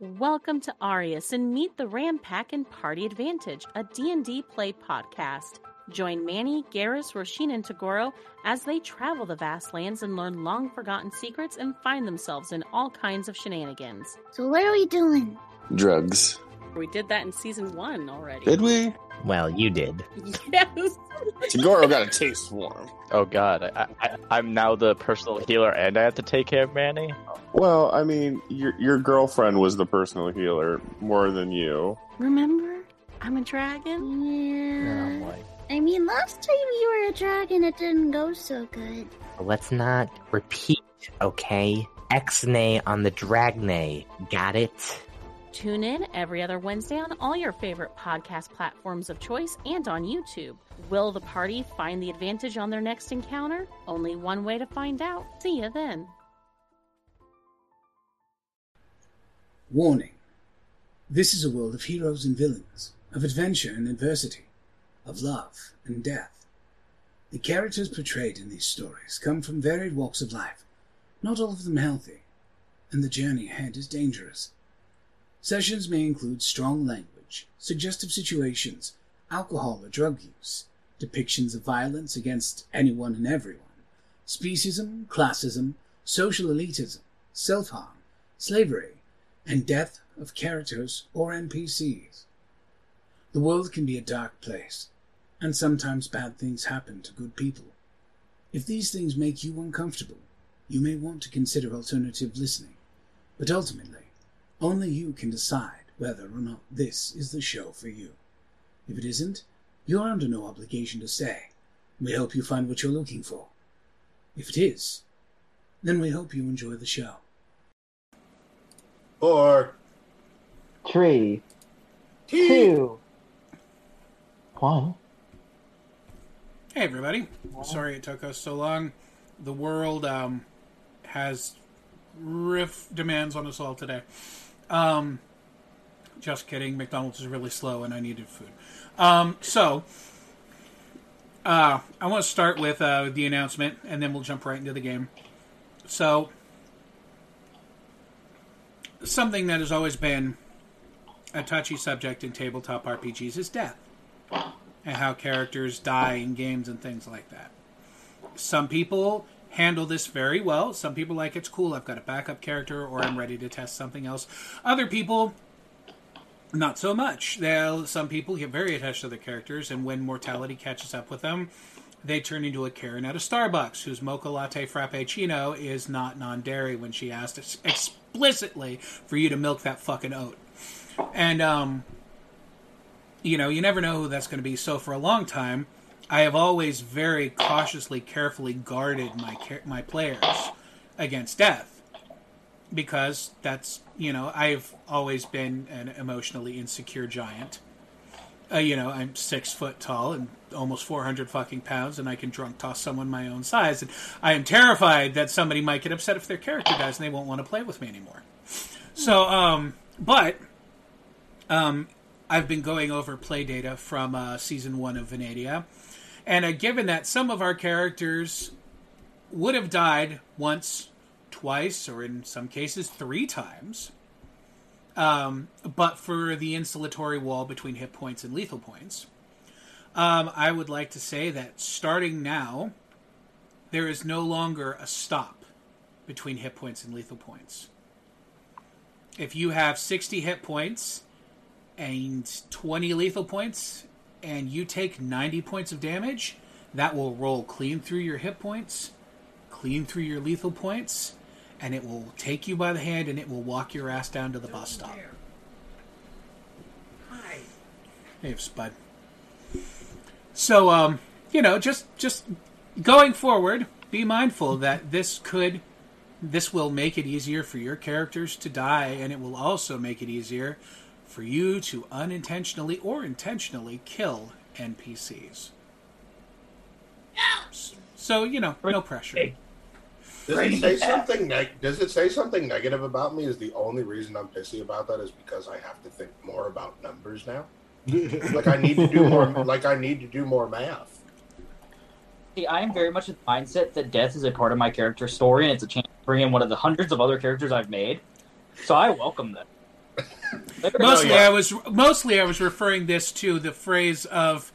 Welcome to Arius and meet the Ram Pack and Party Advantage, a D&D play podcast. Join Manny, Garrus, Roshin, and Tagoro as they travel the vast lands and learn long-forgotten secrets and find themselves in all kinds of shenanigans. So what are we doing? Drugs. We did that in season one already. Did we? Well, you did. Yes. Tagoro got a taste for him. Oh god, I, I, I'm now the personal healer and I have to take care of Manny? Well, I mean, your your girlfriend was the personal healer more than you. Remember? I'm a dragon. Yeah. Oh boy. I mean, last time you were a dragon, it didn't go so good. Let's not repeat, okay? X-nay on the Dragnay. Got it? Tune in every other Wednesday on all your favorite podcast platforms of choice and on YouTube. Will the party find the advantage on their next encounter? Only one way to find out. See you then. Warning. This is a world of heroes and villains, of adventure and adversity, of love and death. The characters portrayed in these stories come from varied walks of life, not all of them healthy, and the journey ahead is dangerous. Sessions may include strong language, suggestive situations, alcohol or drug use, depictions of violence against anyone and everyone, speciesism, classism, social elitism, self-harm, slavery, and death of characters or NPCs. The world can be a dark place, and sometimes bad things happen to good people. If these things make you uncomfortable, you may want to consider alternative listening, but ultimately, only you can decide whether or not this is the show for you. If it isn't, you're under no obligation to stay. We hope you find what you're looking for. If it is, then we hope you enjoy the show. Or Three, T. two, one. Hey everybody! Sorry it took us so long. The world um, has riff demands on us all today. Um, just kidding. McDonald's is really slow, and I needed food. Um, so uh, I want to start with uh, the announcement, and then we'll jump right into the game. So something that has always been a touchy subject in tabletop RPGs is death and how characters die in games and things like that. Some people handle this very well. Some people like it's cool. I've got a backup character, or I'm ready to test something else. Other people, not so much. They'll, some people get very attached to their characters, and when mortality catches up with them, they turn into a Karen at a Starbucks whose mocha latte frappuccino is not non-dairy when she asked explicitly for you to milk that fucking oat. And um, you know, you never know who that's going to be. So for a long time, I have always very cautiously, carefully guarded my my players against death because that's you know I've always been an emotionally insecure giant. Uh, you know, I'm six foot tall and almost 400 fucking pounds, and I can drunk toss someone my own size. And I am terrified that somebody might get upset if their character dies and they won't want to play with me anymore. So, um, but um, I've been going over play data from uh, season one of Venadia, and given that some of our characters would have died once, twice, or in some cases three times, um, but for the insulatory wall between hit points and lethal points, um, I would like to say that starting now, there is no longer a stop between hit points and lethal points. If you have 60 hit points and 20 lethal points, and you take 90 points of damage, that will roll clean through your hit points, clean through your lethal points, and it will take you by the hand and it will walk your ass down to the bus stop. Hi. Hey, Spud. So, um, you know, just just going forward, be mindful that this could this will make it easier for your characters to die, and it will also make it easier for you to unintentionally or intentionally kill NPCs. So you know, no pressure. Does it say something? Neg- does it say something negative about me? Is the only reason I'm pissy about that is because I have to think more about numbers now. like I need to do more. Like I need to do more math. See, I am very much in the mindset that death is a part of my character story, and it's a chance to bring in one of the hundreds of other characters I've made. So I welcome that. Mostly, I was mostly I was referring this to the phrase of,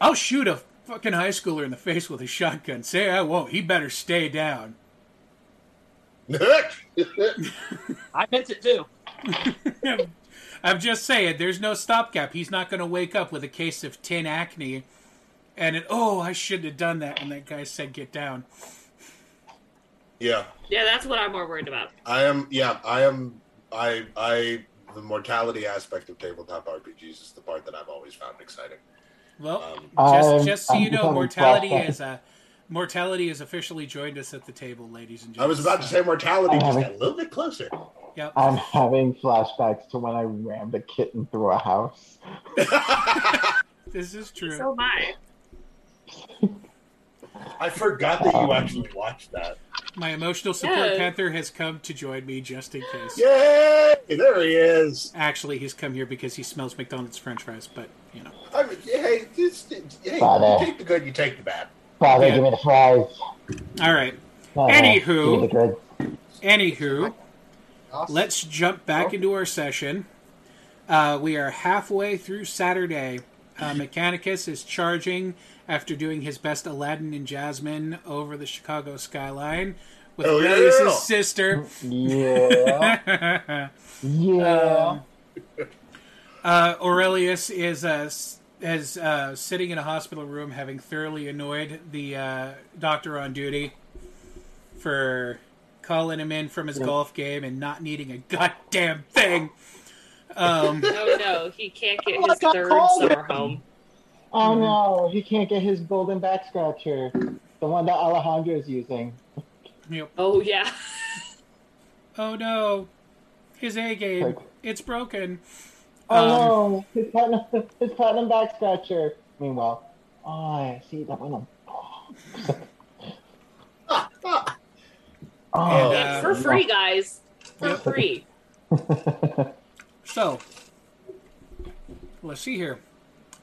"I'll shoot a fucking high schooler in the face with a shotgun." Say I won't. He better stay down. I meant it too. I'm just saying, there's no stopgap. He's not going to wake up with a case of tin acne, and it, oh, I shouldn't have done that. And that guy said, "Get down." yeah, Yeah, that's what I'm more worried about. I am. Yeah, I am. I I the mortality aspect of tabletop RPGs is the part that I've always found exciting. Well, Um, just I'm- just so I'm you know, mortality flashback. is uh, mortality has officially joined us at the table, ladies and gentlemen. I was about to say mortality, I'm just having- a little bit closer. Yep. I'm having flashbacks to when I rammed a kitten through a house. This is true. So am I. I forgot that you actually watched that. My emotional support Yeah. panther has come to join me just in case. Yay! There he is. Actually, he's come here because he smells McDonald's French fries, but you know. I mean, hey, this, hey, Father. you take the good, you take the bad. Father, Yeah. give me the fries. All right. Father, Anywho. give me the good. Anywho, let's jump back into our session. Uh, we are halfway through Saturday. Uh, Mechanicus is charging after doing his best Aladdin and Jasmine over the Chicago skyline with Oh, Aurelius' yeah. sister. Yeah. Yeah. Uh, Aurelius is uh, s- as uh, sitting in a hospital room, having thoroughly annoyed the uh, doctor on duty for calling him in from his Yeah. golf game and not needing a goddamn thing. Um, Oh no, he can't get Oh, his got third called. summer home. Oh no, he can't get his golden back scratcher. The one that Alejandro's using. yep. Oh yeah. Oh no, his A game, Like- it's broken. Oh Um, no, his platinum, his platinum back scratcher. Meanwhile, oh, I see that one. Oh, And, uh, for free, guys. For Yep. free. So, let's see here.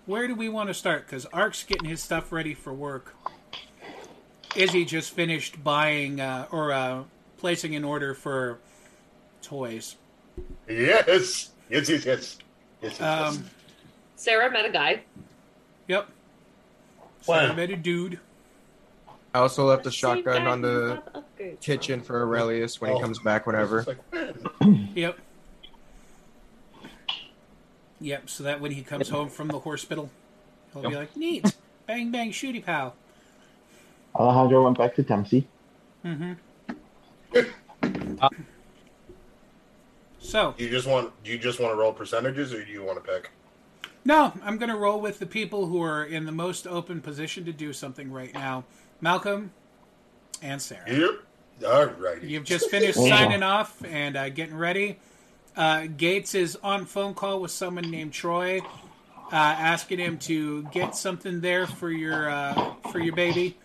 Where do we want to start? Because Ark's getting his stuff ready for work. Izzy just finished buying uh, or uh, placing an order for toys. Yes, yes, yes, yes. yes, yes, yes. Um, Sarah met a guy. yep. So I met a dude. I also left the shotgun on the got the upgrade. kitchen for Aurelius when Oh. he comes back whenever. Like, Yep. Yep. So that when he comes home from the hospital, he'll be like, "Neat, bang bang, shooty pow." Alejandro went back to Dempsey. Mm-hmm. So you just want do you just want to roll percentages, or do you want to pick? No, I'm going to roll with the people who are in the most open position to do something right now. Malcolm and Sarah. Yep. All righty. You've just finished signing off and uh, getting ready. Uh, Gates is on phone call with someone named Troy, uh, asking him to get something there for your uh, for your baby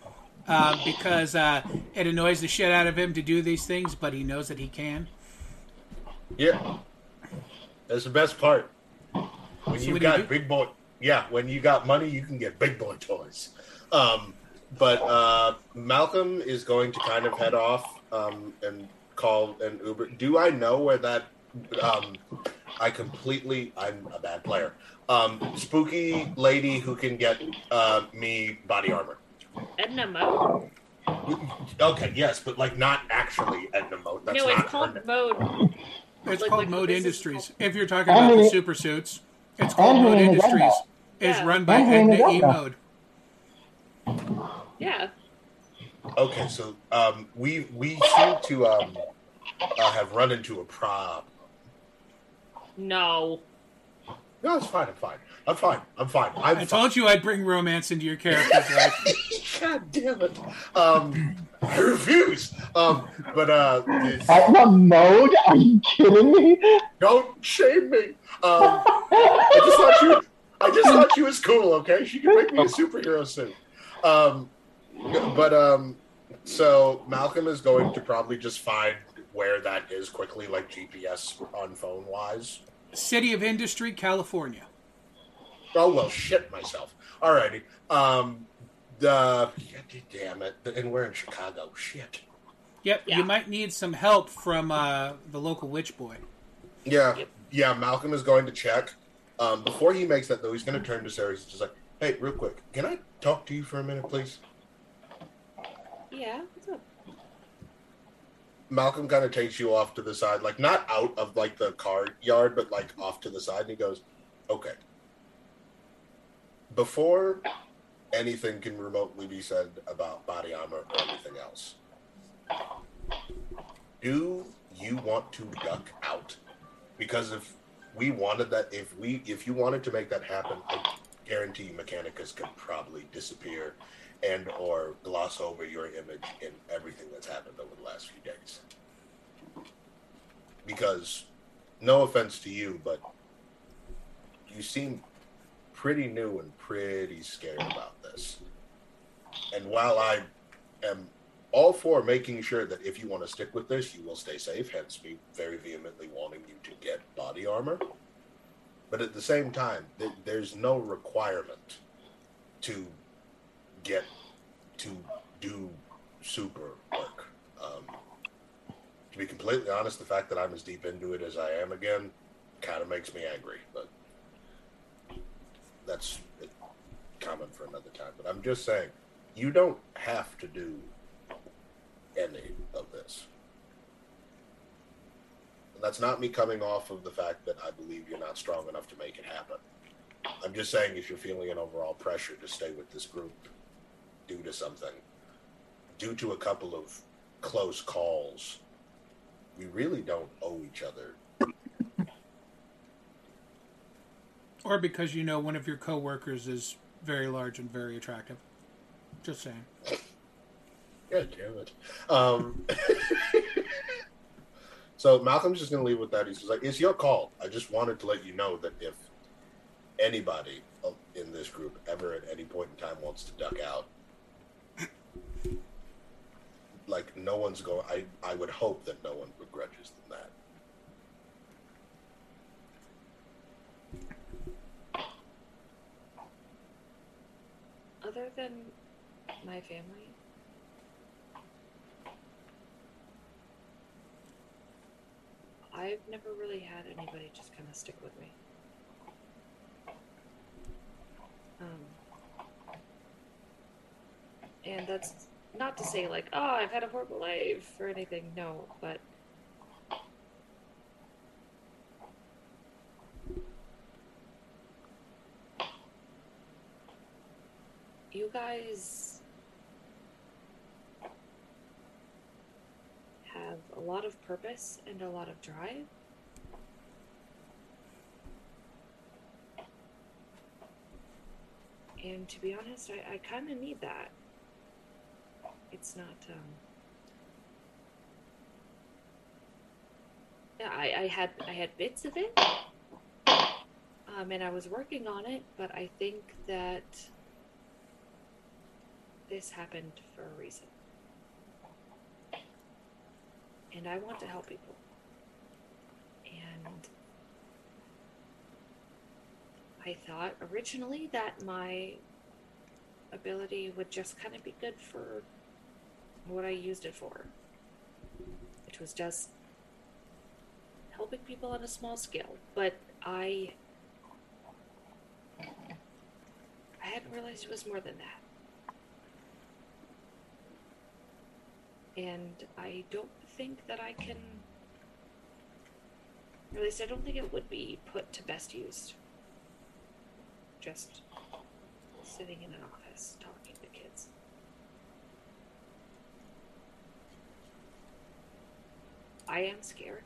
uh, because uh, it annoys the shit out of him to do these things, but he knows that he can. Yeah. That's the best part. When So you do you got big boy, yeah, when you got money, you can get big boy toys. Um, but uh, Malcolm is going to kind of head off um, and call an Uber. Do I know where that? Um, I completely. I'm a bad player. Um, spooky lady who can get uh, me body armor. Edna Mode. Okay, yes, but like not actually Edna mode. That's no, not it's called her Mode. It's Like- called like Mode this is Industries. If you're talking about the super suits, it's called Henry Mode Industries. Is Yeah. run by Henry Edna E Mode. Yeah. Okay, so um, we we seem to um, uh, have run into a problem. No. No, it's fine. I'm fine. I'm fine. I'm fine. I'm I fine. told you I'd bring romance into your character's life. God damn it. Um, I refuse. Um, but uh, it's- At the mode? Are you kidding me? don't shame me. Um, I just thought you. I just thought she was cool. Okay, she could make me a superhero suit. Um, but um, so Malcolm is going to probably just find where that is quickly, like GPS on phone wise. City of Industry, California. Oh well, shit myself. Alrighty. Um, the damn it, and we're in Chicago. Shit. Yep, Yeah. you might need some help from uh, the local witch boy. Yeah, yeah. Malcolm is going to check. Um, before he makes that though, he's going to turn to Sarah. He's just like, "Hey, real quick, can I talk to you for a minute, please?" Yeah, what's up? Malcolm kind of takes you off to the side, like not out of like the car yard, but like off to the side, and he goes, "Okay." Before anything can remotely be said about body armor or anything else, do you want to duck out? Because if we wanted that, if we, if you wanted to make that happen, I guarantee Mechanicus could probably disappear and or gloss over your image in everything that's happened over the last few days. Because, no offense to you, but you seem pretty new and pretty scared about this. And while I am all for making sure that if you want to stick with this, you will stay safe, hence me very vehemently wanting you to get body armor. But at the same time, th- there's no requirement to get to do super work. Um, to be completely honest, the fact that I'm as deep into it as I am again kind of makes me angry. But that's a comment for another time. But I'm just saying, you don't have to do any of this. And that's not me coming off of the fact that I believe you're not strong enough to make it happen. I'm just saying, if you're feeling an overall pressure to stay with this group due to something, due to a couple of close calls, we really don't owe each other. Or because you know one of your coworkers is very large and very attractive. Just saying. God damn it. Um, so Malcolm's just going to leave with that. He's like, "It's your call. I just wanted to let you know that if anybody in this group ever at any point in time wants to duck out, like no one's going. I I would hope that no one begrudges them that." Other than my family, I've never really had anybody just kind of stick with me. Um, and that's not to say like, oh, I've had a horrible life or anything. No, but you guys have a lot of purpose and a lot of drive. And to be honest, I, I kind of need that. It's not, um. Yeah, I, I had I had bits of it, um, and I was working on it, but I think that this happened for a reason. And I want to help people. And I thought originally that my ability would just kind of be good for what I used it for, which was just helping people on a small scale. But I. I hadn't realized it was more than that. and I don't think that I can. At least I don't think it would be put to best use. Just sitting in an office talking to kids. I am scared.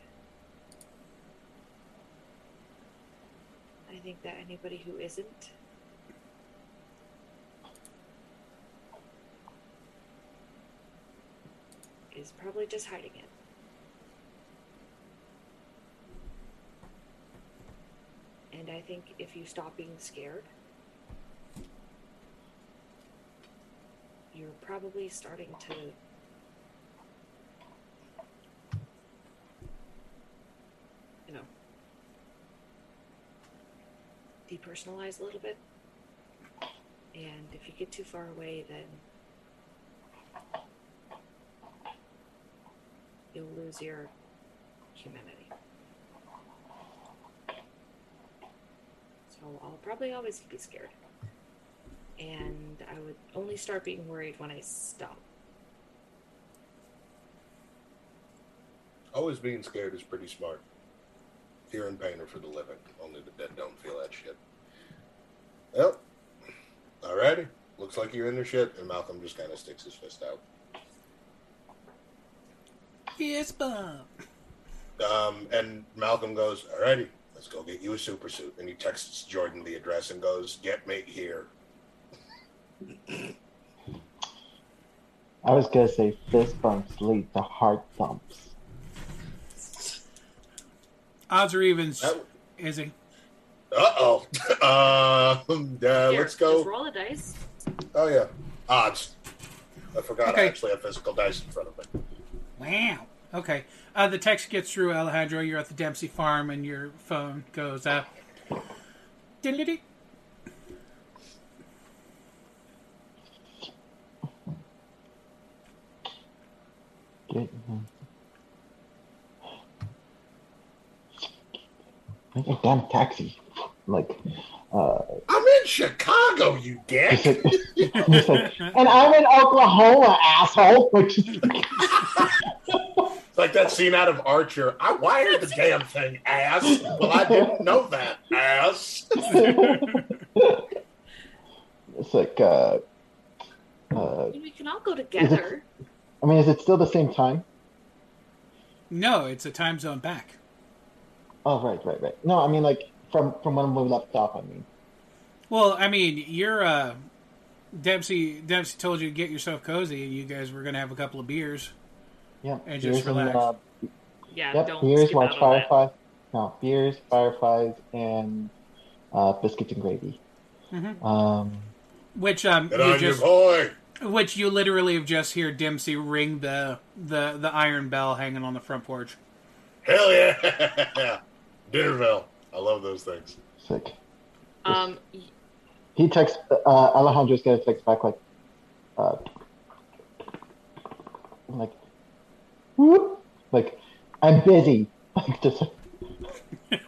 I think that anybody who isn't is probably just hiding it. And I think if you stop being scared, you're probably starting to depersonalize a little bit. And if you get too far away, then you'll lose your humanity. So I'll probably always be scared. And I would only start being worried when I stop. Always being scared is pretty smart. Fear and pain are for the living. Only the dead don't feel that shit. Well, alrighty. Looks like you're in the shit, and Malcolm just kind of sticks his fist out. Fist bump. Um, and Malcolm goes, "Alrighty, let's go get you a super suit." And he texts Jordan the address and goes, "Get me here." I was gonna say fist bumps lead to heart thumps. Odds or evens, Izzy. Uh oh. um, uh, Here, let's go. Just roll a dice. Oh yeah, odds. I forgot I actually have physical dice in front of me. Wow. Okay. Uh, the text gets through, Alejandro. You're at the Dempsey farm, and your phone goes up. Diddly-dee. Get Make a damn taxi. Like, uh, I'm in Chicago, you dick. just like, just like, and I'm in Oklahoma, asshole. Like, like that scene out of Archer. I wired the damn thing, ass. Well, I didn't know that, ass. it's like, uh, uh, We can all go together. I mean, is it still the same time? No, it's a time zone back. Oh, right, right, right. No, I mean, like from from when we left off. I mean, Well, I mean, you're uh, Dempsey. Dempsey told you to get yourself cozy, and you guys were gonna have a couple of beers. yeah. And just beers relax. uh, Yeah, yep, don't beers, skip watch out. Fireflies. No, beers, Fireflies, and uh, biscuits and gravy. Mhm. Um, Which um, Get you on just, your boy. which you literally have just hear Dempsey ring the the the iron bell hanging on the front porch. Hell yeah. Dinnerville. I love those things. sick. Um, He texts. Uh, Alejandro's gonna text back like, uh, like, whoop, like, I'm busy. Like just,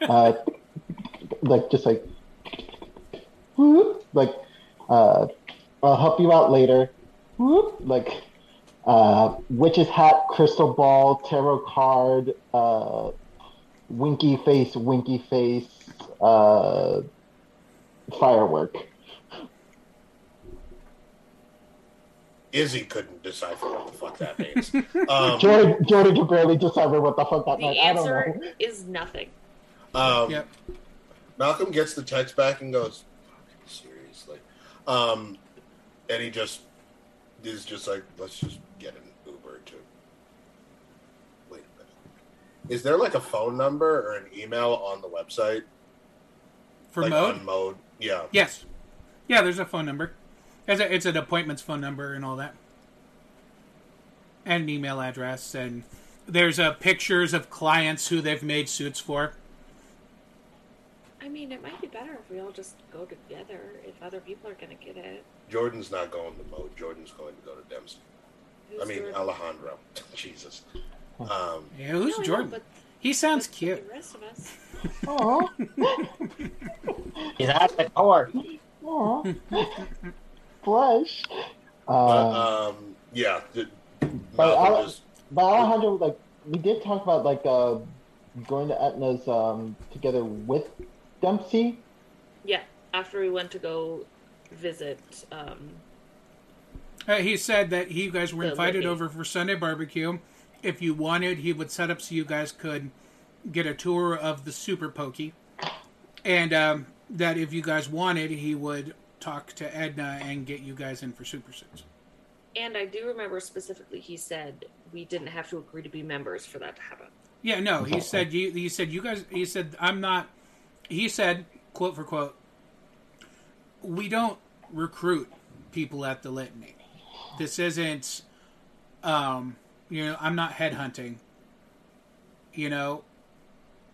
uh, like just like, whoop, like, uh, I'll help you out later. Whoop, like, uh, witch's hat, crystal ball, tarot card, uh, winky face, winky face, uh, firework. Izzy couldn't decipher what the fuck that means. Um, Jordan, Jordan can barely decipher what the fuck that the meant. I don't answer know. is nothing. Um, Yep. Malcolm gets the text back and goes, seriously. Um, and he just is just like, let's just get an Uber to. Wait a minute. Is there like a phone number or an email on the website? For like mode? On mode. Yeah. Yes. Yeah, there's a phone number. It's, a, it's an appointments phone number and all that. And an email address. And there's uh, pictures of clients who they've made suits for. I mean, it might be better if we all just go together. If other people are gonna get it. Jordan's not going to mode. Jordan's going to go to Dempsey. I mean, Jordan? Alejandro. Jesus. Um, Yeah, who's No, I know, Jordan? but he sounds the cute. rest of us. Aw. He's at the door. Aw. Blush. but, Uh, um, yeah. The, but, Malcolm Ale- just, but Alejandro, like, we did talk about, like, uh, going to Edna's um, together with Dempsey. Yeah, after we went to go visit. Um, Uh, he said that he, you guys were invited Libby. over for Sunday barbecue. If you wanted, he would set up so you guys could get a tour of the Super Pokey. And um, that if you guys wanted, he would talk to Edna and get you guys in for Super Suits. and I do remember specifically he said we didn't have to agree to be members for that to happen. Yeah, no, he said you. He said you guys. He said I'm not. He said quote for quote. We don't recruit people at the litany. This isn't. Um, you know, I'm not headhunting. You know,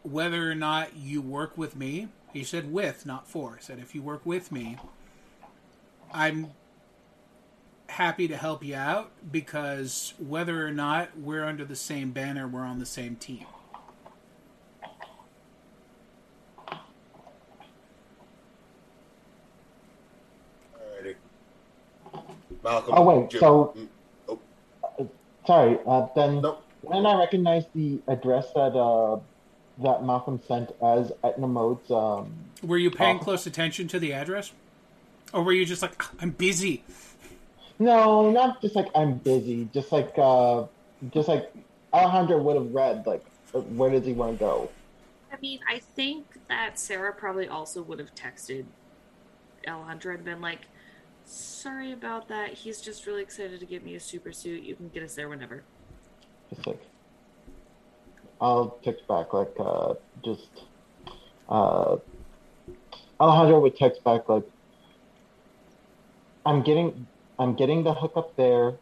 whether or not you work with me, he said with, not for. He said if you work with me, I'm happy to help you out because whether or not we're under the same banner, we're on the same team. Alrighty. Malcolm. Oh wait, so mm sorry. Uh, then when I recognize the address that uh that Malcolm sent as Edna Mode's um Were you paying office- close attention to the address? Or were you just like, "Ah, I'm busy? No, not just like I'm busy. Just like uh, just like Alejandro would have read. Like, uh, where does he want to go? I mean, I think that Sarah probably also would have texted Alejandra and been like, "Sorry about that. He's just really excited to give me a super suit. You can get us there whenever." Like, I'll text back like uh, just uh, Alejandro would text back like, I'm getting I'm getting the hookup there.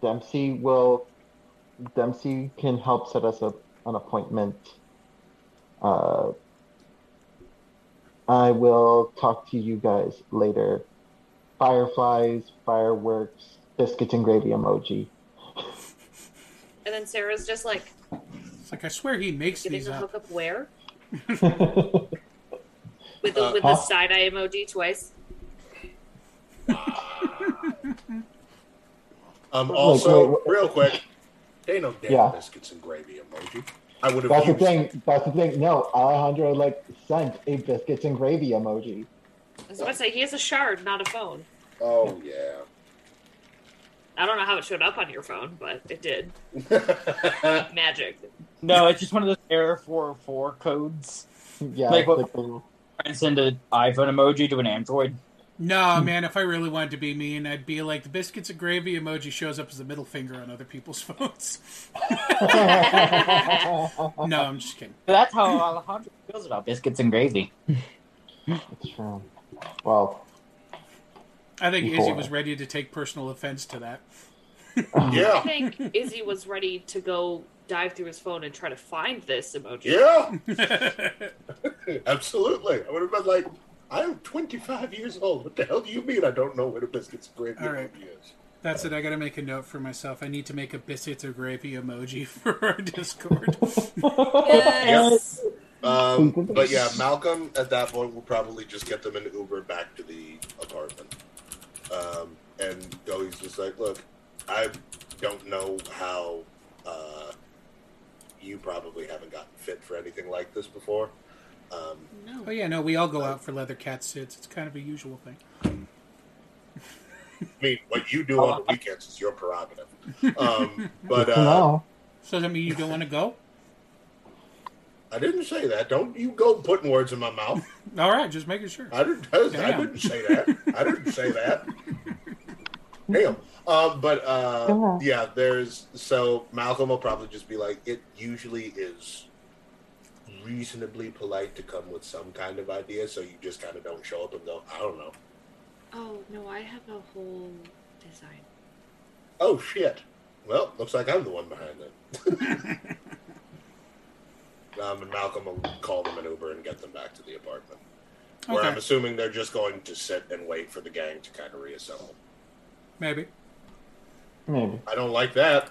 Dempsey will Dempsey can help set us up an appointment. Uh, I will talk to you guys later. Fireflies, fireworks, biscuits and gravy emoji. And then Sarah's just like, It's like, I swear he makes "Getting these the up. hookup where?" with the Uh, with the side eye emoji twice. Um, Wait, also, wait, real quick, they no damn Yeah. biscuits and gravy emoji. I would have That's the used. thing. That's the thing. No, Alejandro like sent a biscuits and gravy emoji. I was about to say he has a shard, not a phone. Oh yeah. I don't know how it showed up on your phone, but it did. Magic. No, it's just one of those error 404 codes. Yeah, like it's what like the- and send an iPhone emoji to an Android. No, man, if I really wanted to be mean, I'd be like, the biscuits and gravy emoji shows up as a middle finger on other people's phones. no, I'm just kidding. That's how Alejandro feels about biscuits and gravy. It's true. Well, I think Izzy was ready to take personal offense to that. yeah. I think Izzy was ready to go dive through his phone and try to find this emoji. Yeah. Absolutely. I would have been like, I'm 25 years old. What the hell do you mean I don't know what a biscuits and gravy All right. emoji is? That's it. I got to make a note for myself. I need to make a biscuits or gravy emoji for our Discord. Yes. Um, but yeah, Malcolm at that point will probably just get them an Uber back to the apartment. Um, and Joey's just like, look, I don't know how uh, you probably haven't gotten fit for anything like this before. Um, Oh yeah, no, we all go out for leather cat sits. It's kind of a usual thing. I mean, what you do on the weekends is your prerogative. Um, but uh, no. So does that mean you don't want to go? I didn't say that. Don't you go putting words in my mouth. All right, just making sure. I didn't. I, Damn. didn't say that. I didn't say that. Damn. Um, but uh, yeah, there's so Malcolm will probably just be like, it usually is reasonably polite to come with some kind of idea, so you just kind of don't show up and go, I don't know. Oh no, I have a whole design. Oh shit. Well, looks like I'm the one behind it. um, and Malcolm will call them an Uber and get them back to the apartment. Where Okay. I'm assuming they're just going to sit and wait for the gang to kind of reassemble. Maybe. Maybe. I don't like that.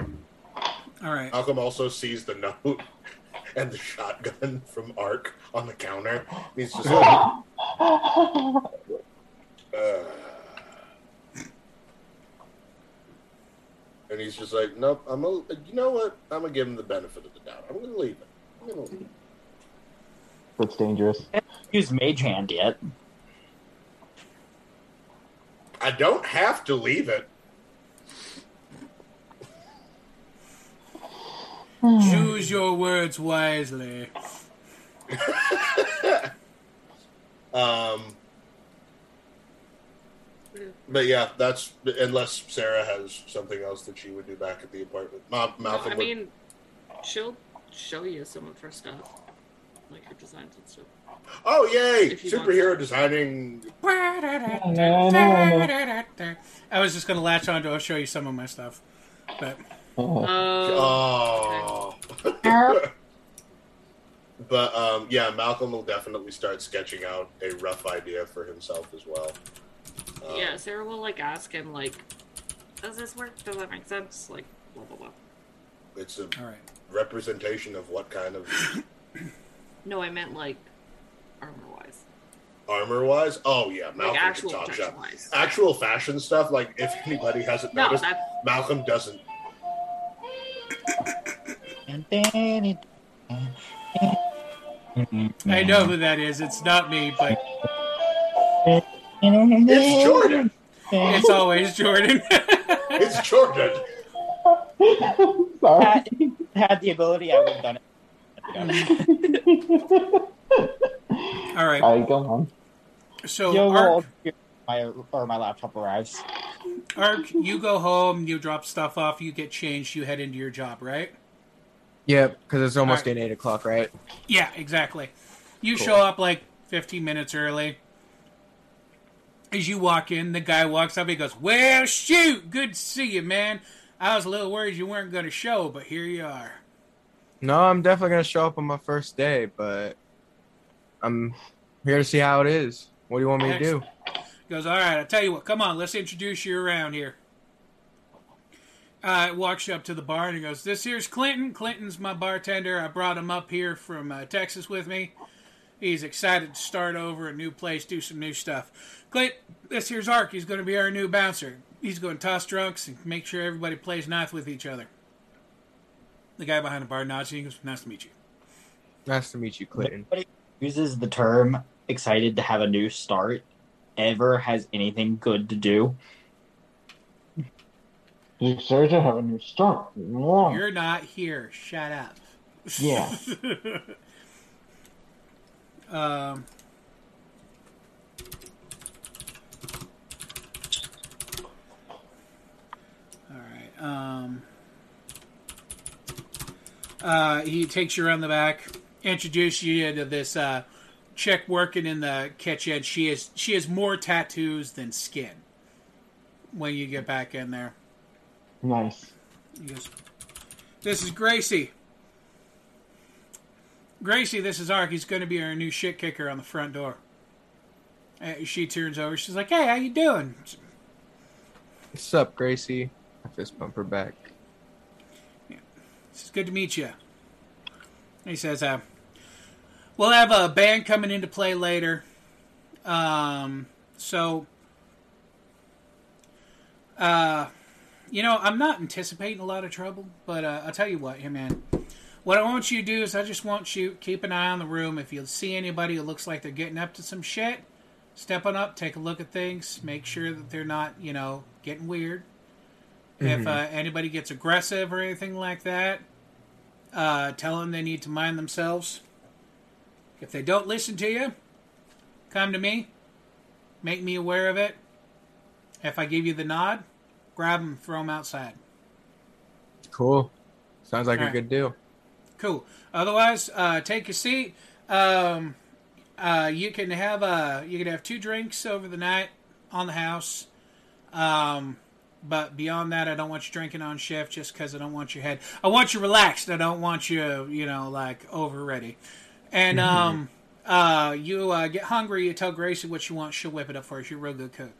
All right. Malcolm also sees the note and the shotgun from Ark on the counter. He's just like, uh, and he's just like, nope. I'm gonna, you know what? I'm gonna give him the benefit of the doubt. I'm gonna leave it. I'm gonna leave it. That's dangerous. Use Mage Hand yet? I don't have to leave it. Choose your words wisely. Um, but yeah, that's unless Sarah has something else that she would do back at the apartment. Ma- No, Malcolm I would- mean, she'll show you some of her stuff, like her designs and stuff. oh yay, if you want superhero designing. I was just going to latch on to I'll show you some of my stuff. But Oh. but um, yeah, Malcolm will definitely start sketching out a rough idea for himself as well. Um, yeah, Sarah will like ask him like, "Does this work? Does that make sense?" Like, blah blah blah. It's a All right. representation of what kind of. No, I meant like armor wise. Armor wise, oh yeah, Malcolm actual can talk shop. protection-wise. Actual fashion stuff, like if anybody hasn't No, noticed, that- Malcolm doesn't. I know who that is. It's not me, but It's Jordan. it's always Jordan. It's Jordan. Sorry. Had, had the ability, I would have done it. All right. Alright, go on. So Yo, Ark, my or my laptop arrives. Ark, you go home, you drop stuff off, you get changed, you head into your job, right? Yep, because it's almost Alright. getting eight o'clock, right? Yeah, exactly. You Cool. show up like 15 minutes early. As you walk in, the guy walks up. He goes, "Well, shoot, good to see you, man. I was a little worried you weren't going to show, but here you are." No, I'm definitely gonna show up on my first day, but I'm here to see how it is. What do you want me to do? He goes, "All right, I'll tell you what. Come on, let's introduce you around here." Uh, walks you up to the bar and he goes, "This here's Clinton. Clinton's my bartender. I brought him up here from uh, Texas with me. He's excited to start over a new place, do some new stuff. Clint, this here's Ark. He's going to be our new bouncer. He's going to toss drunks and make sure everybody plays nice with each other." The guy behind the bar nods and he goes, "Nice to meet you." Nice to meet you, Clinton. Nobody uses the term "excited to have a new start." Ever has anything good to do? You sure to have a new start. Wrong. You're not here. Shut up. Yeah. um. All right. Um. Uh, he takes you around the back, introduces you to this uh, chick working in the kitchen. She is she has more tattoos than skin. When you get back in there. Nice. He goes, This is Gracie. Gracie, this is Ark. He's going to be our new shit kicker on the front door. Uh, she turns over. She's like, Hey, how you doing? What's up, Gracie? I fist bump her back. It's good to meet you. He says, uh, We'll have a band coming into play later. Um, so, uh, you know, I'm not anticipating a lot of trouble, but uh, I'll tell you what, here, man. What I want you to do is I just want you keep an eye on the room. If you see anybody who looks like they're getting up to some shit, step on up, take a look at things, make sure that they're not, you know, getting weird. If Mhm. uh, anybody gets aggressive or anything like that, uh, tell them they need to mind themselves. If they don't listen to you, come to me, make me aware of it. If I give you the nod, grab them, throw them outside. Cool. Sounds like a Alright. good deal. Cool. Otherwise, uh, take a seat. Um, uh, you can have uh, you can have two drinks over the night on the house. Um, but beyond that, I don't want you drinking on shift just because I don't want your head. I want you relaxed. I don't want you, you know, like over ready. And um, uh, you uh, get hungry. You tell Gracie what you want. She'll whip it up for you. She's a real good cook.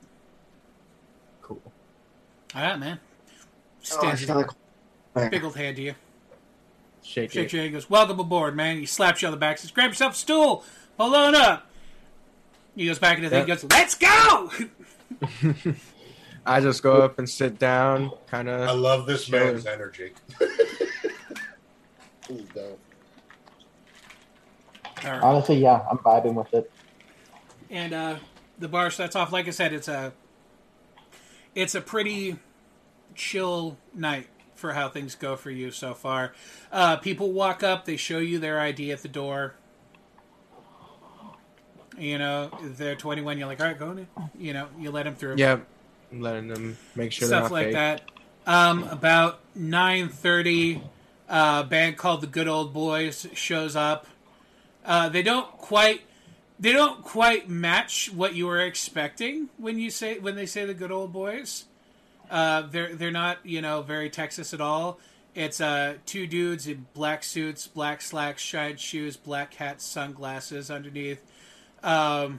Cool. All right, man. Oh, Stands I feel like- big old hand to you. Shake Shakes it. your hand. Goes, welcome aboard, man. He slaps you on the back. Says, grab yourself a stool. Hold on up. He goes back into the thing. Yep. Goes, let's go. I just go up and sit down, kind of. I love this man's energy. He's dope. All right. Honestly, yeah, I'm vibing with it. and uh, the bar starts off. Like I said, it's a it's a pretty chill night for how things go for you so far. Uh, people walk up, they show you their ID at the door. You know, they're 21. You're like, all right, go in. You know, you let them through. Yeah, I'm letting them make sure they're stuff like fake. that. Um, about nine thirty, uh, a band called the Good Old Boys shows up. Uh, they don't quite they don't quite match what you were expecting when you say when they say the Good Old Boys. Uh, they're they're not you know very Texas at all. It's uh, two dudes in black suits, black slacks, shine shoes, black hats, sunglasses underneath. Um,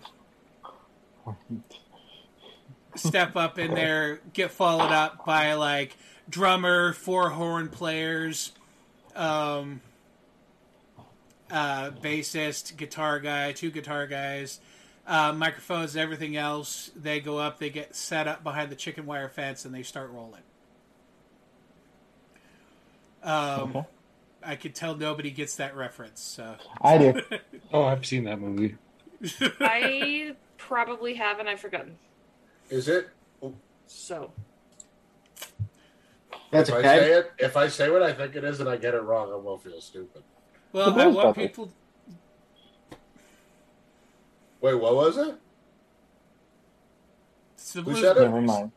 step up in there, get followed up by like drummer, four horn players, um, uh, bassist, guitar guy, two guitar guys, uh, microphones, everything else. They go up, they get set up behind the chicken wire fence, and they start rolling. Um, Okay. I could tell nobody gets that reference. So I do. Oh, I've seen that movie. I probably have, and I've forgotten. Is it? So That's if okay. I say it, if I say what I think it is and I get it wrong, I will feel stupid. Well, The I want Brothers. people. Wait, what was it? It's the Who Blues said it? Never mind.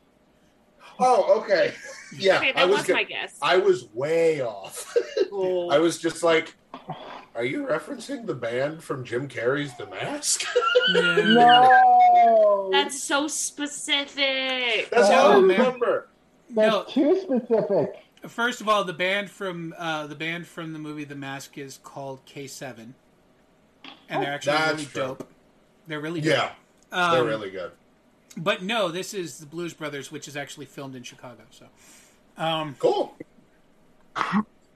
Oh, okay. Yeah, okay, I that was. was get- my guess. I was way off. Oh. I was just like, "Are you referencing the band from Jim Carrey's The Mask?" No. That's so specific. That's No, all I remember. That's No. too specific. First of all, the band from uh, the band from the movie The Mask is called K7, and they're actually really true. dope. They're really dope. Yeah, Um, they're really good. But no, this is the Blues Brothers, which is actually filmed in Chicago. So, um, Cool.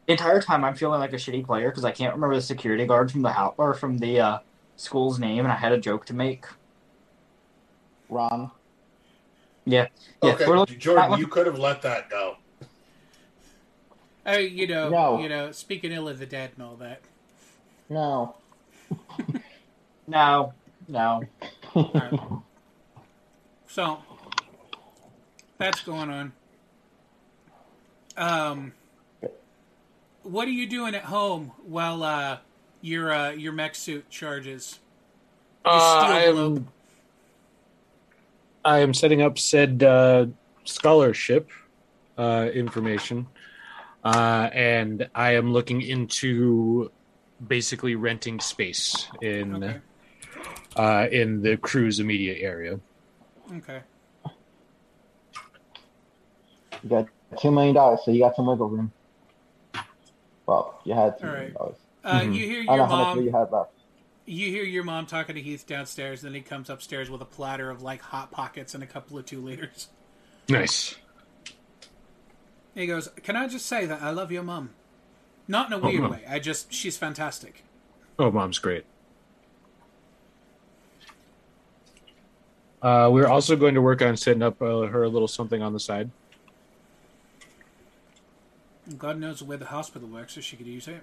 Entire time I'm feeling like a shitty player because I can't remember the security guard from the house or from the uh, school's name, and I had a joke to make. Ron. Yeah, yeah. Okay, we're looking- that Jordan, you could have let that go. I, you know, No. you know, speaking ill of the dead and all that. No. No, no. Alright. So that's going on. Um, what are you doing at home while uh, your uh, your mech suit charges? Uh, I am. I am setting up said uh, scholarship uh, information, uh, and I am looking into basically renting space in Okay. Uh, in the crew's immediate area. Okay. You got two million dollars, so you got some wiggle room. Well, you had two All million right. dollars. Uh, Mhm. You hear I your don't know how much mom. you had left. You hear your mom talking to Heath downstairs. and Then he comes upstairs with a platter of like hot pockets and a couple of two liters. Nice. He goes, "Can I just say that I love your mom? Not in a Oh, weird Mom. way. I just she's fantastic." Oh, mom's great. Uh, we're also going to work on setting up uh, her a little something on the side. God knows where the hospital works, so she could use it.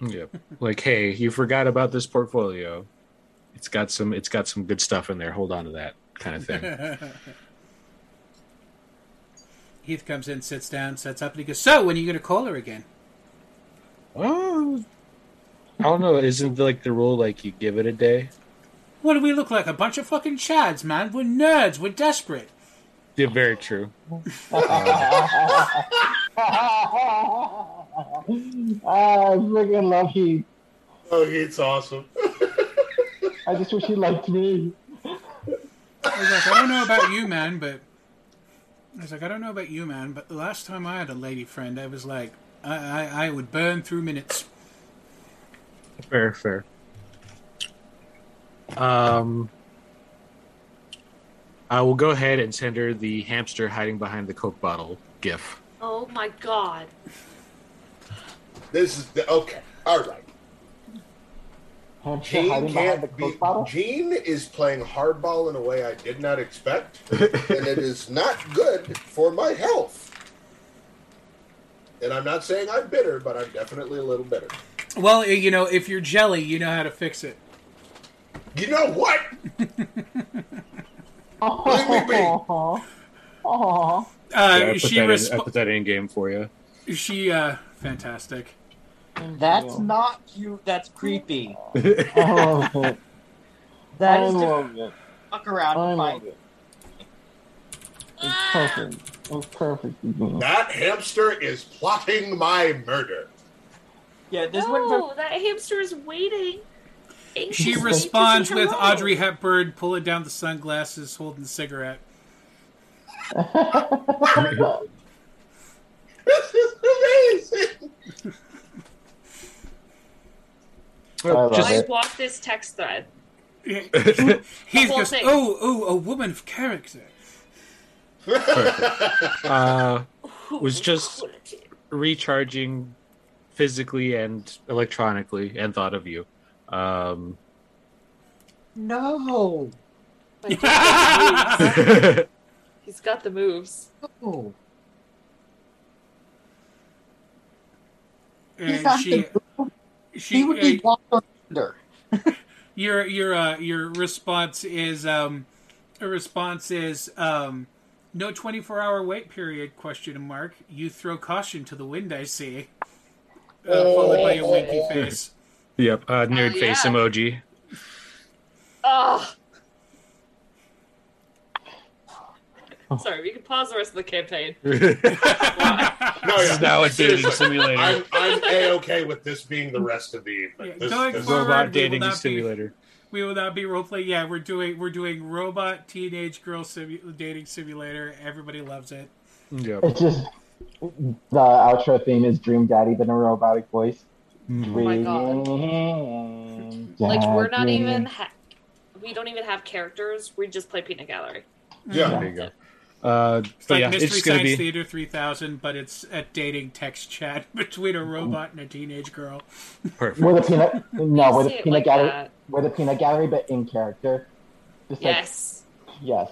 Yep. like, hey, you forgot about this portfolio. It's got some. It's got some good stuff in there. Hold on to that kind of thing. Heath comes in, sits down, sets up, and he goes, "So, when are you going to call her again?" oh, I don't know. Isn't like the rule like you give it a day? What do we look like? A bunch of fucking chads, man. We're nerds. We're desperate. Yeah, very true. I ah, freaking love Heath. Oh, it's awesome. I just wish he liked me. I was like, I don't know about you, man, but I was like, I don't know about you, man, but the last time I had a lady friend, I was like, I, I, I would burn through minutes. Fair, fair. Um, I will go ahead and send her the hamster hiding behind the Coke bottle gif. Oh my god. This is the okay. All right. Hamster Gene hiding behind the can't be. Coke bottle. Gene is playing hardball in a way I did not expect, and it is not good for my health. And I'm not saying I'm bitter, but I'm definitely a little bitter. Well, you know, if you're jelly, you know how to fix it. You know what? Aww. Aww. Uh, Yeah, I put, she that in, I put that in game for you. Is she uh, fantastic. That's not cute. That's creepy. I love it. That I is love it. fuck around I and love find it. It's perfect. It's perfect. That hamster is plotting my murder. Yeah, this one. No, that hamster is waiting. She responds with hello. Audrey Hepburn pulling down the sunglasses, holding a cigarette. This is amazing. I love I it. this text thread. He whole goes, thing. "Oh, oh, a woman of character." Uh, was just recharging physically and electronically and thought of you. Um, No. He's got the moves. He's got the moves. Oh. And she, she, He would be uh, under. your your uh, your response is um, a response is um, no twenty four hour wait period question mark. You throw caution to the wind. I see. Uh, followed by a winky face. Yep, uh, nerd Oh, face yeah. emoji. Oh. Sorry, we can pause the rest of the campaign. No, This is now a dating simulator. I'm, I'm a okay with this being the rest of the evening. This- Going this- forward, Robot we dating will not simulator. Be, we will not be role play. Yeah, we're doing we're doing robot teenage girl simu- dating simulator. Everybody loves it. Yep. It's just the outro theme is Dream Daddy, but in a robotic voice. Oh my god. Like we're not even ha- we don't even have characters. We just play Peanut Gallery. Yeah. There you go. Uh, It's like yeah, Mystery it's Science be Theater 3000, but it's a dating text chat between a robot and a teenage girl. perfect. We're the peanut. No, we're the peanut like gallery. that. We're the peanut gallery, but in character. Just like Yes. yes.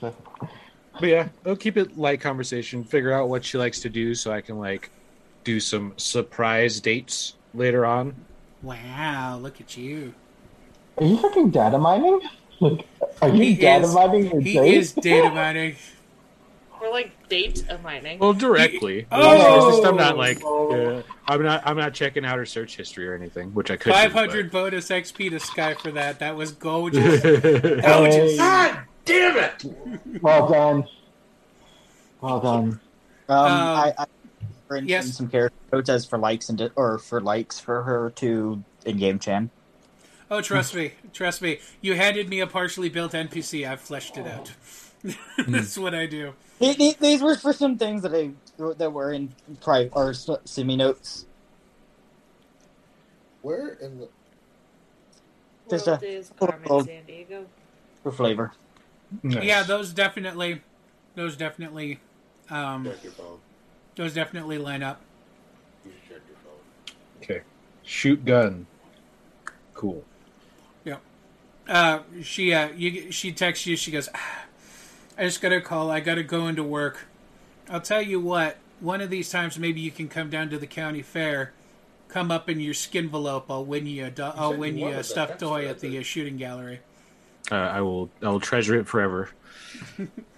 But yeah, I'll keep it light conversation. Figure out what she likes to do, so I can like do some surprise dates later on. Wow, look at you. are you fucking data mining? Like, are you He data is- mining your He date? is data mining. We're like date mining. Well, directly. Oh! It's just I'm not like uh, I'm not I'm not checking out her search history or anything, which I could. 500 bonus XP to Sky for that. That was gorgeous. gorgeous. God damn it! Well done. Well done. Um, Uh, I, I for instance, yes. some character codes as for likes and di- or for likes for her to in game chan. Oh, trust me, trust me. You handed me a partially built NPC. I've fleshed it out. That's what I do. These, these- these were for some things that I that were in private or semi notes. Where in the Just World a is Carmen little- San Diego. for flavor. Yeah, those definitely, those definitely, um, check your phone? Those definitely line up. You should check your phone. Okay. Shoot gun. Cool. Yep. Uh, she uh, you she texts you. She goes, "Ah, "I just got a call. I got to go into work. I'll tell you what. One of these times, maybe you can come down to the county fair. Come up in your skin envelope. I'll win you a do- I'll win you you a stuffed toy at the uh, shooting gallery." Uh, I will I will treasure it forever.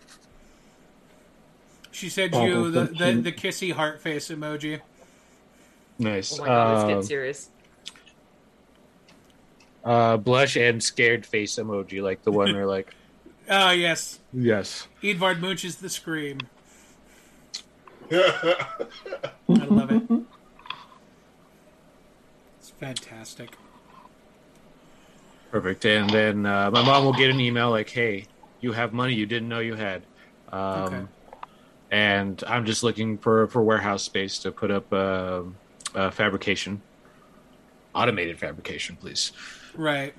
She said Oh, you the, the, the kissy heart face emoji. Nice. Oh my god, it's Um, getting serious. uh, blush and scared face emoji, like the one where like Ah, yes. yes. Edvard Munch's The Scream. I love it. It's fantastic. Perfect. And then uh, my mom will get an email like, "Hey, you have money you didn't know you had." Um, Okay. And I'm just looking for for warehouse space to put up uh, uh, fabrication, automated fabrication, please. Right.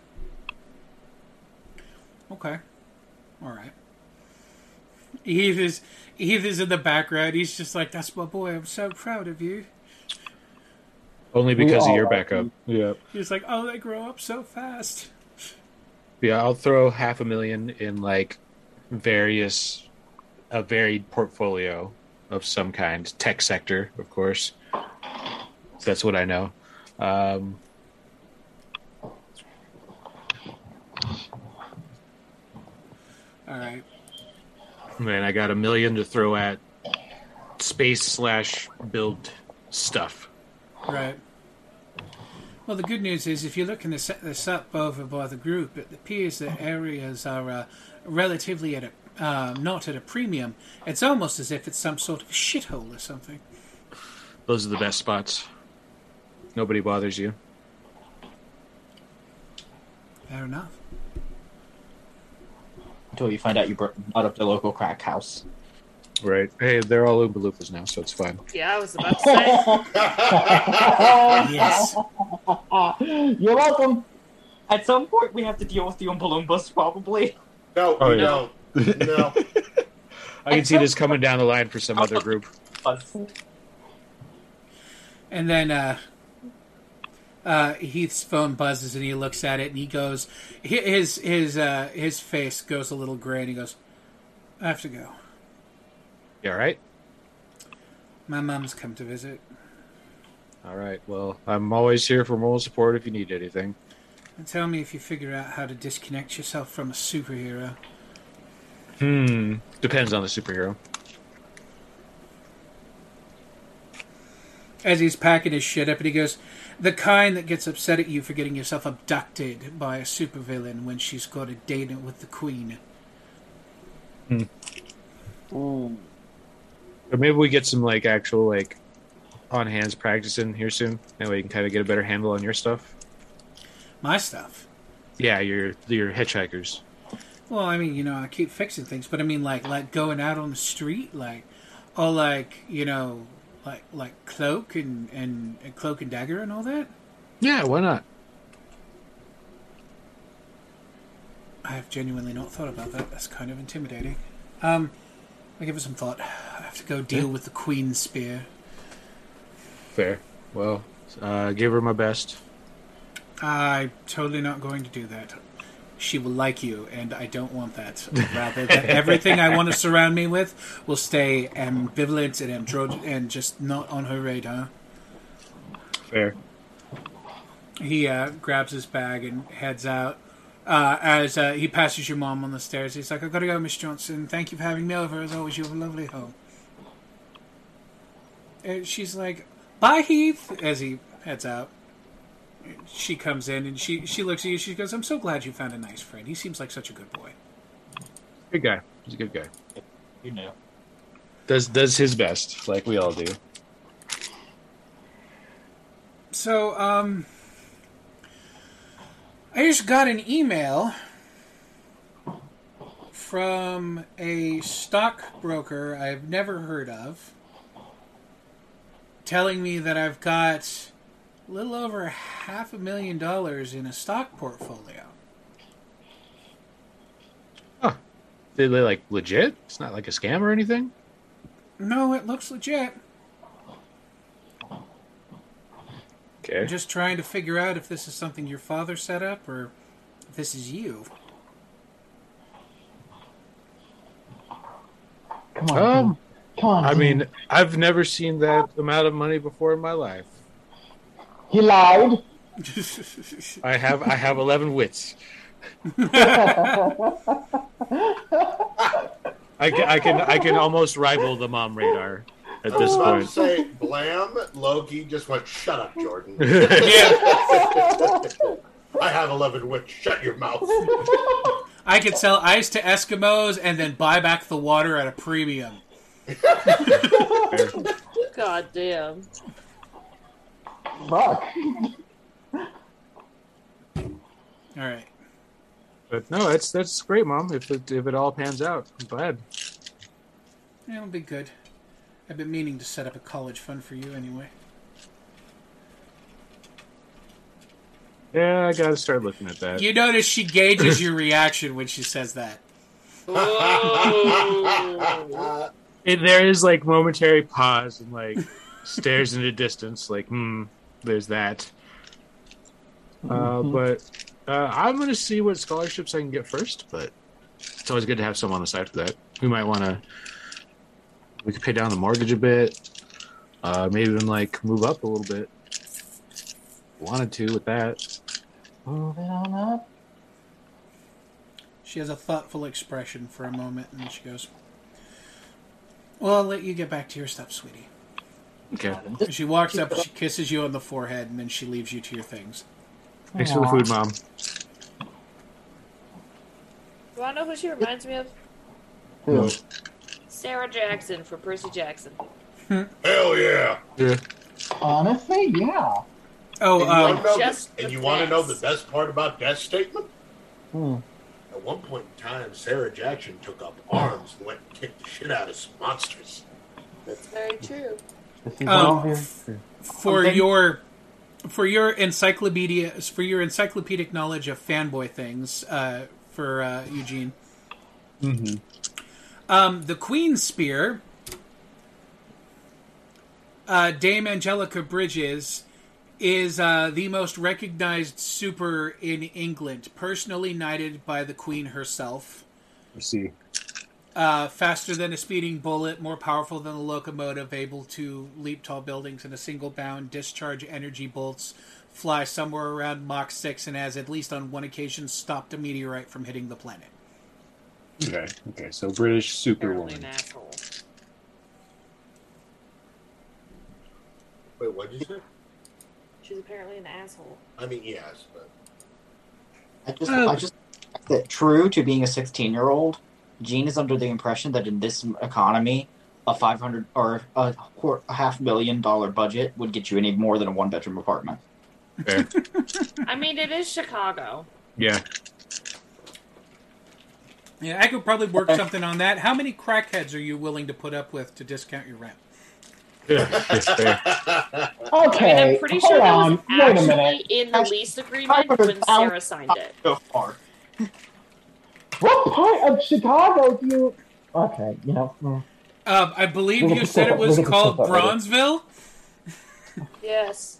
Okay. All right. Eve is Eve is in the background. He's just like, "That's my boy. I'm so proud of you." Only because of your are. backup. Yeah. He's like, "Oh, they grow up so fast." Yeah, I'll throw half a million in like various a varied portfolio of some kind, tech sector, of course. That's what I know. Um, All right. man, I got a million to throw at space slash build stuff. Right. Well, the good news is if you're looking to set this up over by the group, it appears that areas are uh, relatively at a uh, not at a premium. It's almost as if it's some sort of shithole or something. Those are the best spots. Nobody bothers you. Fair enough. Until you find out you brought up the local crack house. Right. Hey, they're all Oompa Loompas now, so it's fine. Yeah, I was about to say. Yes. You're welcome. At some point, we have to deal with the Oompa Loompas, probably. No, Oh, we yeah. don't. No. I can see this coming down the line for some other group. And then uh, Uh, Heath's phone buzzes and he looks at it and he goes, his his uh, his face goes a little gray and he goes, "I have to go. You all right? My mom's come to visit. All right. Well, I'm always here for moral support if you need anything. And tell me if you figure out how to disconnect yourself from a superhero." Hmm. Depends on the superhero. as he's packing his shit up, and he goes, "The kind that gets upset at you for getting yourself abducted by a supervillain when she's got a date with the queen." Hmm. But maybe we get some like actual like on hands practice in here soon. That way you can kind of get a better handle on your stuff. My stuff. Yeah, your your hitchhikers. Well, I mean, you know, I keep fixing things, but I mean, like, like going out on the street, like, oh, like, you know, like, like cloak and and, and cloak and dagger and all that. Yeah, why not? I have genuinely not thought about that. That's kind of intimidating. Um, I give it some thought. I have to go deal Yeah. with the queen's spear. Fair. Well, uh, give her my best. I'm totally not going to do that. She will like you, and I don't want that. Rather, that everything I want to surround me with will stay ambivalent and andro- and just not on her radar. Fair. He uh, grabs his bag and heads out. Uh, as uh, he passes your mom on the stairs, he's like, "I've gotta go, Miss Johnson. Thank you for having me over. As always, you have a lovely home." And she's like, "Bye, Heath." As he heads out, she comes in and she she looks at you. She goes, "I'm so glad you found a nice friend. He seems like such a good boy." Good guy. He's a good guy. You know. Does does his best, like we all do. So, um, I just got an email from a stockbroker I've never heard of telling me that I've got a little over half a million dollars in a stock portfolio. Did they like legit? It's not like a scam or anything. No, it looks legit. Okay. I'm just trying to figure out if this is something your father set up or if this is you. Come on. Um, Come on. I Dean. mean, I've never seen that amount of money before in my life. He lied. I have I have eleven wits. I can, I can I can almost rival the mom radar at I this was about point. to say, blam, Loki just went, shut up, Jordan. I have 11 wits. Shut your mouth. I could sell ice to Eskimos and then buy back the water at a premium. God damn. Fuck. All right. But no, that's that's great, mom. If it if it all pans out, I'm glad. It'll be good. I've been meaning to set up a college fund for you anyway. Yeah, I gotta start looking at that. You notice she gauges your reaction when she says that. It, there is like momentary pause and like stares into distance, like hmm, there's that. Uh, Mhm. but uh, I'm gonna see what scholarships I can get first. But it's always good to have some on the side for that. We might want to. We could pay down the mortgage a bit. Uh, maybe even like move up a little bit. Wanted to with that. Moving on up. She has a thoughtful expression for a moment and then she goes, Well, I'll let you get back to your stuff, sweetie. Okay. She walks up, she kisses you on the forehead, and then she leaves you to your things. Thanks for the food, mom. You wanna know who she reminds me of? Who? Sarah Jackson from Percy Jackson. Hell yeah. Yeah. Honestly, yeah. Oh, and you um, want to know, just the, and you want to know the facts. best part about Death's statement? Hmm. At one point in time, Sarah Jackson took up arms and went and kicked the shit out of some monsters. That's very true. This is Um, all for Okay. your for your encyclopedia for your encyclopedic knowledge of fanboy things uh, for uh, Eugene. Mm-hmm. Um, the Queen's Spear, uh, Dame Angelica Bridges is uh, the most recognized super in England, personally knighted by the Queen herself. I see. Uh, faster than a speeding bullet, more powerful than a locomotive, able to leap tall buildings in a single bound, discharge energy bolts, fly somewhere around Mach 6, and has at least on one occasion stopped a meteorite from hitting the planet. Okay. Okay. So British superwoman. asshole. Wait, what did you say? She's apparently an asshole. I mean, yes, but I just, I just that true to being a 16 year old, Gene is under the impression that in this economy, a 500 or a, a half million dollar budget would get you any more than a one bedroom apartment. I mean, it is Chicago. Yeah. Yeah, I could probably work something on that. How many crackheads are you willing to put up with to discount your rent? Okay, I mean, I'm pretty sure that on. was Wait actually in the lease agreement when Sarah signed it. Go far. What part of Chicago do you? Okay, you know. mm. Um, I believe you said it was that- we'll get to called that. Bronzeville. Yes.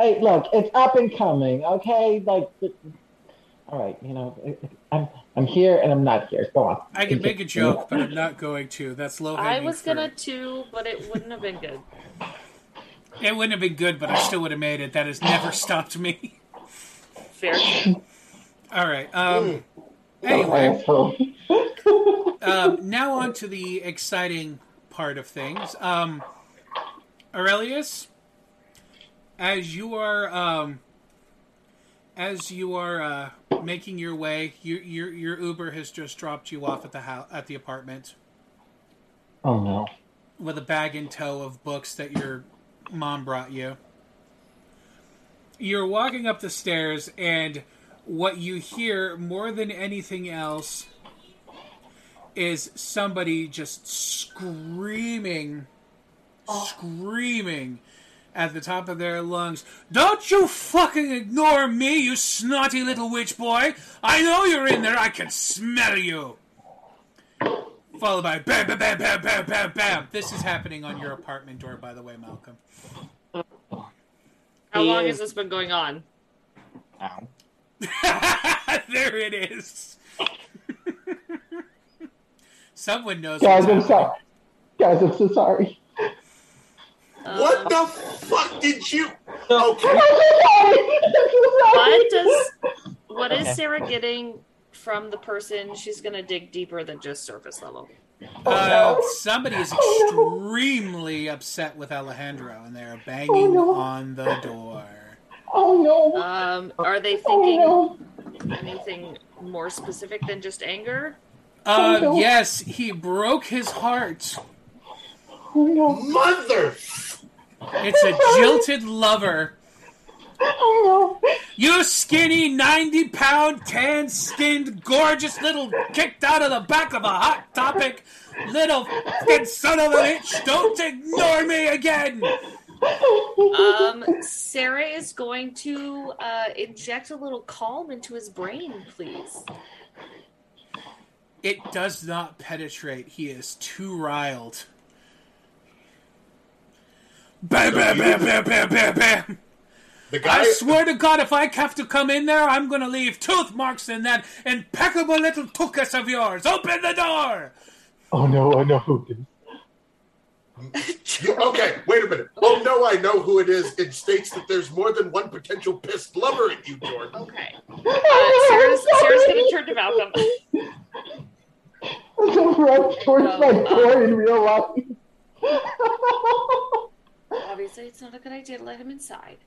Hey, look, it's up and coming. Okay, like. it- All right, you know, it- it- I'm I'm here and I'm not here. Go on. I can make a joke, but I'm not going to. That's low I was fruit. gonna too, but it wouldn't have been good. It wouldn't have been good, but I still would have made it. That has never stopped me. Fair. All right. Um, Oh, anyway, um, now on to the exciting part of things. Um, Aurelius, as you are um, as you are uh, making your way, your, your your Uber has just dropped you off at the house at the apartment Oh no. with a bag in tow of books that your mom brought you. You're walking up the stairs, and what you hear more than anything else is somebody just screaming, oh. screaming at the top of their lungs. Don't you fucking ignore me, you snotty little witch boy! I know you're in there, I can smell you! Followed by bam, bam, bam, bam, bam, bam, bam. This is happening on your apartment door, by the way, Malcolm. How long has this been going on? Ow. there it is. Someone knows. Guys, what's I'm happening. sorry. Guys, I'm so sorry. what the fuck did you? Okay. What does what is Sarah getting from the person? She's gonna dig deeper than just surface level. Uh, somebody is extremely upset with Alejandro, and they're banging on the door. Oh no. Um, are they Oh thinking no. anything more specific than just anger? Uh, no. yes, he broke his heart. Oh no. Mother. It's a jilted lover. Oh no. You skinny, 90 pound, tan skinned, gorgeous little kicked out of the back of a hot topic little son of a bitch. Don't ignore me again. Um, Sarah is going to uh, inject a little calm into his brain, please. It does not penetrate. He is too riled. Bam, bam, bam, bam, bam, bam, bam. The guy. I swear to God, if I have to come in there, I'm going to leave tooth marks in that impeccable little tukas of yours. Open the door. Oh no, I know who it is. You- okay, wait a minute. Oh no, I know who it is. It states that there's more than one potential pissed lover in you, Jordan. Okay. Uh, Sarah's, Sarah's going to turn to Malcolm. Run towards No, my um, in real life. Obviously, it's not a good idea to let him inside.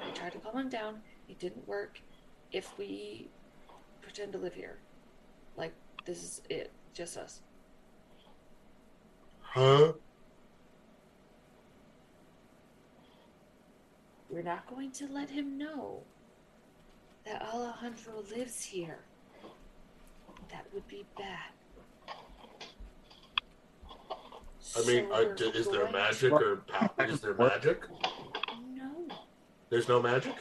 I tried to calm him down. It didn't work. If we pretend to live here, like this is it, just us. Huh? We're not going to let him know that Alejandro lives here. That would be bad. I mean, So uh, we're d- is there magic or power? Is there magic? No, There's no magic.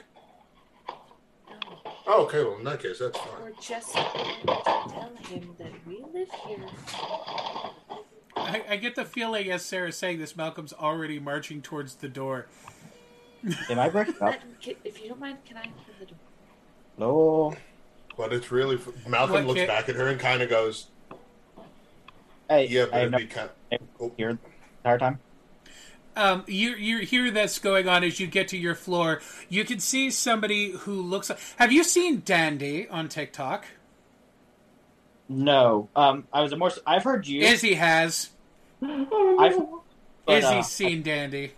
no. Oh, okay. Well, in that case, that's fine. We're just going to tell him that we live here. I, I get the feeling, as Sarah's saying this, Malcolm's already marching towards the door. Am I breaking up? If you don't mind, can I open the door? No. But it's really Malcolm What looks kid? back at her and kind of goes, Hey, "Yeah, but have it'd no be kind." here the entire time. Um, you you hear that's going on as you get to your floor. You can see somebody who looks. like... Have you seen Dandy on TikTok? No. Um, I was a more. I've heard you. Izzy has. I've, but, Izzy's uh, seen Dandy.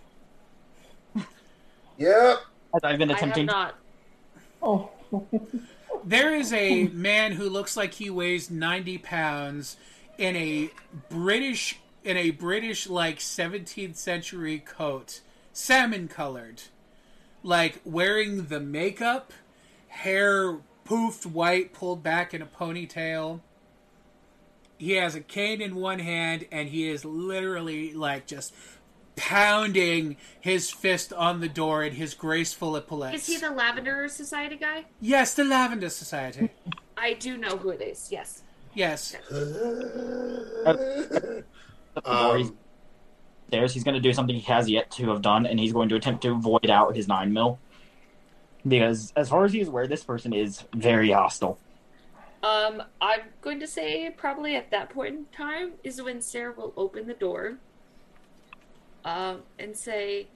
Yep. I've been attempting. I have attempting. not. Oh. There is a man who looks like he weighs ninety pounds in a British in a British like seventeenth century coat, salmon colored, like wearing the makeup, hair poofed white, pulled back in a ponytail. He has a cane in one hand, and he is literally like just pounding his fist on the door in his graceful epaulets. Is he the Lavender Society guy? Yes, the Lavender Society. I do know who it is. Yes. Yes. Before he's he's going to do something he has yet to have done, and he's going to attempt to void out his nine mil. Because as far as he is aware, this person is very hostile. Um, I'm going to say probably at that point in time is when Sarah will open the door, um, and say,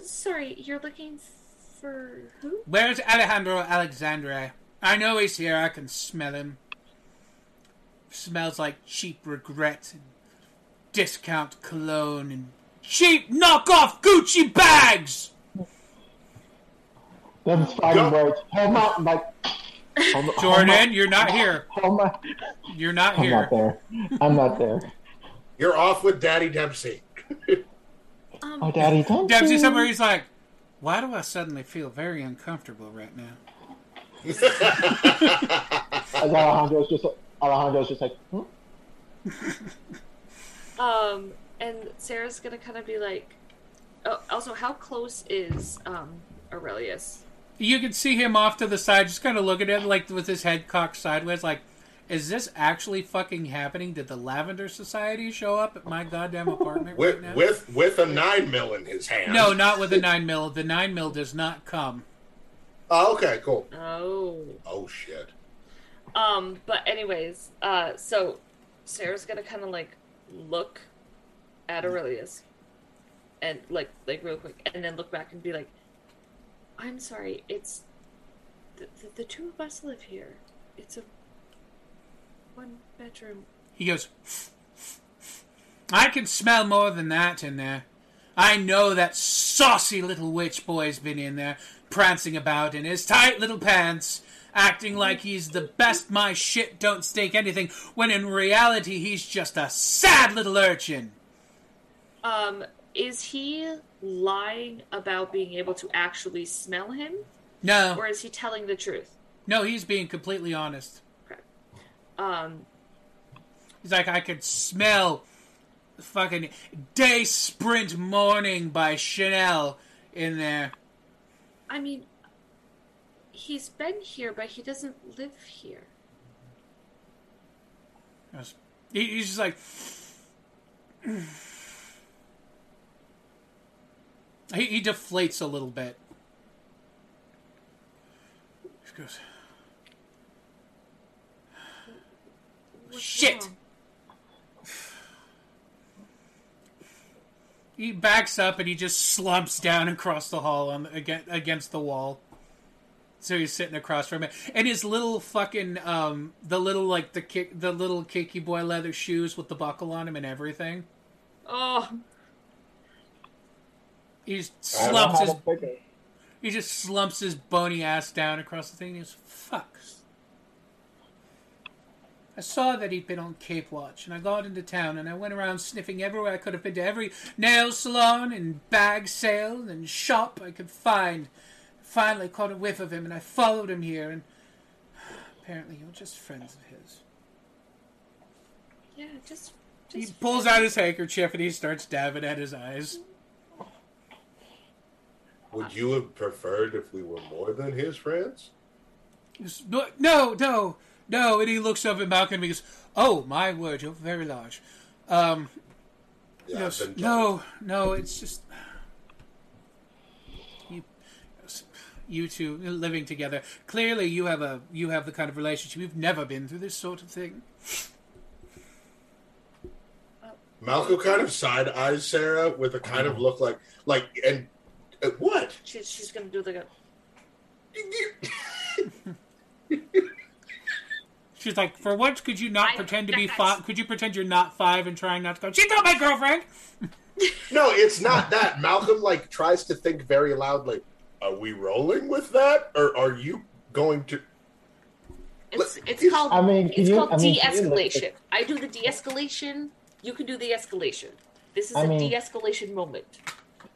"Sorry, you're looking for who?" Where's Alejandro Alexandre? I know he's here. I can smell him. Smells like cheap regret and discount cologne and cheap knockoff Gucci bags. Them's fighting words. Hold my like. Hold, hold Jordan, my- you're not here. Hold my. You're not I'm here. not there. I'm not there. You're off with Daddy Dempsey. Oh, Daddy, don't. Dempsey somewhere he's like, why do I suddenly feel very uncomfortable right now? As Alejandro's just Alejandro's just like. Hmm? Um, and Sarah's gonna kind of be like, "Oh, also, how close is um Aurelius?" You can see him off to the side, just kind of looking at it, like with his head cocked sideways, like, is this actually fucking happening? Did the Lavender Society show up at my goddamn apartment with right now? with with a nine mil in his hand. No, not with a nine mil. The nine mil does not come. Oh, okay, cool. Oh. Oh shit. Um, but anyways, uh, so Sarah's gonna kind of like look at Aurelius, and like like real quick, and then look back and be like, "I'm sorry, it's the, the, the two of us live here. It's a one bedroom." He goes, I can smell more than that in there. I know that saucy little witch boy's been in there, prancing about in his tight little pants, acting like he's the best my shit don't stake anything, when in reality he's just a sad little urchin. Um, is he lying about being able to actually smell him, No, or is he telling the truth? no, he's being completely honest. Um, He's like, I could smell the fucking Day Sprint Morning by Chanel in there. I mean, he's been here, but he doesn't live here. He- He's just like. He, he deflates a little bit. He goes, Shit! wrong? He backs up and he just slumps down across the hall on against, against the wall. So he's sitting across from it, and his little fucking um, the little like the kick, the little kicky boy leather shoes with the buckle on him and everything. Oh, He just I don't know slumps his to pick it. He just slumps his bony ass down across the thing. He goes, "Fuck." I saw that he'd been on Cape Watch, and I got into town, and I went around sniffing everywhere I could have been to every nail salon and bag sale and shop I could find. Finally caught a whiff of him, and I followed him here, and apparently you're just friends of his. yeah, just. He pulls out his handkerchief and he starts dabbing at his eyes. Would you have preferred if we were more than his friends? "No, no, no, no. And he looks up at Malcolm and he goes, Oh, my word, you're very large. Um, Yeah, no, no, no, it's just you, you two living together. Clearly, you have a you have the kind of relationship you've never been through this sort of thing. Malcolm kind of side eyes Sarah with a kind of look like like and uh, what? She, she's gonna do the. She's like, for once, could you not pretend to be five? Could you pretend you're not five and trying not to go? She's not my girlfriend. No, it's not that. Malcolm like tries to think very loudly. Are we rolling with that, or are you going to? It's it's called. I mean, it's you- called I mean, can you look de-escalation. I do the de-escalation. You can do the escalation. This is I a mean- de-escalation moment.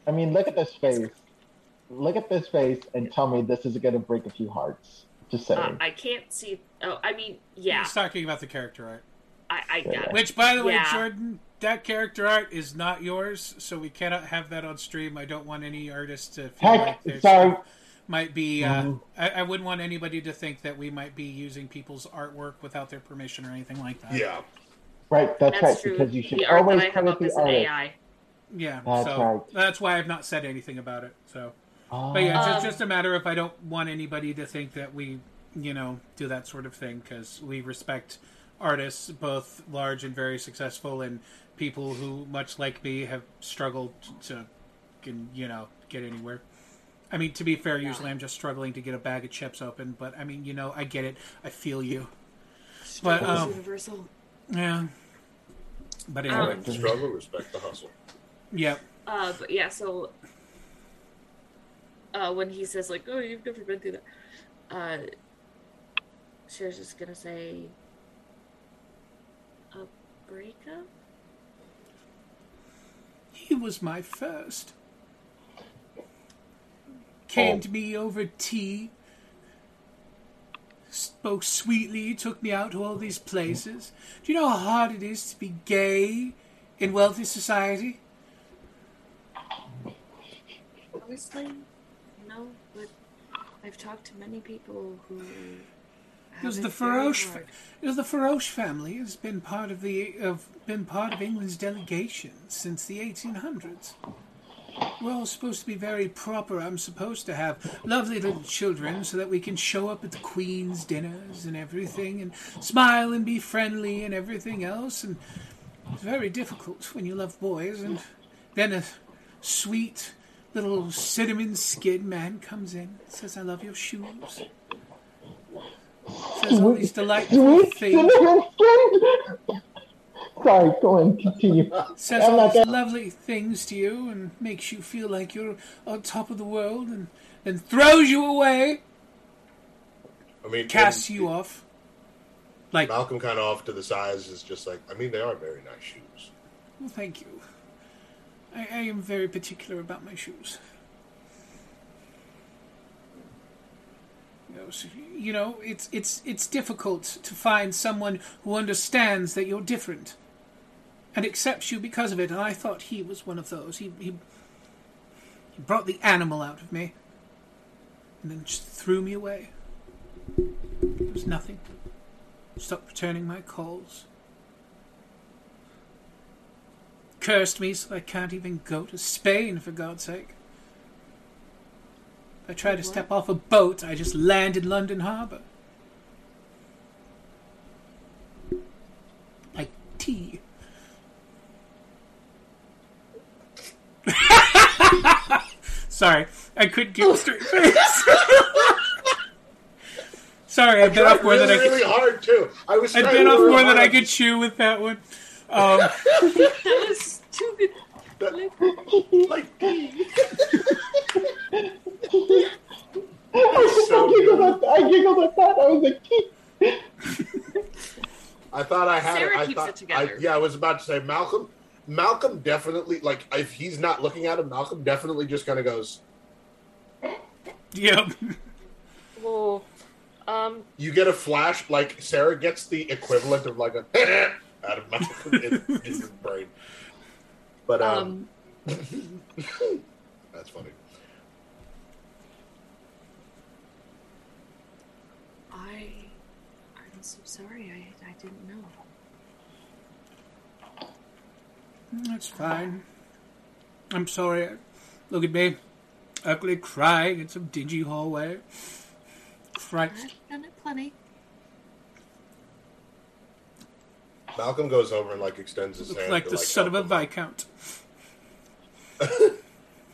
I mean, look at this face. Look at this face and tell me this is going to break a few hearts. Just saying. Uh, I can't see. Oh, I mean, yeah. He's talking about the character art. I, I got it. Which, by the way, Yeah. Jordan, that character art is not yours, so we cannot have that on stream. I don't want any artists to feel Heck, like their sorry. might be. Uh, Mhm. I, I wouldn't want anybody to think that we might be using people's artwork without their permission or anything like that. Yeah. right, that's, That's right, true. because you should The art always that I have credit up the is an artist. AI. Yeah, That's so right. that's why I've not said anything about it. So, but yeah, it's Um, just, just a matter of I don't want anybody to think that we, you know, do that sort of thing because we respect artists, both large and very successful, and people who, much like me, have struggled to, can, you know, get anywhere. I mean, to be fair, usually I'm just struggling to get a bag of chips open, but I mean, you know, I get it. I feel you. But um, universal. yeah. But anyway, Respect the struggle, respect the hustle. yeah. Uh, but yeah, so uh, when he says like, "Oh, you've never been through that," uh, Cher's just gonna say, "A breakup." He was my first. Came Oh. to me over tea. Spoke sweetly, took me out to all these places. Do you know how hard it is to be gay in wealthy society? Honestly, no, but I've talked to many people who. Was the it very Feroche. It was the Feroche family has been part of the of been part of England's delegation since the 1800s. We're all supposed to be very proper. I'm supposed to have lovely little children so that we can show up at the Queen's dinners and everything, and smile and be friendly and everything else. And it's very difficult when you love boys. And then a sweet little cinnamon skinned man comes in, says, "I love your shoes." Says all these delightful Sweet things. cinnamon skin. Sorry, go on, continue. says I'm all not these lovely things to you and makes you feel like you're on top of the world and then throws you away, I mean, casts you off. Like, Malcolm kind of off to the sides is just like, I mean, they are very nice shoes. well, thank you. I, I am very particular about my shoes. You know, it's it's it's difficult to find someone who understands that you're different and accepts you because of it. And I thought he was one of those. He he, he brought the animal out of me and then just threw me away. There was nothing. Stopped returning my calls. Cursed me so I can't even go to Spain, for God's sake. If I try to step off a boat, I just land in London Harbour. Like tea. Sorry, I couldn't keep a straight face. Sorry, I bit off more than I could. really hard too. I was I bit off really more than I could chew with that one. Um, that was too good. like I, giggled at, I giggled at that. I was like, I thought I had Sarah it. I keeps thought, it together. I, yeah, I was about to say Malcolm. Malcolm definitely like if he's not looking at him, Malcolm definitely just kind of goes. Yep. Well, um, You get a flash, like Sarah gets the equivalent of like a out of Malcolm in, in your brain. But um, that's funny. I, I'm so sorry. I, I didn't know. That's fine. I'm sorry. Look at me. Ugly crying in some dingy hallway. Christ. I've done it plenty. Malcolm goes over and like extends his Looks hand. like to, the like, son of a him. viscount.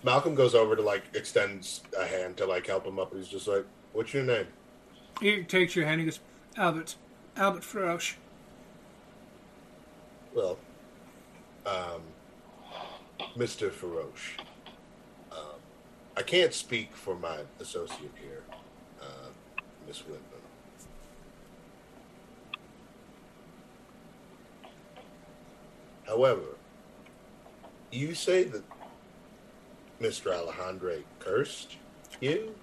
Malcolm goes over to like extends a hand to like help him up. He's just like, "What's your name?" He takes your hand. He goes, Albert, Albert Frosch. Well, um, Mr. Faroche, um, I can't speak for my associate here, uh, Miss Whitman. However, you say that Mr. Alejandro cursed you?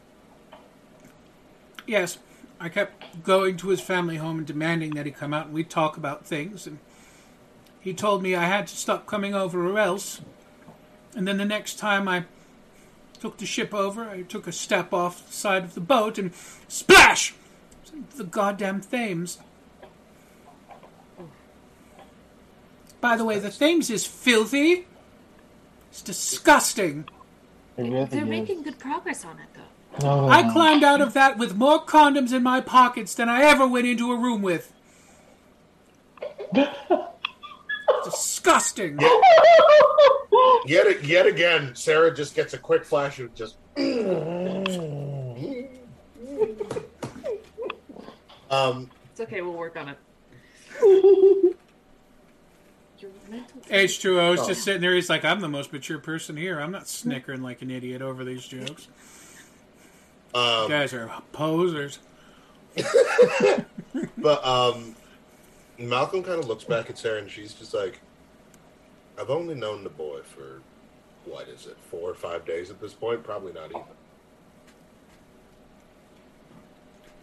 Yes, I kept going to his family home and demanding that he come out and we talk about things. And he told me I had to stop coming over or else. And then the next time I took the ship over, I took a step off the side of the boat and splash! The goddamn Thames. By the way, the Thames is filthy. It's disgusting. It really They're is. making good progress on it, though. No. I climbed out of that with more condoms in my pockets than I ever went into a room with. Disgusting. Yet, yet again, Sarah just gets a quick flash of just. um, It's okay, we'll work on it. Your mental H2O is Oh. just sitting there. He's like, I'm the most mature person here. I'm not snickering like an idiot over these jokes. um, You guys are posers. but um, Malcolm kind of looks back at Sarah and she's just like, I've only known the boy for, what is it, four or five days at this point? Probably not even.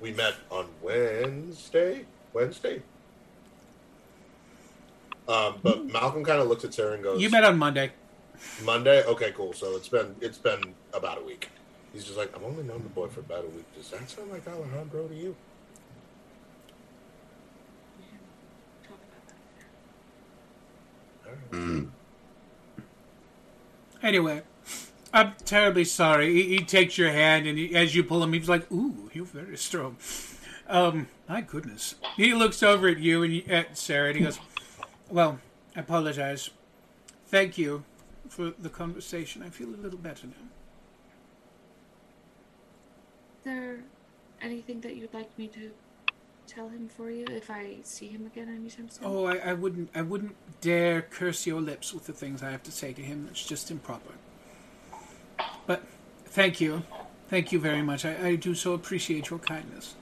We met on Wednesday? Wednesday? Um, but Malcolm kind of looks at Sarah and goes, You met on Monday. Monday? Okay, cool. So it's been it's been about a week. He's just like, I've only known the boy for about a week. Does that sound like Alejandro to you? Anyway, I'm terribly sorry. He, he takes your hand, and he, as you pull him, he's like, "Ooh, you're very strong." Um, my goodness. He looks over at you and at Sarah, and he goes, "Well, I apologize. Thank you for the conversation. I feel a little better now." Is there anything that you'd like me to tell him for you if I see him again anytime soon? Oh, I, I wouldn't, I wouldn't dare curse your lips with the things I have to say to him. It's just improper. But thank you, thank you very much. I, I do so appreciate your kindness.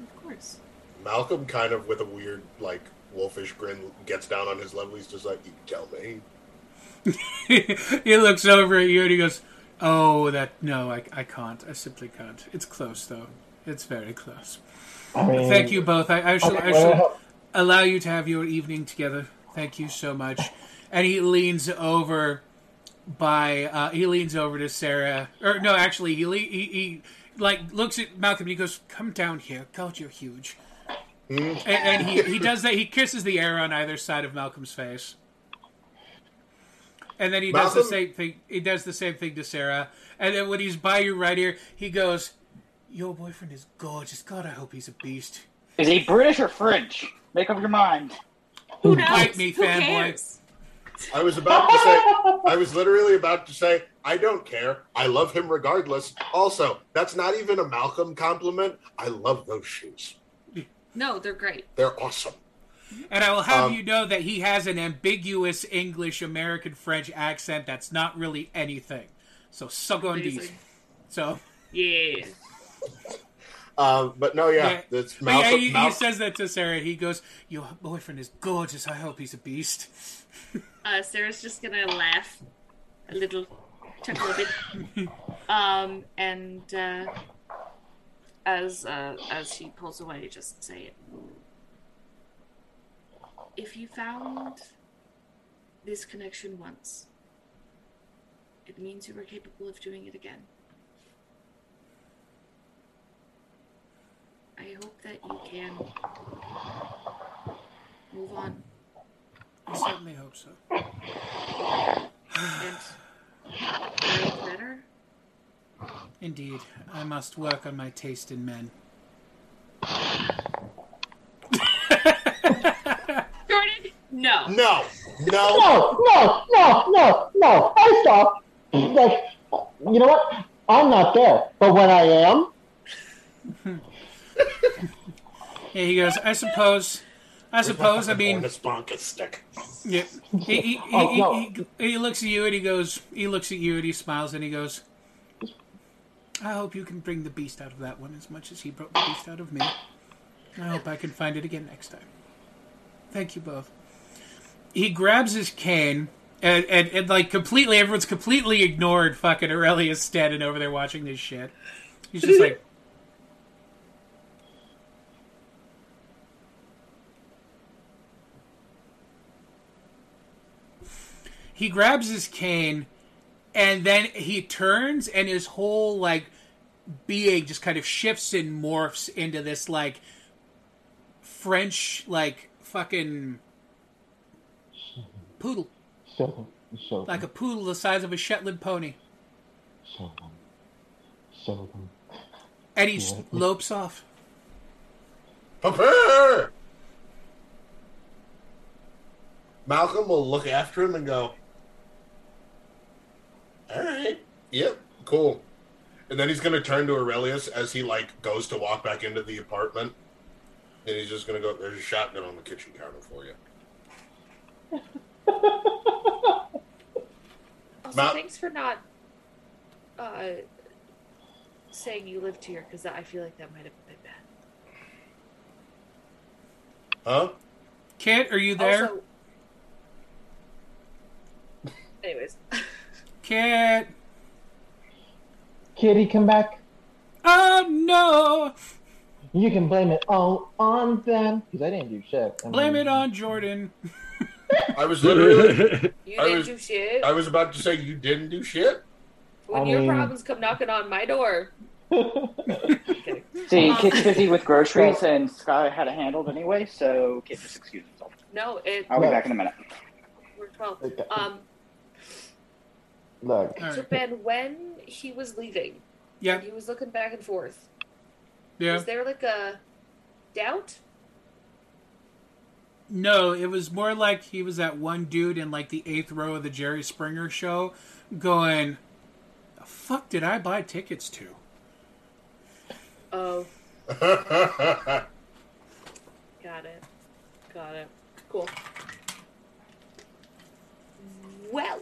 Of course. Malcolm kind of with a weird like wolfish grin gets down on his level. He's just like, you tell me. he looks over at you and he goes, "Oh, that no, I, I can't. I simply can't. It's close though. It's very close. I mean- Thank you both. I, I shall, Okay, I shall well- allow you to have your evening together. Thank you so much." And he leans over by uh, he leans over to Sarah, or no, actually, he le- he, he like looks at Malcolm. and He goes, "Come down here. God, you're huge." Mm-hmm. And, and he, he does that. He kisses the air on either side of Malcolm's face. And then he does the same thing. He does the same thing to Sarah. And then when he's by you right here, he goes, "Your boyfriend is gorgeous. God, I hope he's a beast." Is he British or French? Make up your mind. Who knows? Bite me, Who fanboy. I was about to say, I was literally about to say, I don't care. I love him regardless. Also, that's not even a Malcolm compliment. I love those shoes. No, they're great. They're awesome. And I will have Um, you know that he has an ambiguous English American French accent that's not really anything. So suck on these. So Yeah. Um, but no, yeah, it's But yeah, Malcolm. he, he says that to Sarah. He goes, "Your boyfriend is gorgeous. I hope he's a beast." Uh, Sarah's just gonna laugh a little, chuckle a bit, um, and uh, as uh, as he pulls away, just say it. If you found this connection once, it means you were capable of doing it again. I hope that you can move on. I certainly hope so. And better? Indeed, I must work on my taste in men. Jordan, no. No, no. No, no, no, no, no. First off, like, you know what? I'm not there, but when I am, Yeah, he goes. I suppose. I suppose. I mean, Bonka stick. Yeah. He, he, he, Oh, he, no. he, he looks at you and he goes. He looks at you and he smiles and he goes. I hope you can bring the beast out of that one as much as he brought the beast out of me. I hope I can find it again next time. Thank you both. He grabs his cane and, and, and like completely, everyone's completely ignored fucking Aurelius standing over there watching this shit. He's just like, he grabs his cane and then he turns and his whole like being just kind of shifts and morphs into this like french like fucking poodle show them, show them, like a poodle the size of a shetland pony show them, show them. and he Yeah. lopes off Prepare! Malcolm will look after him and go, All right. Yep. Cool. And then he's going to turn to Aurelius as he like goes to walk back into the apartment. And he's just going to go, There's a shotgun on the kitchen counter for you. Also, Ma- thanks for not uh, saying you lived here because I feel like that might have been bad. Huh? kit are you there Also, anyways, kit Kitty, come back. oh no You can blame it all on them because I didn't do shit. I blame it on jordan I was literally. you I didn't was, do shit. I was about to say you didn't do shit. when I your mean- problems come knocking on my door. See, Kit's busy with groceries, and Sky had it handled anyway, so Kit just excused himself. No, it. I'll be back in a minute. We're twelve. Okay. Um. Look, All So right. Ben, when he was leaving, yeah he was looking back and forth. yeah Was there like a doubt? No, it was more like he was that one dude in like the eighth row of the Jerry Springer show going, The fuck did I buy tickets to? Oh, got it. Got it. Cool. Well,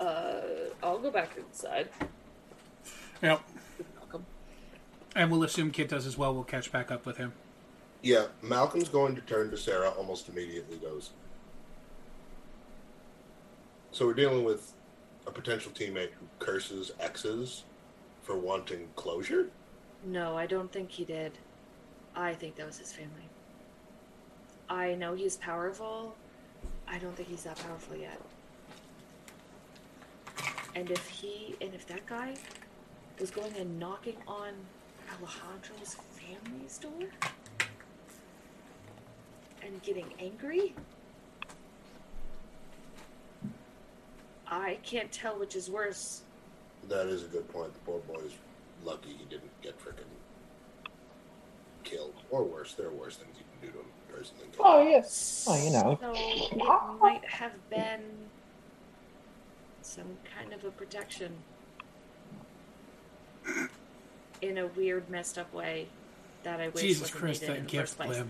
uh, I'll go back inside. Yep. Welcome. And we'll assume Kit does as well. We'll catch back up with him. Yeah, Malcolm's going to turn to Sarah almost immediately. Goes. So we're dealing with a potential teammate who curses exes for wanting closure. No, I don't think he did. I think that was his family. I know he's powerful. I don't think he's that powerful yet. And if he and if that guy was going and knocking on Alejandro's family's door and getting angry, I can't tell which is worse. That is a good point. The poor boy's lucky he didn't get frickin' killed, or worse. There are worse things you can do to him. person than kill. oh yes, oh you know, So it might have been some kind of a protection in a weird, messed up way that I wish Jesus Christ, needed that in the gift, first place.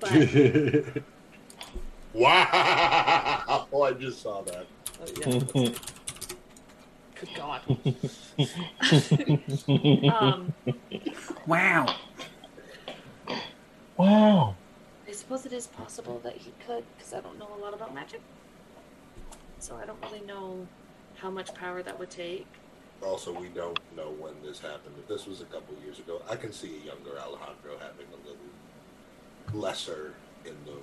Blim. But Wow! I just saw that. oh, yeah, good God. um, Wow. wow. I suppose it is possible that he could, because I don't know a lot about magic. So I don't really know how much power that would take. Also, we don't know when this happened. If this was a couple years ago, I can see a younger Alejandro having a little lesser in the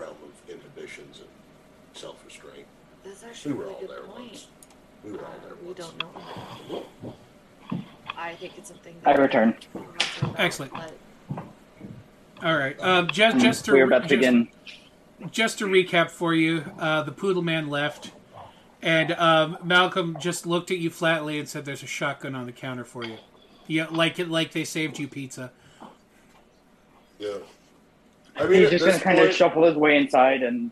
realm of inhibitions and self-restraint. That's actually We a were really all good there point. once. We were all there We once. don't know. I think it's something. I return. we'll have to know about, Excellent. But All right. Um, just just to We are about to just, begin. Just to recap for you, uh, the poodle man left, and um, Malcolm just looked at you flatly and said, "There's a shotgun on the counter for you." Yeah, like it, like they saved you pizza. Yeah. I mean, he's just gonna this kind of shuffle his way inside and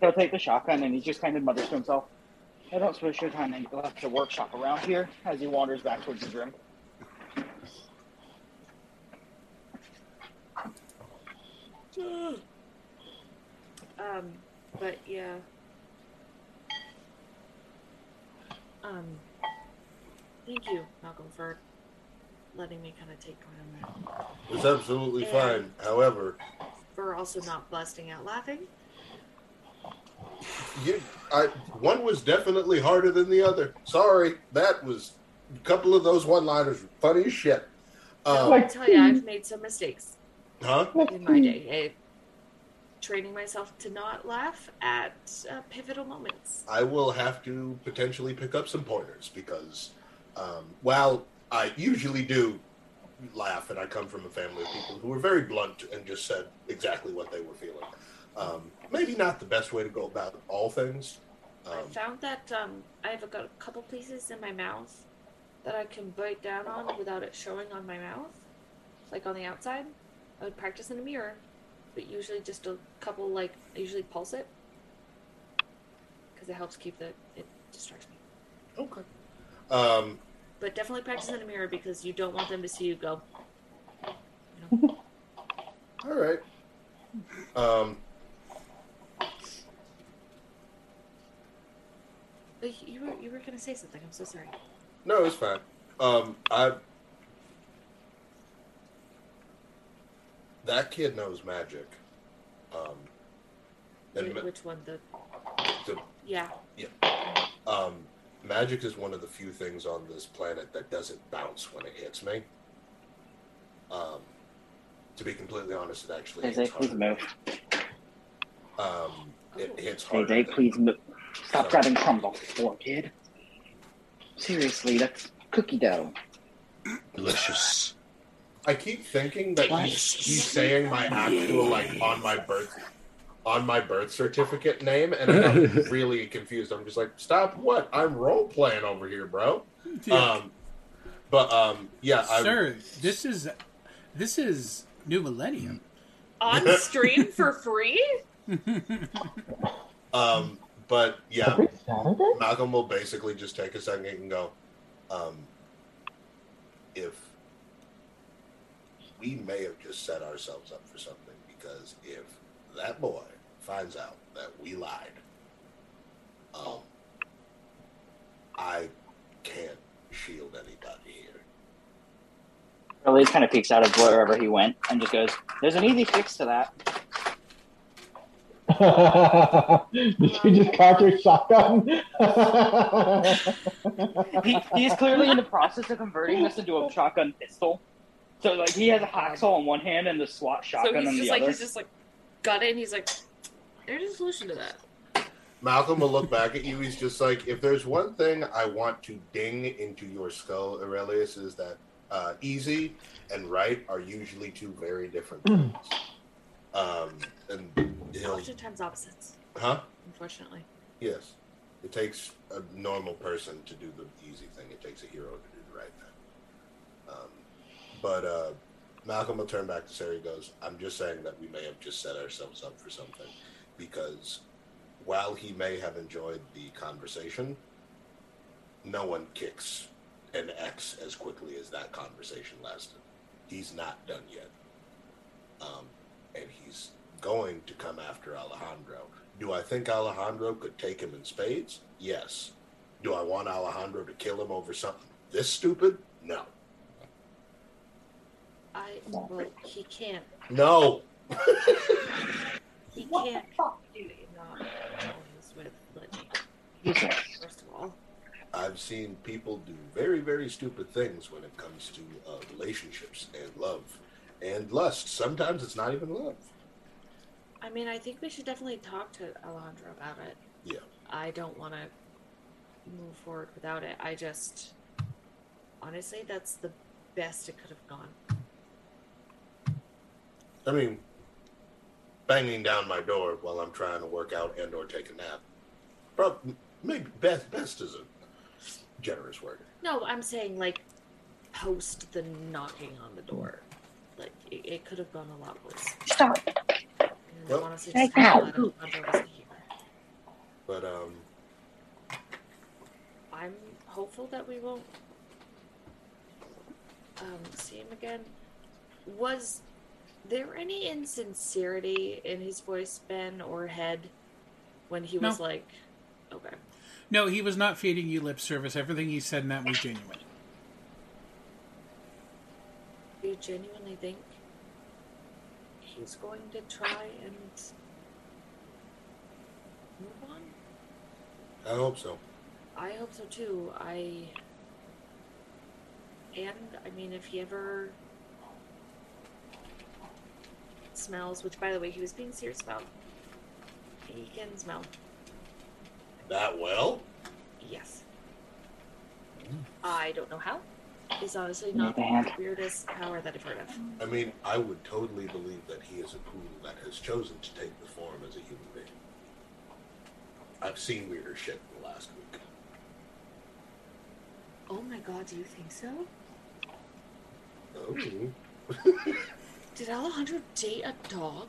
he'll take the shotgun and he just kind of mutters to himself, I don't suppose your time ain't left to workshop around here as he wanders back towards his room. Um, but yeah. Um, thank you, Malcolm, for letting me kind of take part in that. It's absolutely And fine. However, For also not busting out laughing. you, I, one was definitely harder than the other. Sorry, that was a couple of those one-liners were funny as shit. Um, I tell you, I've made some mistakes huh? in my day. Training myself to not laugh at uh, pivotal moments. I will have to potentially pick up some pointers because, um, while I usually do laugh, and I come from a family of people who were very blunt and just said exactly what they were feeling. Um, maybe not the best way to go about all things. I Um, found that um, I have got a couple places in my mouth that I can bite down on without it showing on my mouth, like on the outside. I would practice in a mirror, but usually just a couple, like I usually pulse it because it helps keep the it distracts me. Okay. um, But definitely practice in a mirror because you don't want them to see you go. all right. Um, you were you were gonna say something. I'm so sorry. no, it's fine. Um, I. That kid knows magic. Um, and Wh- Which one? The the yeah. Yeah. Um, magic is one of the few things on this planet that doesn't bounce when it hits me. Um, to be completely honest, it actually Jose, hits please hard. move. Um, it hits harder. Jose, than- please move. Stop grabbing crumbs off the floor, kid. Seriously, that's cookie dough. Delicious. I keep thinking that he's, he's saying my actual like on my birth on my birth certificate name, and I'm really confused. I'm just like, stop! What? I'm role playing over here, bro. Um, but um, yeah, I, Sir, this is this is New Millennium. On stream for free? Um, but yeah, Malcolm will basically just take a second and go, um, if we may have just set ourselves up for something, because if that boy finds out that we lied, um, I can't shield anybody here. Really kind of peeks out of wherever he went and just goes, There's an easy fix to that. Did you just cock your shotgun? he, he's clearly in the process of converting this into a shotgun pistol. So like he has a hacksaw in one hand and the SWAT So shotgun he's in the like other. he's just like he's just like, got it and he's like there's a solution to that. Malcolm will look back at you. He's just like, if there's one thing I want to ding into your skull, Aurelius, is that uh, easy and right are usually two very different things. um, and he'll, Oftentimes opposites, huh? unfortunately. Yes. It takes a normal person to do the easy thing. It takes a hero to do the right thing. But uh, Malcolm will turn back to Sarah. He goes, I'm just saying that we may have just set ourselves up for something because while he may have enjoyed the conversation, no one kicks an X as quickly as that conversation lasted. He's not done yet. Um, and he's going to come after Alejandro. Do I think Alejandro could take him in spades? Yes. Do I want Alejandro to kill him over something this stupid? No. I well he can't No. he can't do it not always with Liddy. First of all. I've seen people do very, very stupid things when it comes to uh, relationships and love and lust. Sometimes it's not even love. I mean I think we should definitely talk to Alejandro about it. Yeah. I don't wanna move forward without it. I just honestly that's the best it could have gone. I mean, banging down my door while I'm trying to work out and or take a nap. Probably, maybe best best is a generous word. No, I'm saying like post the knocking on the door. Like it, it could have gone a lot worse. Stop. And Well- honestly, Right now. that Alejandro wasn't here. But um, I'm hopeful that we won't um, see him again. Was there any insincerity in his voice, Ben or Head, when he was No. like, "Okay, No, he was not feeding you lip service. Everything he said in that was genuine. do you genuinely think he's going to try and move on?" I hope so. I hope so too. I and I mean, if he ever smells, which by the way, he was being serious about, he can smell. That well? Yes. I don't know how. It's honestly not the Need a hand. weirdest power that I've heard of. I mean, I would totally believe that he is a pool that has chosen to take the form as a human being. I've seen weirder shit in the last week. Oh my god, do you think so? Oh. Did Alejandro date a dog?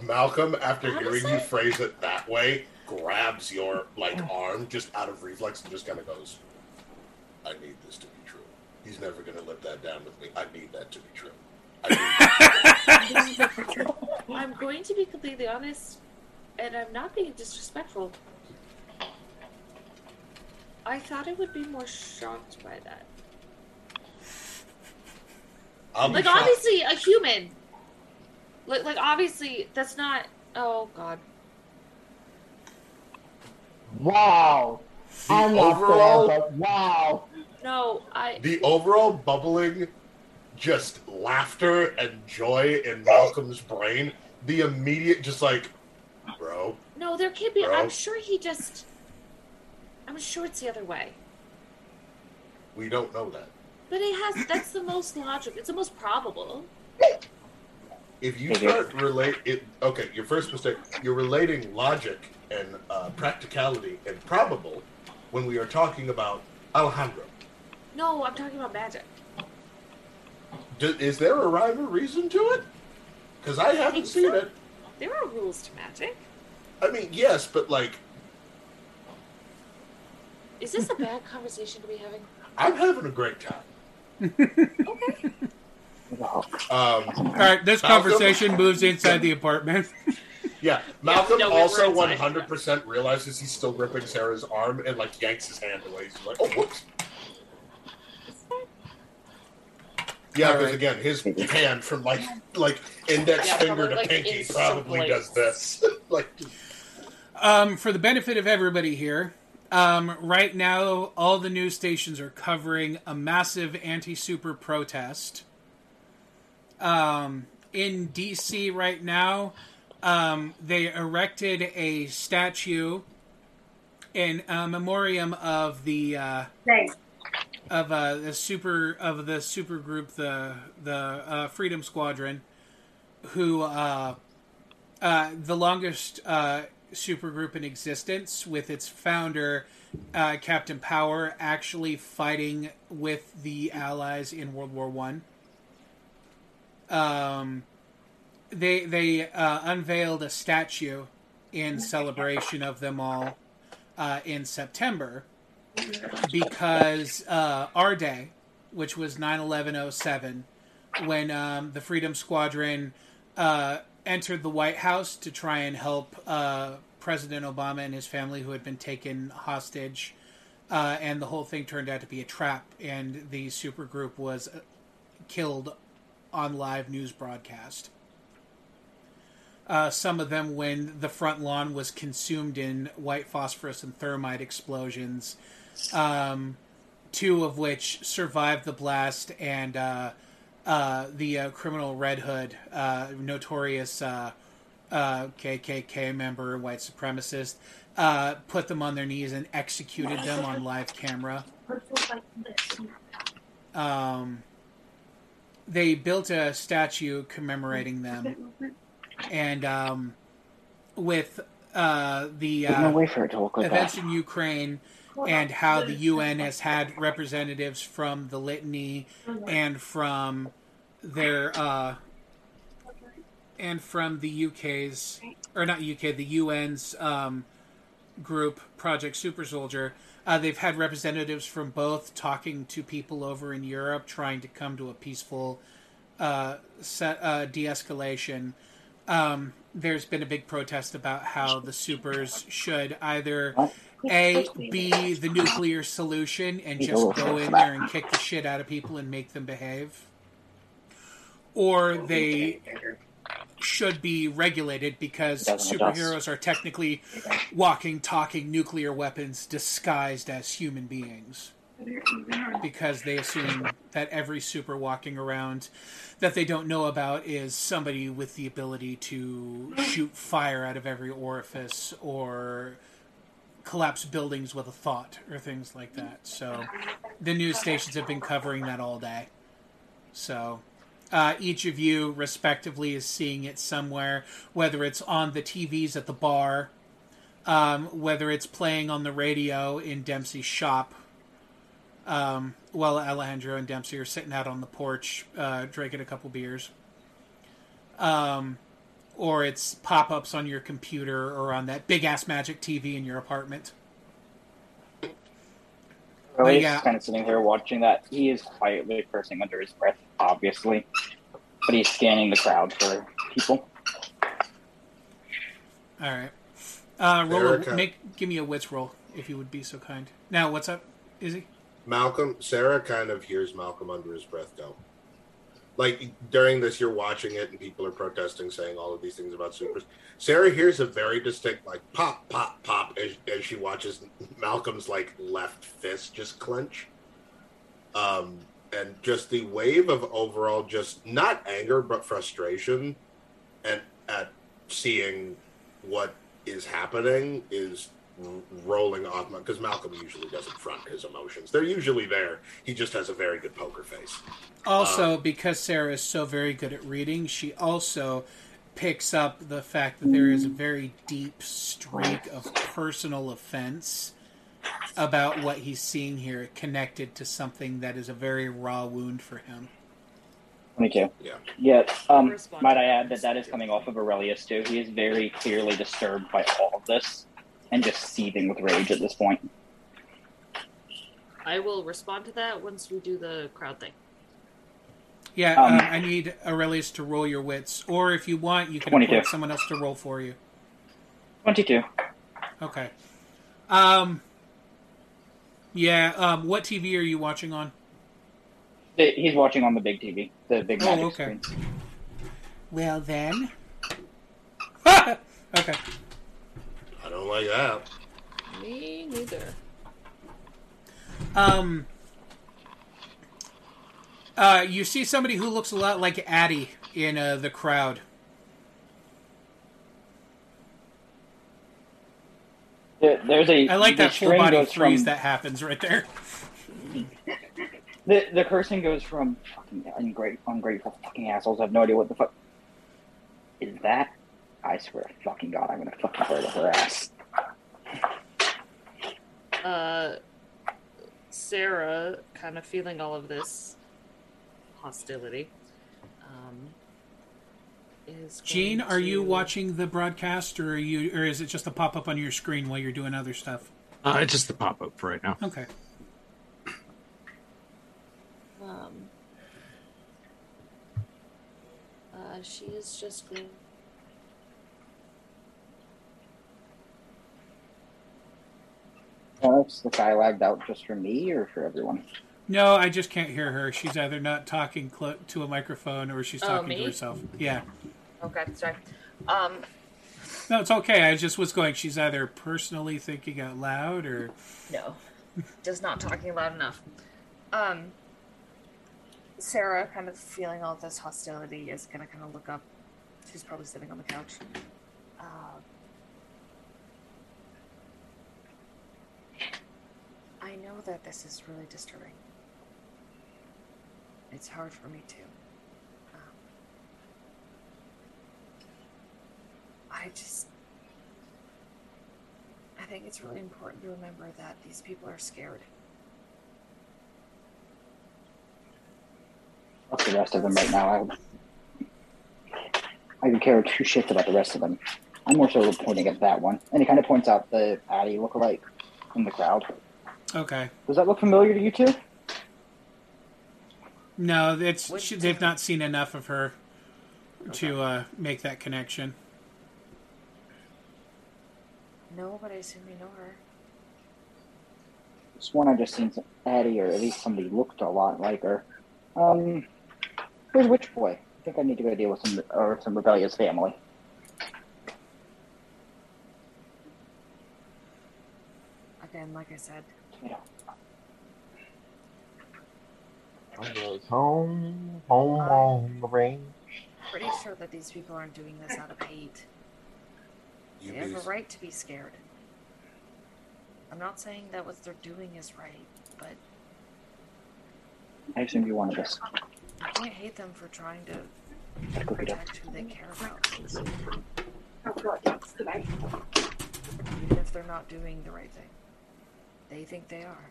Malcolm, after Honestly? hearing you phrase it that way, grabs your like mm. arm just out of reflex and just kind of goes, "I need this to be true. He's never gonna let that down with me. I need that to be true. I'm going to be completely honest, and I'm not being disrespectful. I thought I would be more shocked by that. I'll like obviously a human. Like like obviously that's not. Oh god. Wow. I'm overall- there, wow. No, I. The overall bubbling, just laughter and joy in Malcolm's brain. The immediate, just like, bro, No, there can't be. Bro. I'm sure he just. I'm sure it's the other way. we don't know that. But it has. That's the most logical. It's the most probable. If you start relate it, okay, your first mistake, you're relating logic and uh, practicality and probable when we are talking about Alejandro. No, I'm talking about magic. Do, is there a rhyme or reason to it? Because I haven't seen it. There are rules to magic. I mean, yes, but like, Is this a bad conversation to be having? I'm having a great time. Okay. Um, All right, this conversation moves inside the apartment. Yeah, Malcolm no, we also inside. 100% realizes he's still gripping Sarah's arm and like yanks his hand away. He's like, "Oh, whoops." Yeah, because again, his hand from like like index Yeah, finger probably, to like, pinky probably does this. like, Um, for the benefit of everybody here, um, right now all the news stations are covering a massive anti-super protest. Um, in D.C. right now, um, they erected a statue in uh, memoriam of the uh, of uh, the super of the super group, the the uh, Freedom Squadron, who uh, uh, the longest uh, supergroup in existence, with its founder, uh, Captain Power, actually fighting with the Allies in World War One. Um, they they uh, unveiled a statue in celebration of them all uh, in September because uh, our day, which was 9/11/07, when um, the Freedom Squadron uh, entered the White House to try and help uh, President Obama and his family, who had been taken hostage, uh, and the whole thing turned out to be a trap, and the supergroup was uh, killed on live news broadcast. Uh, some of them when the front lawn was consumed in white phosphorus and thermite explosions, um, two of which survived the blast, and uh, uh, the uh, criminal Red Hood, uh, notorious uh, uh, KKK member, white supremacist, uh, put them on their knees and executed them on live camera. um, they built a statue commemorating them, and um, with uh, the uh, way for it to look like events in Ukraine and how the UN has had representatives from the litany and from their uh, and from the UK's or not UK, the UN's um, group Project Super Soldier. Uh, they've had representatives from both talking to people over in Europe, trying to come to a peaceful uh, set, uh, de-escalation. Um, there's been a big protest about how the supers should either a be the nuclear solution and just go in there and kick the shit out of people and make them behave, or they should be regulated because superheroes are technically walking, talking nuclear weapons disguised as human beings. Because they assume that every super walking around that they don't know about is somebody with the ability to shoot fire out of every orifice or collapse buildings with a thought or things like that. So the news stations have been covering that all day. So uh, each of you, respectively, is seeing it somewhere, whether it's on the TVs at the bar, um, whether it's playing on the radio in Dempsey's shop, um, while Alejandro and Dempsey are sitting out on the porch uh, drinking a couple beers. Um, or it's pop ups on your computer or on that big ass magic TV in your apartment. Really, But yeah. kind of sitting here watching that. He is quietly cursing under his breath, obviously, but he's scanning the crowd for people. All right. Uh, roll a, make give me a wits roll if you would be so kind. Now, what's up, Izzy? Malcolm, Sarah kind of hears Malcolm under his breath go. Like during this, you're watching it and people are protesting, saying all of these things about supers. Sarah hears a very distinct, like pop, pop, pop, as, as she watches Malcolm's like left fist just clench. Um, and just the wave of overall, just not anger but frustration, and at seeing what is happening is rolling off because Malcolm usually doesn't front his emotions. They're usually there. He just has a very good poker face. Also, Um, because Sarah is so very good at reading, she also picks up the fact that there is a very deep streak of personal offense about what he's seeing here, connected to something that is a very raw wound for him. Twenty-two. Yeah. Yeah. Um, might I add that that is coming off of Aurelius too. He is very clearly disturbed by all of this and just seething with rage at this point. I will respond to that once we do the crowd thing. Yeah, Um, um, I need Aurelius to roll your wits, or if you want, you can 22. appoint someone else to roll for you. Twenty-two. Okay. Um. Yeah. Um. What TV are you watching on? He's watching on the big TV, the big Oh, okay. screen. Well then. okay. I don't like that. Me neither. Um. Uh, you see somebody who looks a lot like Addie in uh, the crowd. There- There's a. I like that full body freeze from- that happens right there. The the cursing goes from fucking ungrate, ungrateful fucking assholes. I have no idea what the fuck is that. I swear to fucking god, I'm gonna fucking murder her ass. Uh, Sarah, kind of feeling all of this hostility, um, is. Gene, going are you watching the broadcast, or are you, or is it just a pop up on your screen while you're doing other stuff? Uh, it's just the pop up for right now. Okay. Um, uh, she is just going. Alex, the guy lagged out just for me or for everyone? No, I just can't hear her. She's either not talking clo- to a microphone or she's Oh, talking me? to herself. Yeah. Okay, sorry. Um, No, it's okay. I just was going. She's either personally thinking out loud or. No, just not talking loud enough. Um, Sarah, kind of feeling all this hostility, is gonna kind of look up. She's probably sitting on the couch. Uh, I know that this is really disturbing. It's hard for me too. Um, I just. I think it's really important to remember that these people are scared. Fuck the rest of them right now. I, I could care two shits about the rest of them. I'm more so pointing at that one. And he kind of points out the Addie lookalike in the crowd. Okay. Does that look familiar to you two? No, it's she, they've not seen enough of her to uh, make that connection. No, but I assume you know her. This one I just seen some Addie, or at least somebody looked a lot like her. Um, where's Witch Boy? I think I need to go deal with some or some rebellious family. Again, like I said, Goes home, home on the range. pretty sure that these people aren't doing this out of hate. You they have be- a right to be scared. I'm not saying that what they're doing is right, but I assume you wanted this. I can't hate them for trying to Cookie dough. protect who they care about. Even if they're not doing the right thing, they think they are.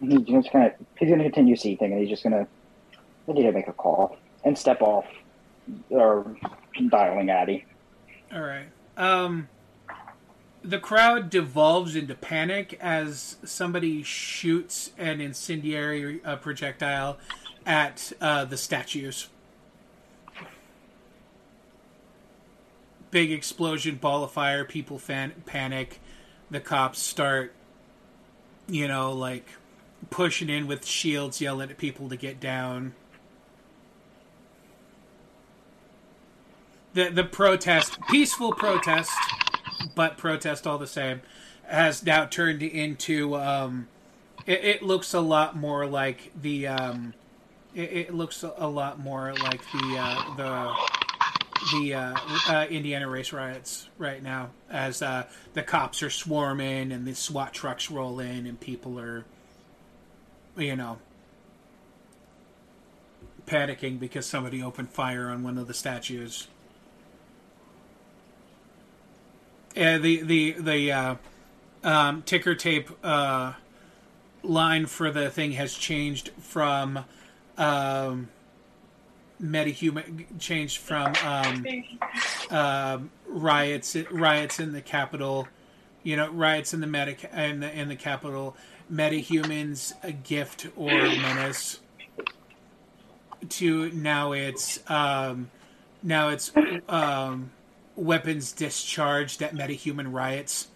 He's just gonna he's gonna continue seething, and he's just gonna I need to make a call and step off or dialing Addie. All right. Um, the crowd devolves into panic as somebody shoots an incendiary uh, projectile at uh, the statues. Big explosion, ball of fire. People fan- panic. The cops start, you know, like pushing in with shields, yelling at people to get down. the the protest, peaceful protest, but protest all the same, has now turned into. Um, it, it looks a lot more like the. Um, it, it looks a lot more like the uh, the the uh, uh, Indiana race riots right now, as uh, the cops are swarming and the SWAT trucks roll in and people are, you know, panicking because somebody opened fire on one of the statues. The the the uh, um, ticker tape uh, line for the thing has changed from um, metahuman changed from um, um riots riots in the capital, you know riots in the meta in the in the capital, metahumans a gift or menace. To now it's um, now it's um, weapons discharged at metahuman riots.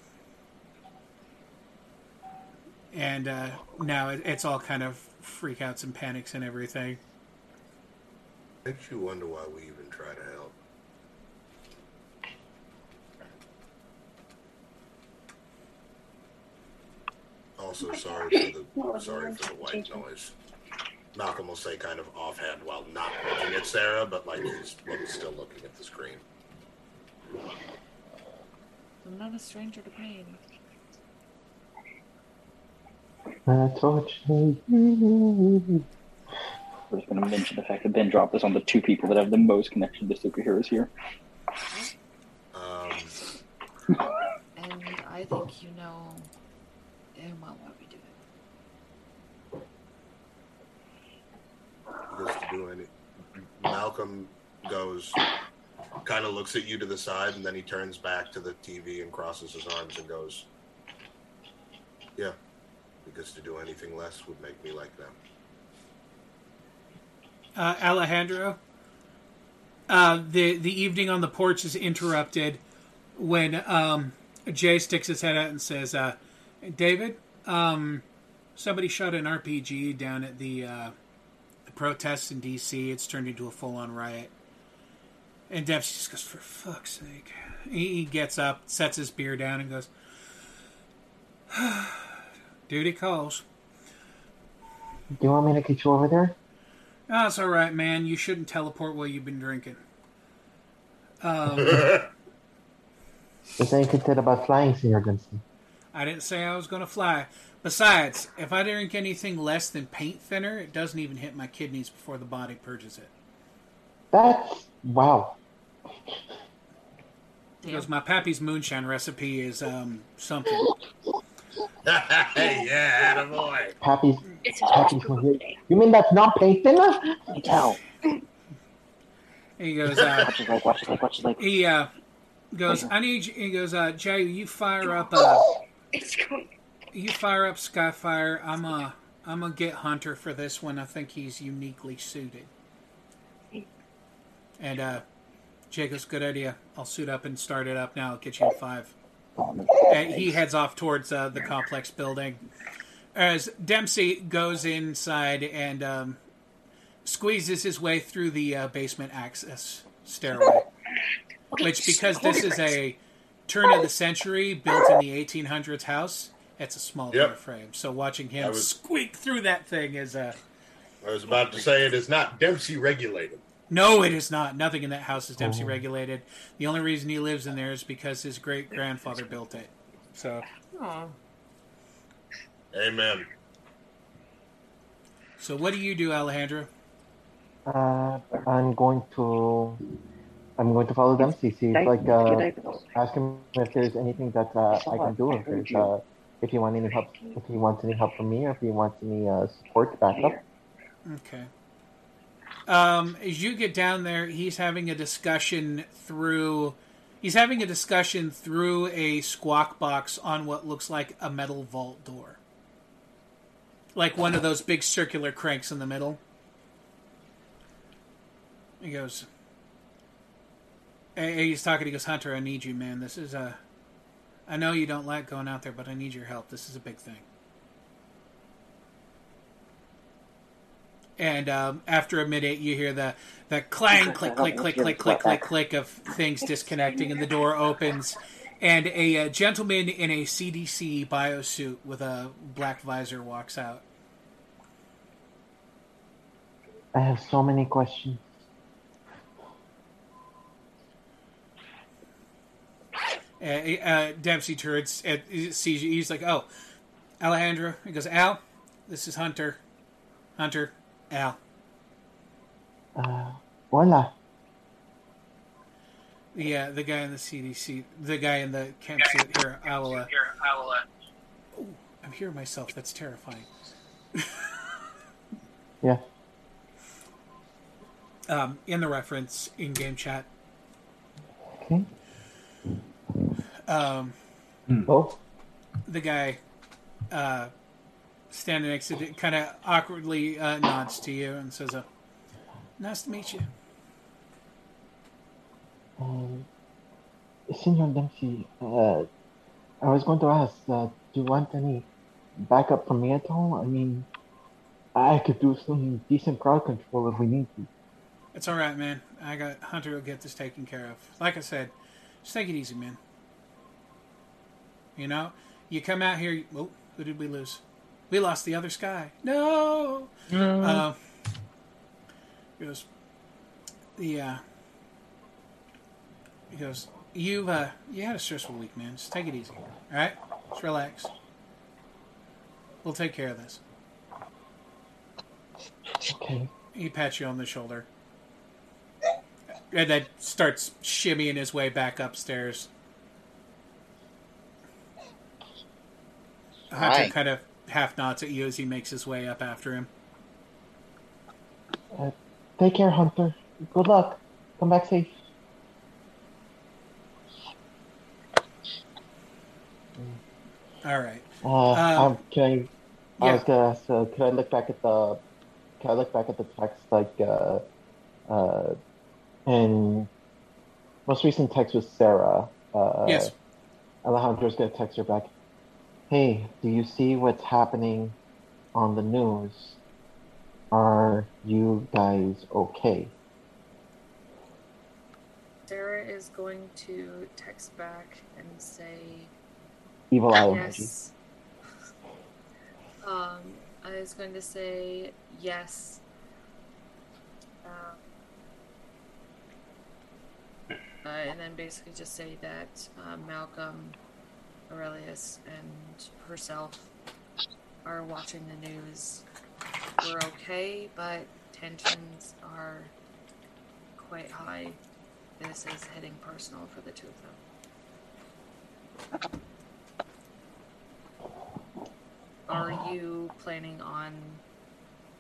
And uh, now it, it's all kind of freakouts and panics and everything. Makes you wonder why we even try to help. Also, sorry for the sorry for the white noise. Malcolm will say kind of offhand while not looking at Sarah, but like he's still looking at the screen. I'm not a stranger to pain. Unfortunately. We're just gonna mention the fact that Ben dropped this on the two people that have the most connection to superheroes here. Um, And I think you know damn well why we do it. he goes to do any. Malcolm goes, kind of looks at you to the side, and then he turns back to the TV and crosses his arms and goes, "Yeah, because to do anything less would make me like them." Uh, Alejandro. Uh, the the evening on the porch is interrupted when um, Jay sticks his head out and says, uh, "David, um, somebody shot an RPG down at the, uh, the protests in D.C. It's turned into a full on riot." And Debs just goes, "For fuck's sake!" He, he gets up, sets his beer down, and goes, "Duty calls." Do you want me to get you over there? Oh, it's all right, man. You shouldn't teleport while you've been drinking. Um, What do you consider about flying, Senor Gunston? I didn't say I was going to fly. Besides, if I drink anything less than paint thinner, it doesn't even hit my kidneys before the body purges it. That's wow. Because my pappy's moonshine recipe is um, something. Hey, yeah, attaboy. Pappy's It's Pappy's You mean that's not paint thinner? Tell. He goes, uh, Watch his leg, watch his leg, watch his leg. he uh, goes, I need you. He goes, uh, Jay, you fire up, uh, It's going. you fire up Skyfire. I'm a, I'm gonna get Hunter for this one. I think he's uniquely suited. And uh, Jay goes, good idea. I'll suit up and start it up now. I'll get you in five. And he heads off towards uh, the complex building. As Dempsey goes inside and um, squeezes his way through the uh, basement access stairway. Which, because this is a turn of the century built in the 1800s house, it's a small Yep. door frame. So watching him was- squeak through that thing is uh, I was about to say it is not Dempsey regulated. No, it is not. Nothing in that house is Oh. Dempsey regulated. The only reason he lives in there is because his great grandfather built it. So, Amen. so what do you do, Alejandro? Uh, I'm going to I'm going to follow Dempsey. See, if, like, uh, ask him if there's anything that uh, I can do. If there's, uh, if he wants any help, if he wants any help from me, or if he wants any uh, support backup. Okay. Um, as you get down there, he's having a discussion through. He's having a discussion through a squawk box on what looks like a metal vault door, like one of those big circular cranks in the middle. He goes. He's talking. He goes, Hunter, I need you, man. This is a. I know you don't like going out there, but I need your help. This is a big thing. And um, after a minute, you hear the the clang, click, click, click, click, click, click, click of things disconnecting, and the door opens, and a, uh gentleman in a CDC biosuit with a black visor walks out. I have so many questions. Uh, uh, Dempsey turns and sees you. He's like, "Oh, Alejandro." He goes, "Al, this is Hunter. Hunter, Al." Uh, hola. Yeah, the guy in the CDC, the guy in the camp suit. Here, I will. Here, I will. Uh, I'm hearing myself. That's terrifying. Yeah. Um, in the reference in game chat. Okay. Um, Oh. the guy uh, standing next to it kind of awkwardly uh, nods to you and says, uh, "Nice to meet you." Um, Senor Dempsey, uh, I was going to ask, uh, do you want any backup from me at all? I mean, I could do some decent crowd control if we need to. It's all right, man. I got Hunter will get this taken care of. Like I said, just take it easy, man. You know, you come out here. Oh, who did we lose? We lost the other sky. No. No. Uh, he goes. The uh, he goes. You've uh, you had a stressful week, man. Just take it easy. All right, just relax. We'll take care of this. Okay. He pats you on the shoulder. And then starts shimmying his way back upstairs. Hunter Hi. kind of half nods at you as he makes his way up after him. Uh, take care, Hunter. Good luck. Come back safe. All right. Uh, Um, um, can I? I was gonna ask, uh, could I look back at the? Can I look back at the text like? Uh, uh, and most recent text was Sarah. Uh, Yes. Alejandro's gonna text her back. Hey, do you see what's happening on the news? Are you guys okay? Sarah is going to text back and say Evil eye emoji. yes. Um, I was going to say yes. Um, uh, and then basically just say that uh, Malcolm Aurelius and herself are watching the news. We're okay, but tensions are quite high. This is hitting personal for the two of them. Are uh-huh. you planning on,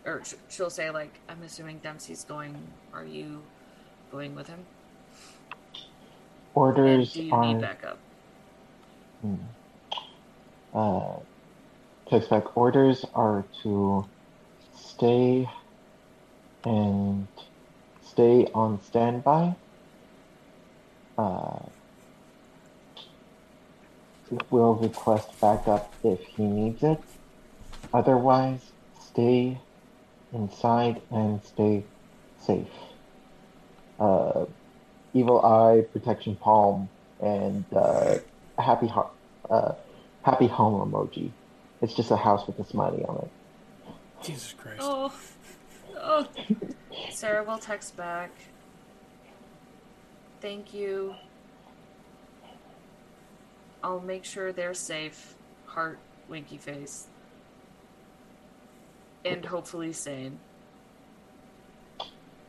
or sh- she'll say like, I'm assuming Dempsey's going. Are you going with him? Orders Do you are. need backup? Uh, text back orders are to stay and stay on standby. Uh, will request backup if he needs it. Otherwise, stay inside and stay safe. Uh, evil eye, protection palm, and uh, happy heart, uh, happy home emoji. It's just a house with a smiley on it. Jesus Christ. Oh, oh. Sarah will text back. Thank you. I'll make sure they're safe. Heart, winky face. And hopefully sane.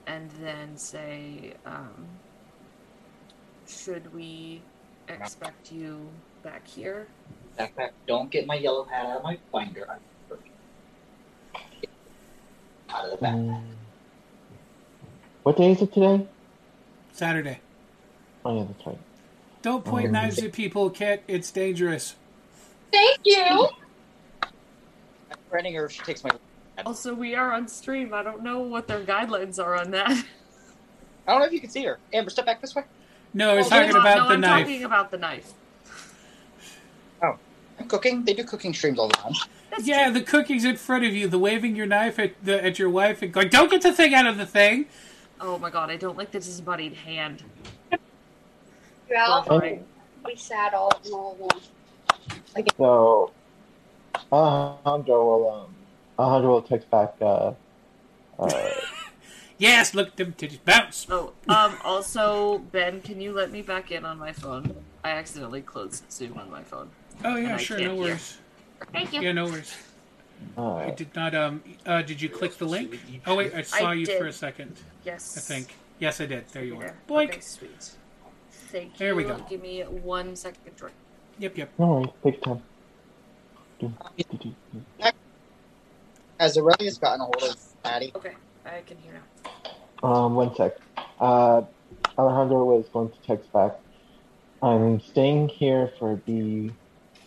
And then say, um, should we expect you back here? Backpack, don't get my yellow hat out of my binder. I'm out of the back. Mm. What day is it today? Saturday. Oh yeah, that's right. Don't point Um, knives at people, Kit. It's dangerous. Thank you. I'm threatening her if she takes my. Also, we are on stream. I don't know what their guidelines are on that. I don't know if you can see her. Amber, step back this way. No, he's Oh, talking about no, the I'm knife. talking about the knife. Oh, I'm cooking. They do cooking streams all the time. yeah, the cooking's in front of you. The waving your knife at the, at your wife and going, "Don't get the thing out of the thing." Oh my god, I don't like the disembodied hand. Well, Horrifying. we sat all all along. So, Alejandro will um, Alejandro will text back. Uh, uh, Yes, look, at them titties bounce. Oh, um, also, Ben, can you let me back in on my phone? I accidentally closed Zoom on my phone. Oh and yeah, sure, can't no hear. worries. Thank you. Yeah, no worries. Oh. I did not. Um. Uh. Did you click the link? Oh wait, I saw I you did. for a second. Yes. I think. Yes, I did. There you are. There. Boink. Okay, sweet. Thank you. There we go. Give me one second. Troy. Yep. Yep. no worries, take time. Has Aurelius gotten a hold of Addie? Okay, I can hear now. Um, one sec. Uh, Alejandro was going to text back. I'm staying here for the.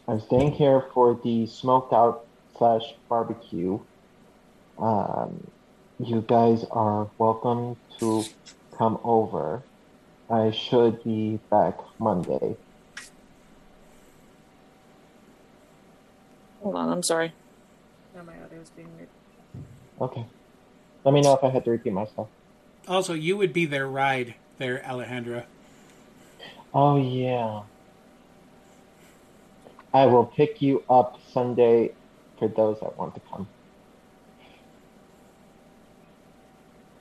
I'm staying here for the smoked out slash barbecue. Um, you guys are welcome to come over. I should be back Monday. Hold on, I'm sorry. No, my audio is being weird. Okay. Let me know if I had to repeat myself. Also, you would be their ride there, Alejandro. Oh yeah. I will pick you up Sunday for those that want to come.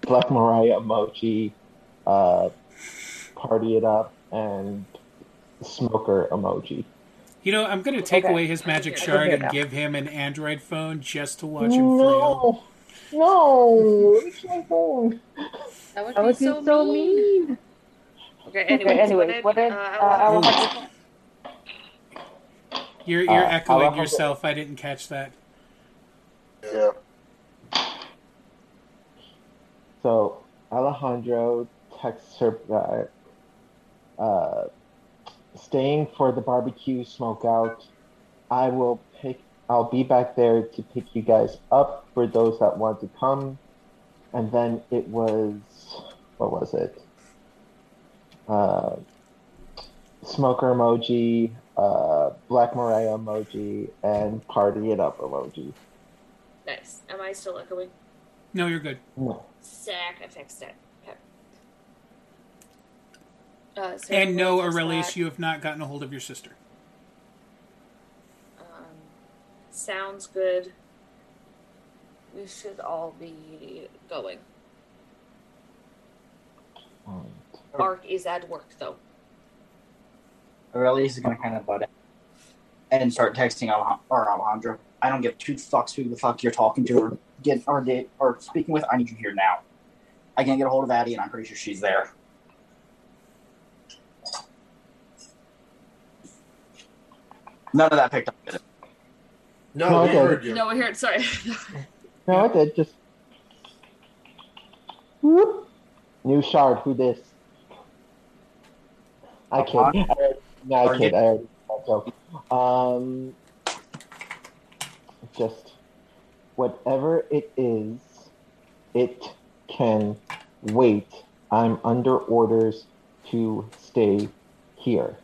Black Mariah emoji, uh, party it up, and smoker emoji. You know, I'm going to take Okay. away his magic Okay, shard and now. give him an Android phone just to watch him flail. No, no, it's my phone. That would That be would be so, so mean. Okay, anyways, anyways, what what did, did, uh, uh, Alejandro- You're you're Uh, echoing Alejandro- yourself. I didn't catch that. Yeah. So Alejandro texts her back, uh, staying for the barbecue smoke out. I will pick. I'll be back there to pick you guys up for those that want to come. And then it was what was it? Uh, smoker emoji, uh, Black Mariah emoji, and party it up emoji. Nice. Am I still echoing? No, you're good. No. Sack, I fixed it. Okay. Uh, Sarah And no, Aurelius, you have not gotten a hold of your sister. Um, sounds good. We should all be going. Mark is at work, though. Aurelius is gonna kind of butt in. and start texting Alej- or Alejandro. I don't give two fucks who the fuck you're talking to or get or did or speaking with. I need you here now. I can't get a hold of Addie, and I'm pretty sure she's there. None of that picked up. Did it? No, No, we okay. heard you. No, we're here. Sorry. No, I did. Just whoop. new shard. Who this? I kid. I already, no, I kid. I already that joke. Um, just whatever it is, it can wait. I'm under orders to stay here.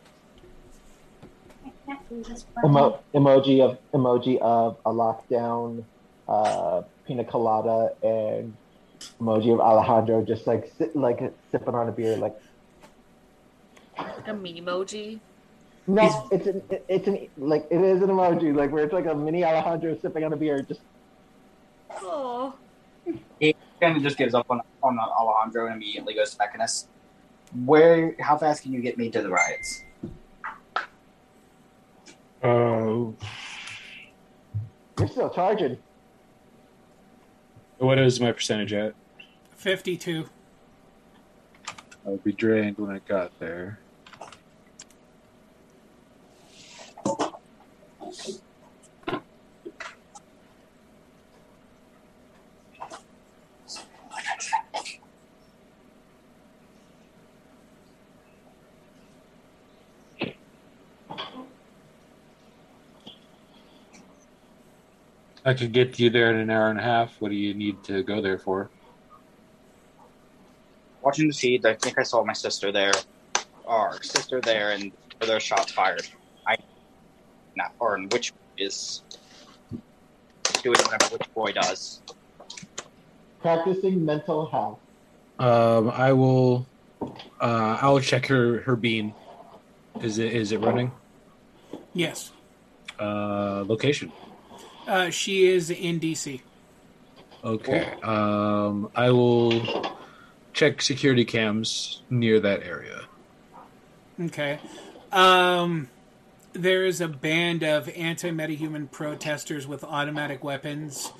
Emo- emoji of emoji of a lockdown, uh, pina colada, and emoji of Alejandro just like sit, like sipping on a beer. Like Like a meme emoji. no, it's an it's an like it is an emoji like where it's like a mini Alejandro sipping on a beer. Just Oh. He kind of just gives up on on Alejandro and immediately goes to Mechanus. Where? How fast can you get me to the riots? Oh, you're still charging. what is my percentage at? 52. I'll be drained when I got there. I could get you there in an hour and a half. What do you need to go there for? Watching the feed, I think I saw my sister there, our sister there, and were there shots fired? I, not or in which is doing whatever which boy does. Practicing mental health. Um, I will. Uh, I will check her her bean. Is it is it running? Yes. Uh, location. Uh, she is in DC. Okay. Um, I will check security cams near that area. Okay. Um, there is a band of anti-metahuman protesters with automatic weapons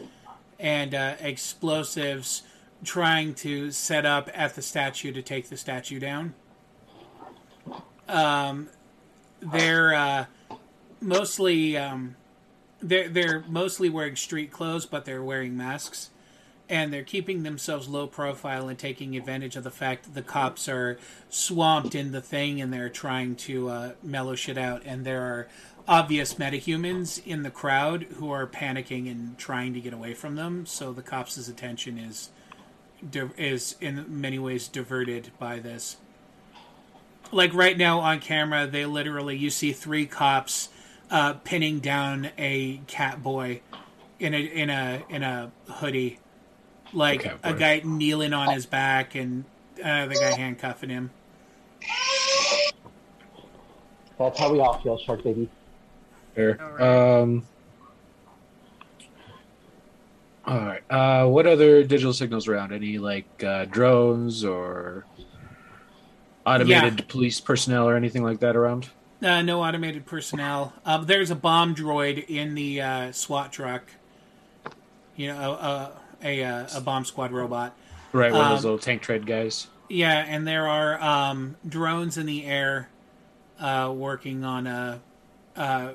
and uh, explosives trying to set up at the statue to take the statue down. Um, they're uh, mostly um, they're they're mostly wearing street clothes, but they're wearing masks, and they're keeping themselves low profile and taking advantage of the fact that the cops are swamped in the thing and they're trying to uh, mellow shit out. And there are obvious metahumans in the crowd who are panicking and trying to get away from them. So the cops' attention is is in many ways diverted by this. Like right now on camera, they literally you see three cops uh, pinning down a cat boy in a in a in a hoodie, like Cat a guy kneeling on his back and uh, the guy handcuffing him. That's how we all feel, Shark Baby. Fair. Um. All right. Uh, what other digital signals around? Any like uh, drones or automated police personnel or anything like that around? Uh, no automated personnel. Um, there's a bomb droid in the uh, SWAT truck. You know, a a, a, uh, a bomb squad robot. Right, one of those Um, little tank tread guys. Yeah, and there are um, drones in the air uh, working on a. Uh,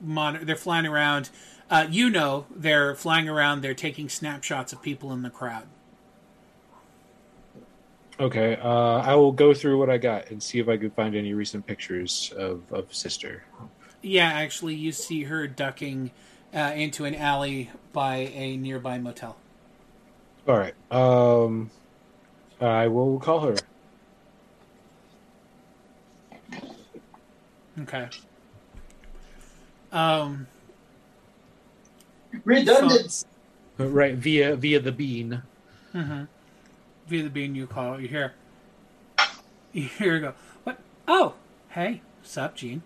mon- they're flying around. Uh, you know, they're flying around. They're taking snapshots of people in the crowd. Okay. Uh, I will go through what I got and see if I can find any recent pictures of of sister. Yeah, actually, you see her ducking uh, into an alley by a nearby motel. All right. Um, I will call her. Okay. Um. Redundant. Right via via the bean. Mm-hmm. Via the bean you call you hear. Here you hear go. What? Oh, hey, sup, Gene?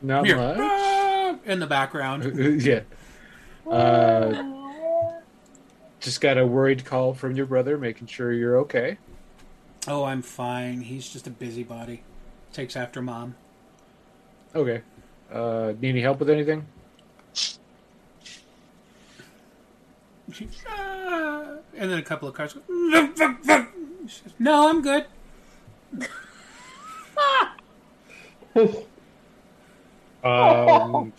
Not Here. much. Ah, in the background. yeah. Uh, just got a worried call from your brother, making sure you're okay. Oh, I'm fine. He's just a busybody. Takes after mom. Okay. Uh, need any help with anything? "Ah," and then a couple of cards. go, She says, No, I'm good. Um,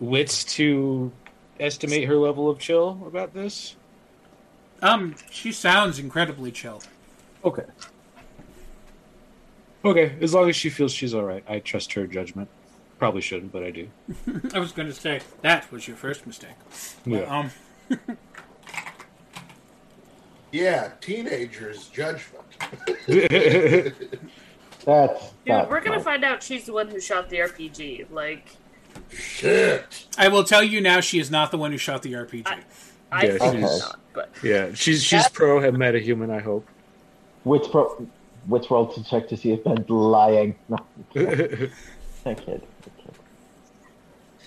wits to estimate her level of chill about this. Um, she sounds incredibly chill. Okay. Okay, as long as she feels she's all right, I trust her judgment. Probably shouldn't, but I do. I was going to say that was your first mistake. Yeah. Um, Yeah, teenagers judgment. That's Dude, we're gonna find out she's the one who shot the RPG. Like, shit. I will tell you now, she is not the one who shot the RPG. I Yeah, think she's- not, but Yeah, she's she's pro and metahuman. I hope. Which pro, which roll to check to see if Ben's lying? No, I kid.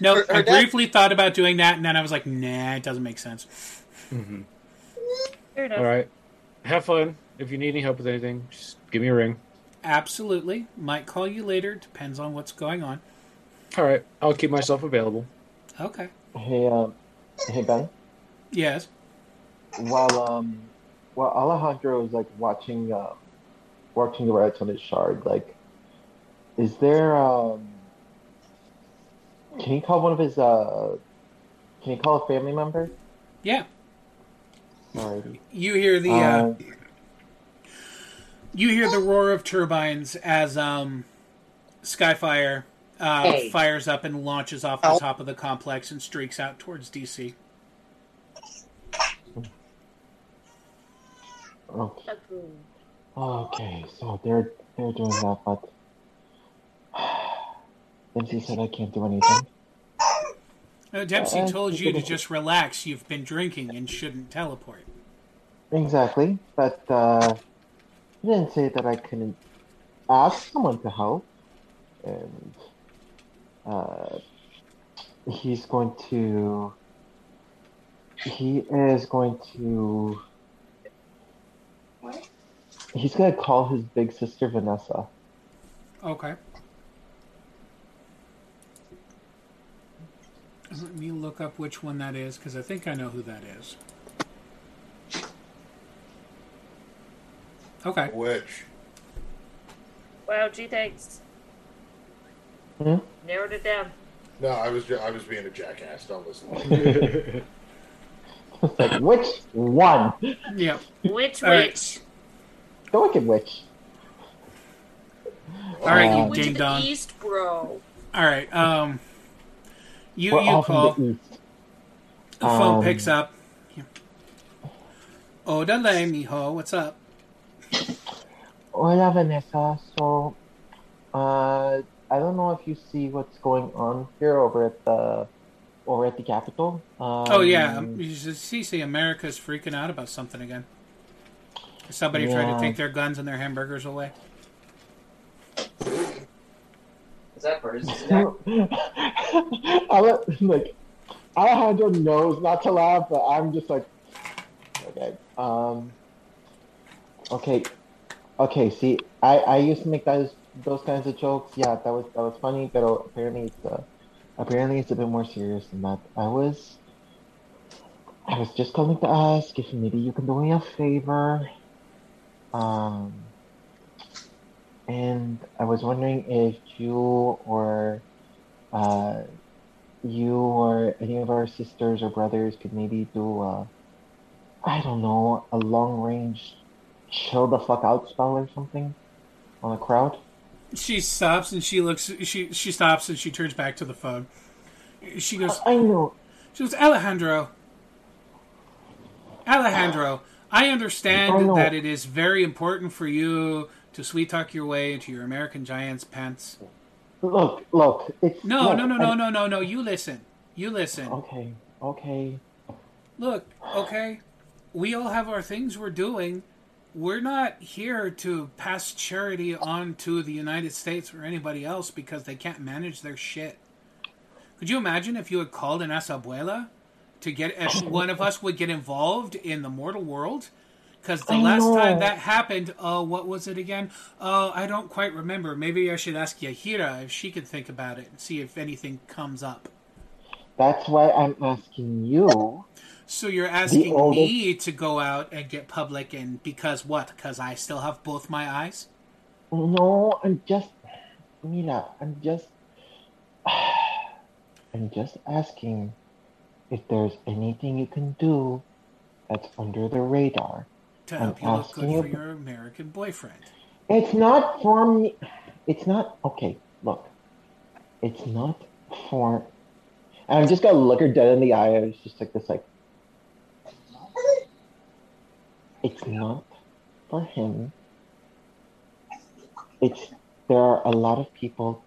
No, Her- her I dad- briefly thought about doing that, and then I was like, nah, it doesn't make sense. Mhm. Fair enough. All right, have fun. If you need any help with anything, just give me a ring. Absolutely. Might call you later. Depends on what's going on. All right, I'll keep myself available. Okay. Hey, um, hey Ben. Yes. While um, while Alejandro is like watching, uh, watching the rights on his shard, like, is there um, can he call one of his uh, can he call a family member? Yeah. Alrighty. You hear the uh, Um, you hear the roar of turbines as um, Skyfire uh, Hey. fires up and launches off the Ow. top of the complex and streaks out towards DC. Okay. Okay, so they're they're doing that, but Dempsey said I can't do anything. Uh, Dempsey Uh, told you to just relax. You've been drinking and shouldn't teleport. Exactly, but uh, he didn't say that I couldn't ask someone to help, and uh, he's going to. He is going to. He's gonna call his big sister Vanessa. Okay. Let me look up which one that is because I think I know who that is. Okay. Which? Wow, gee, thanks. Hmm? Narrowed it down. No, I was I was being a jackass. Don't listen. Like which one? Yeah. Which All right. witch? The wicked witch. All right, you Um, Witch ding dong. East, bro. All right. Um, you We're you call. from the east. The phone Um, picks up. Odale, mijo, what's up? Hola Vanessa. So, uh, I don't know if you see what's going on here over at the over at the Capitol. Um, oh yeah, um, you see, see, America's freaking out about something again. Somebody tried to take their guns and their hamburgers away. Is that birds? I let, like Alejandro knows not to laugh, but I'm just like, okay, um, okay, okay. See, I I used to make those those kinds of jokes. Yeah, that was that was funny, but apparently it's uh, apparently it's a bit more serious than that. I was I was just calling to ask if maybe you can do me a favor. Um, and I was wondering if you or uh, you or any of our sisters or brothers could maybe do uh, I don't know, a long range chill the fuck out spell or something on the crowd. She stops and she looks. She she stops and she turns back to the phone. She goes. I know. She goes, Alejandro. Alejandro, I I understand know. that it is very important for you to sweet talk your way into your American Giants pants. Look, look, it's No, look, no, no, no, no, no, no. You listen. You listen. Okay, okay. Look, okay, we all have our things we're doing. We're not here to pass charity on to the United States or anybody else because they can't manage their shit. Could you imagine if you had called an Abuela to get if one of us would get involved in the mortal world? Because the I last time that happened, oh, what was it again? Oh, I don't quite remember. Maybe I should ask Yahira if she can think about it and see if anything comes up. That's why I'm asking you. So you're asking oldest- me to go out and get public, and because what? Because I still have both my eyes. No, I'm just, Mila, I'm just, I'm just asking if there's anything you can do that's under the radar. To I'm help you look good asking for you- your American boyfriend. It's not for me. It's not okay. Look, it's not for. And I'm just gonna look her dead in the eye. I was just like this, like. It's not for him. It's there are a lot of people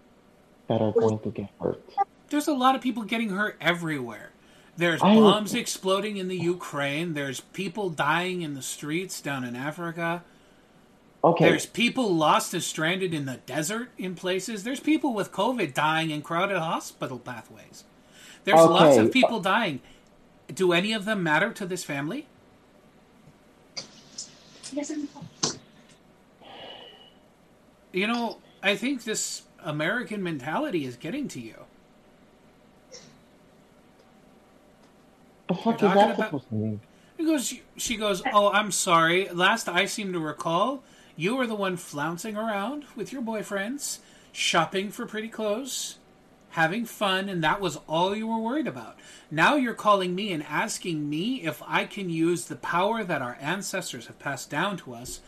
that are going to get hurt. There's a lot of people getting hurt everywhere. There's I- bombs exploding in the Ukraine. There's people dying in the streets down in Africa. Okay. There's people lost and stranded in the desert in places. There's people with COVID dying in crowded hospital pathways. There's lots of people dying. Do any of them matter to this family? You know, I think this American mentality is getting to you. Fuck is that about- supposed to mean? He goes, she goes, oh, I'm sorry. Last I seem to recall, you were the one flouncing around with your boyfriends, shopping for pretty clothes, having fun, and that was all you were worried about. Now you're calling me and asking me if I can use the power that our ancestors have passed down to us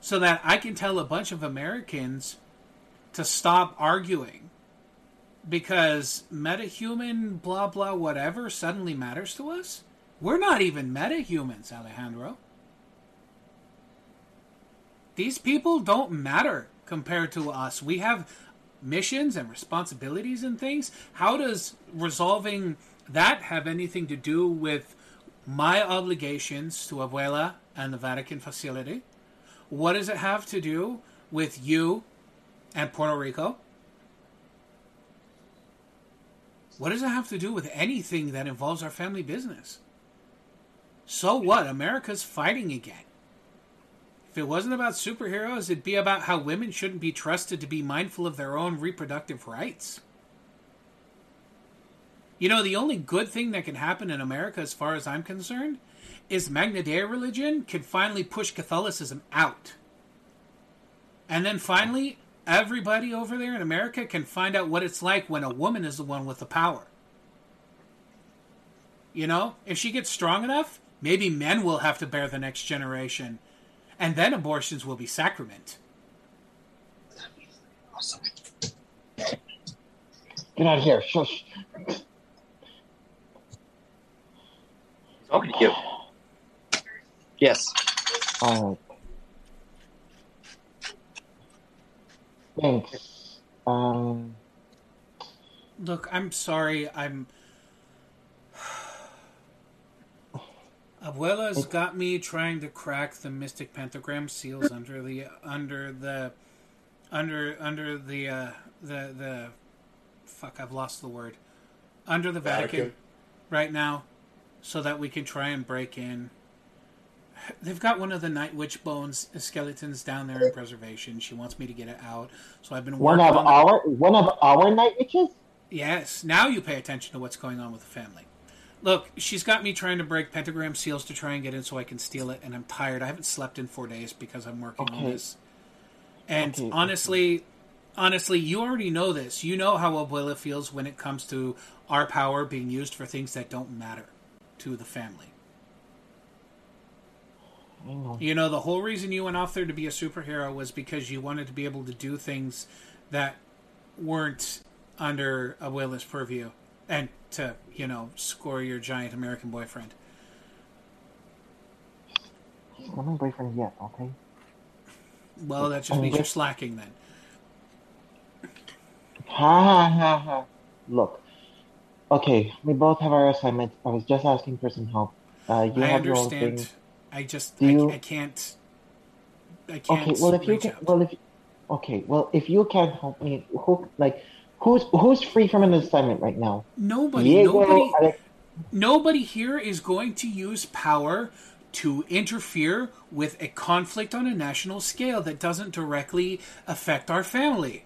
so that I can tell a bunch of Americans to stop arguing because metahuman, blah, blah, whatever suddenly matters to us? We're not even metahumans, Alejandro. These people don't matter compared to us. We have missions and responsibilities and things. How does resolving that have anything to do with my obligations to Abuela and the Vatican facility? What does it have to do with you and Puerto Rico? What does it have to do with anything that involves our family business? So what? America's fighting again. If it wasn't about superheroes, it'd be about how women shouldn't be trusted to be mindful of their own reproductive rights. You know, the only good thing that can happen in America, as far as I'm concerned, is Magna Dei religion can finally push Catholicism out. And then finally, everybody over there in America can find out what it's like when a woman is the one with the power. You know, if she gets strong enough, maybe men will have to bear the next generation. And then abortions will be sacrament. Get out of here! Shush. Talking to you. Yes. Alright. Thanks. Um. Look, I'm sorry. I'm. Abuela's got me trying to crack the mystic pentagram seals under the under the under under the uh, the the fuck. I've lost the word. Under the Vatican, Vatican. right now, so that we can try and break in. They've got one of the Night Witch bones uh, skeletons down there in preservation. She wants me to get it out, so I've been One working of on the- our one of our night witches. Yes, now you pay attention to what's going on with the family. Look, she's got me trying to break pentagram seals to try and get in so I can steal it, and I'm tired. I haven't slept in four days because I'm working on Okay. this. And Okay, honestly, honestly, you already know this. You know how Abuela feels when it comes to our power being used for things that don't matter to the family. Know. You know, the whole reason you went off there to be a superhero was because you wanted to be able to do things that weren't under Abuela's purview and to, you know, score your giant American boyfriend. He's not my boyfriend yet. Okay. Well, that just I'm means you're slacking then. Ha ha ha. Look. Okay, we both have our assignments. I was just asking for some help. Uh, you I have your own understand. thing. I just, I, you- I can't, I can't Okay, well if you can, out. well if, okay, well if you can't help me, who like, who's who's free from an assignment right now? Nobody, Diego, nobody, Alex- nobody here is going to use power to interfere with a conflict on a national scale that doesn't directly affect our family.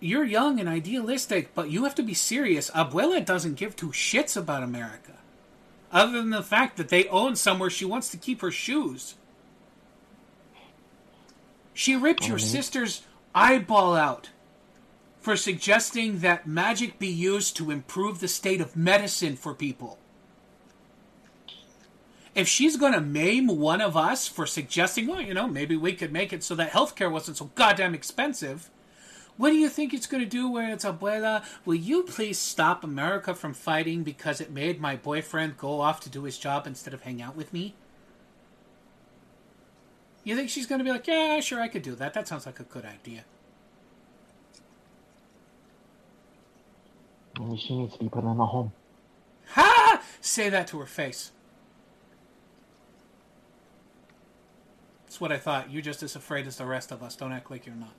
You're young and idealistic, but you have to be serious. Abuela doesn't give two shits about America. Other than the fact that they own somewhere she wants to keep her shoes. She ripped your Mhm. sister's eyeball out for suggesting that magic be used to improve the state of medicine for people. If she's going to maim one of us for suggesting, well, you know, maybe we could make it so that healthcare wasn't so goddamn expensive, what do you think it's going to do where it's abuela? Will you please stop America from fighting because it made my boyfriend go off to do his job instead of hang out with me? You think she's going to be like, yeah, sure, I could do that. That sounds like a good idea. Maybe she needs to be put in a home. Ha! Say that to her face. That's what I thought. You're just as afraid as the rest of us. Don't act like you're not.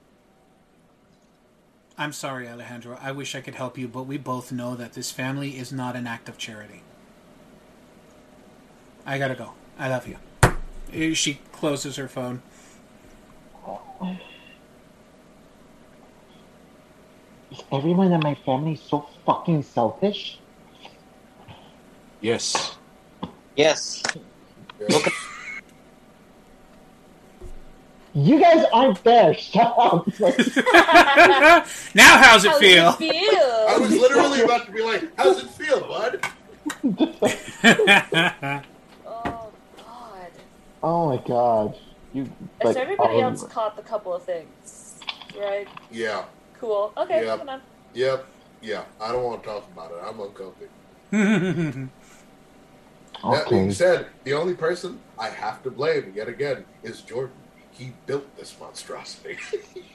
I'm sorry, Alejandro. I wish I could help you, but we both know that this family is not an act of charity. I gotta go. I love you. Eh, She closes her phone. Is everyone in my family so fucking selfish? Yes. Yes. Look at You guys aren't there. Shut up. now how's it How's feel? it I was literally about to be like, "How's it feel, bud?" oh God. Oh, my god. You oh, Has like everybody all else you- caught the couple of things? Right? Yeah. Cool. Okay, Yep. moving on. Yep. Yeah. I don't want to talk about it. I'm uncomfy. That being said, the only person I have to blame yet again is Jordan. He built this monstrosity.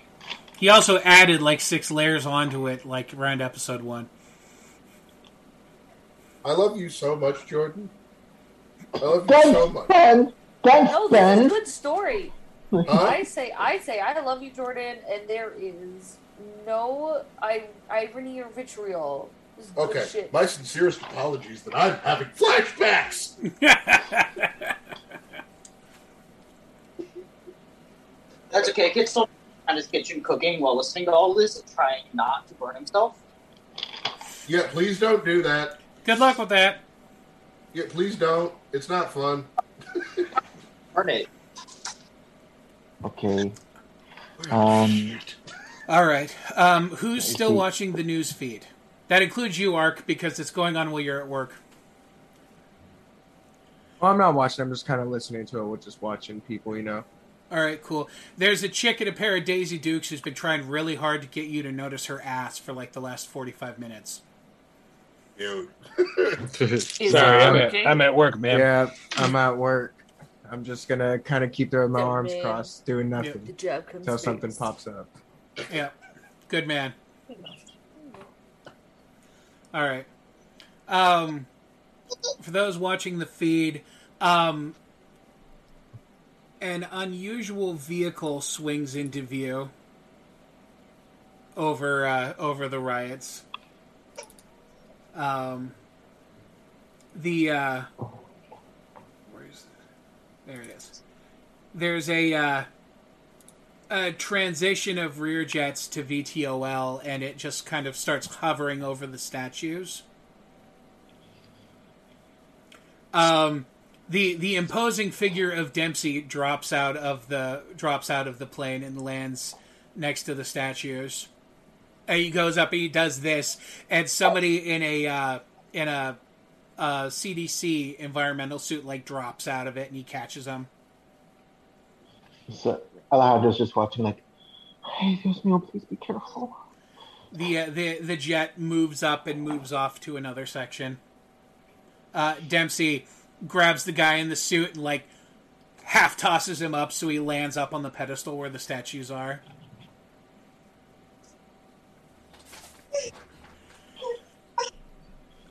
he also added like six layers onto it, like around episode one. I love you so much, Jordan. I love you Thanks, so much. Ben. Thanks, No, this Ben. a good story. Huh? I say, I say, I love you, Jordan, and there is no I irony or vitriol. This is good Okay, shit. my sincerest apologies that I'm having flashbacks. That's okay. Kid still on his kitchen cooking while listening to all this and trying not to burn himself. Yeah, please don't do that. Good luck with that. Yeah, please don't. It's not fun. Burn it. Okay. Um. All right. Um, who's still watching the news feed? That includes you, Mark, because it's going on while you're at work. Well, I'm not watching. I'm just kind of listening to it with just watching people, you know. All right, cool. There's a chick in a pair of Daisy Dukes who's been trying really hard to get you to notice her ass for like the last 45 minutes. Dude. Sorry, I'm at, I'm at work, man. Yeah, I'm at work. I'm just gonna kind of keep there with my Yeah, arms man. crossed, doing nothing The job comes until something pops up. Yeah. Good man. All right. Um, for those watching the feed, um, an unusual vehicle swings into view over uh, over the riots. Um, the uh, where is? There it is. There's a uh, a transition of rear jets to VTOL, and it just kind of starts hovering over the statues. Um, the the imposing figure of Dempsey drops out of the drops out of the plane and lands next to the statues. And he goes up and he does this, and somebody in a uh, in a, uh CDC environmental suit like drops out of it, and he catches him. So Alejandro's just watching, like, hey, Dios mío, please be careful. the uh, the the jet moves up and moves off to another section. Uh, Dempsey grabs the guy in the suit and like half tosses him up so he lands up on the pedestal where the statues are.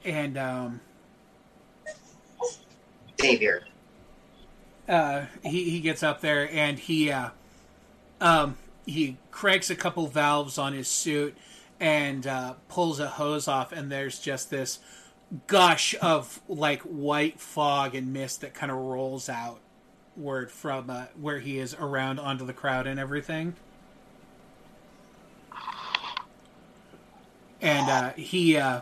And um, Xavier. uh, he he gets up there and he uh, um, he cranks a couple valves on his suit and uh, pulls a hose off, and there's just this gush of like white fog and mist that kind of rolls out word from uh, where he is around onto the crowd and everything. And uh, he, uh,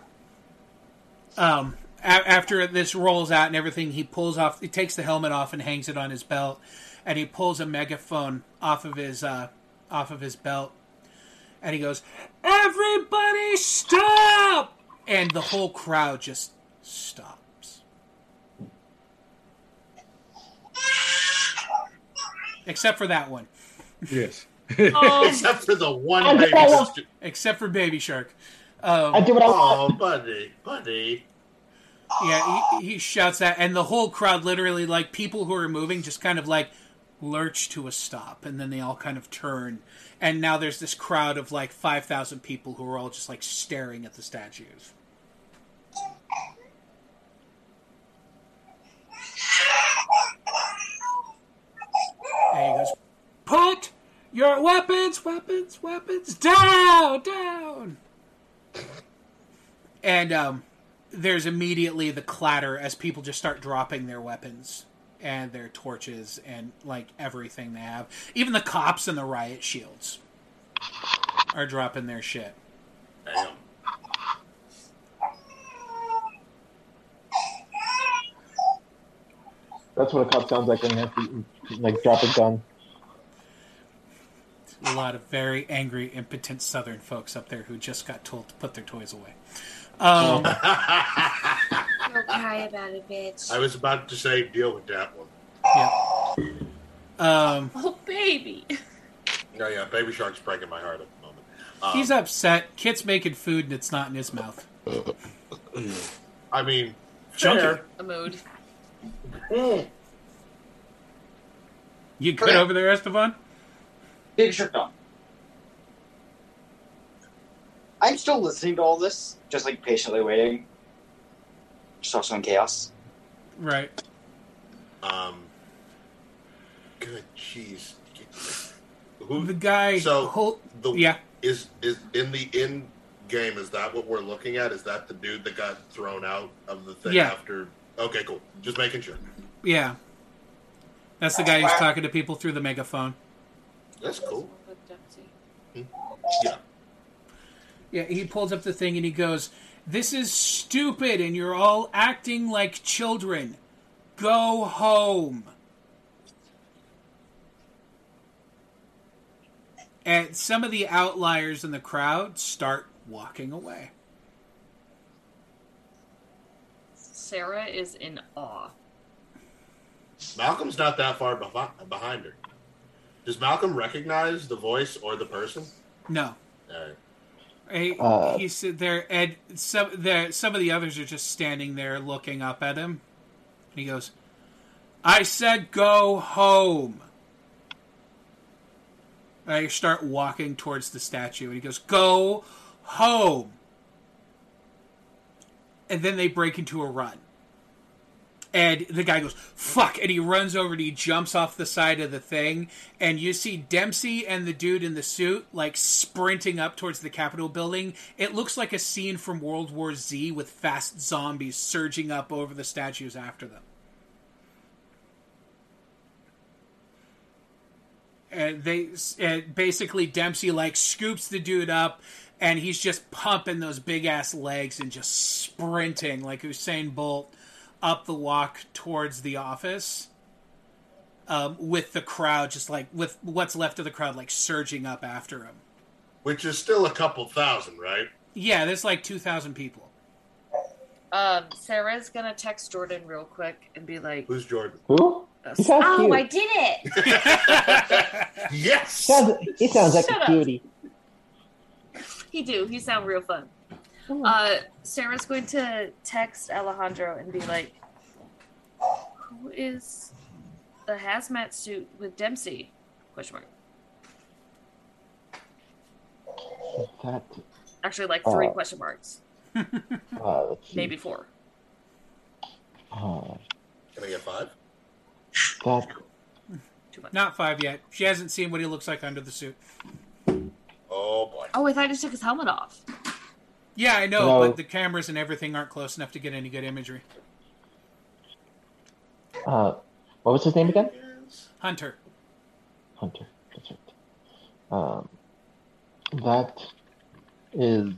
um, a- after this rolls out and everything, he pulls off, he takes the helmet off and hangs it on his belt, and he pulls a megaphone off of his, uh, off of his belt, and he goes, "Everybody stop!" And the whole crowd just stops. Except for that one. Yes. Except for the one I baby. got one. sister- Except for Baby Shark. Um, I do what I want. Oh, buddy, buddy. Yeah, he, he shouts that, and the whole crowd, literally, like people who are moving, just kind of like lurch to a stop, and then they all kind of turn, and now there's this crowd of like five thousand people who are all just like staring at the statues. And he goes, "Put your weapons, weapons, weapons down, down." And um, there's immediately the clatter as people just start dropping their weapons and their torches and like everything they have. Even the cops and the riot shields are dropping their shit. Damn. That's what a cop sounds like when he has to like drop a gun. A lot of very angry, impotent Southern folks up there who just got told to put their toys away. Um, Don't cry about it, bitch. I was about to say deal with that one. um, Oh, baby. Oh yeah, Baby Shark's breaking my heart at the moment. Um, he's upset. Kit's making food and it's not in his mouth. I mean, Chunky. fair. A mood. You good Okay. over there, Esteban? Big shirt on. I'm still listening to all this, just like patiently waiting. Just also in chaos. Right. Um. Good jeez. Who The guy. So whole, the yeah. is is in the in game. Is that what we're looking at? Is that the dude that got thrown out of the thing Yeah. after? Okay, cool. Just making sure. Yeah. That's the guy who's talking to people through the megaphone. That's cool. Hmm? Yeah. Yeah, he pulls up the thing and he goes, This is stupid and you're all acting like children. Go home. And some of the outliers in the crowd start walking away. Sarah is in awe. Malcolm's not that far behi- behind her. Does Malcolm recognize the voice or the person? No. All right. He, Uh, he's there, and some there some of the others are just standing there looking up at him. And he goes, "I said go home." And I start walking towards the statue, and he goes, "Go home." And then they break into a run. And the guy goes, fuck, and he runs over and he jumps off the side of the thing. And you see Dempsey and the dude in the suit, like, sprinting up towards the Capitol building. It looks like a scene from World War Z with fast zombies surging up over the statues after them. And they, and basically, Dempsey, like, scoops the dude up. And he's just pumping those big ass legs and just sprinting like Usain Bolt up the walk towards the office um, with the crowd just like with what's left of the crowd like surging up after him Which is still a couple thousand, right? yeah there's like 2000 people Um, Sarah's gonna text Jordan real quick and be like, Who's Jordan? Who? He "Oh, cute. I did it." yes. Sounds, he sounds like Shut a up. cutie. He do. He sound real fun. Uh, Sarah's going to text Alejandro and be like, "Who is the hazmat suit with Dempsey?" Question mark. That, Actually, like three Uh, question marks, uh, maybe four. Uh, Can I get five? that, not five yet she hasn't seen what he looks like under the suit Oh boy. Oh, I thought he just took his helmet off. Yeah, I know, No. but the cameras and everything aren't close enough to get any good imagery. Uh, what was his name again? Hunter. Hunter. That's right. Um, that is.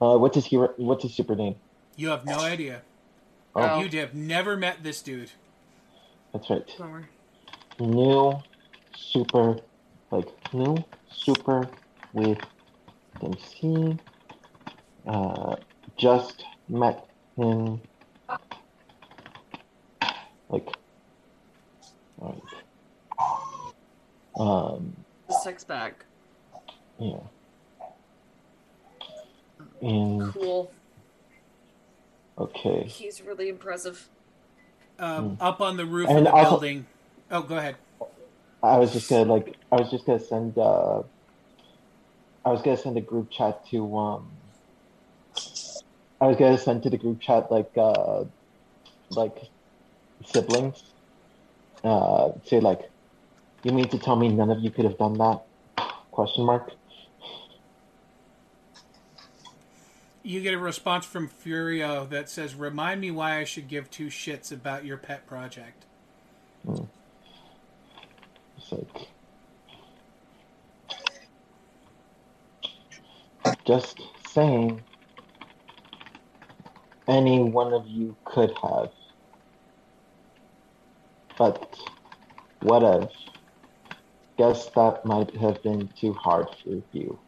Uh, what's his hero? What's his super name? You have no idea. Oh. You have never met this dude. That's right. Bummer. New super, like new super with Dempsey. Uh, just met him. Like, alright. Um, Six pack. yeah. In Cool. okay. He's really impressive. Um, Up on the roof And of the also- building. Oh, go ahead. I was just gonna like I was just gonna send uh I was gonna send a group chat to um I was gonna send to the group chat like uh like siblings. Uh say like you mean to tell me none of you could have done that? Question mark. You get a response from Furio that says, "Remind me why I should give two shits about your pet project." Like just saying any one of you could have. But whatever. Guess that might have been too hard for you.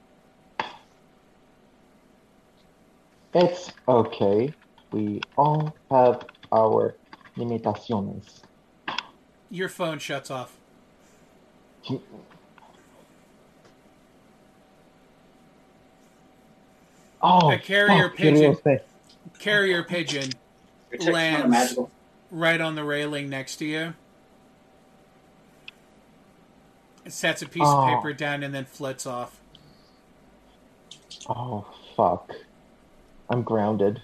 It's okay. We all have our limitaciones. Your phone shuts off. Oh, a carrier fuck, pigeon. Carrier pigeon Your text not lands right on the railing next to you. It sets a piece Oh. of paper down and then flits off. Oh, fuck. I'm grounded.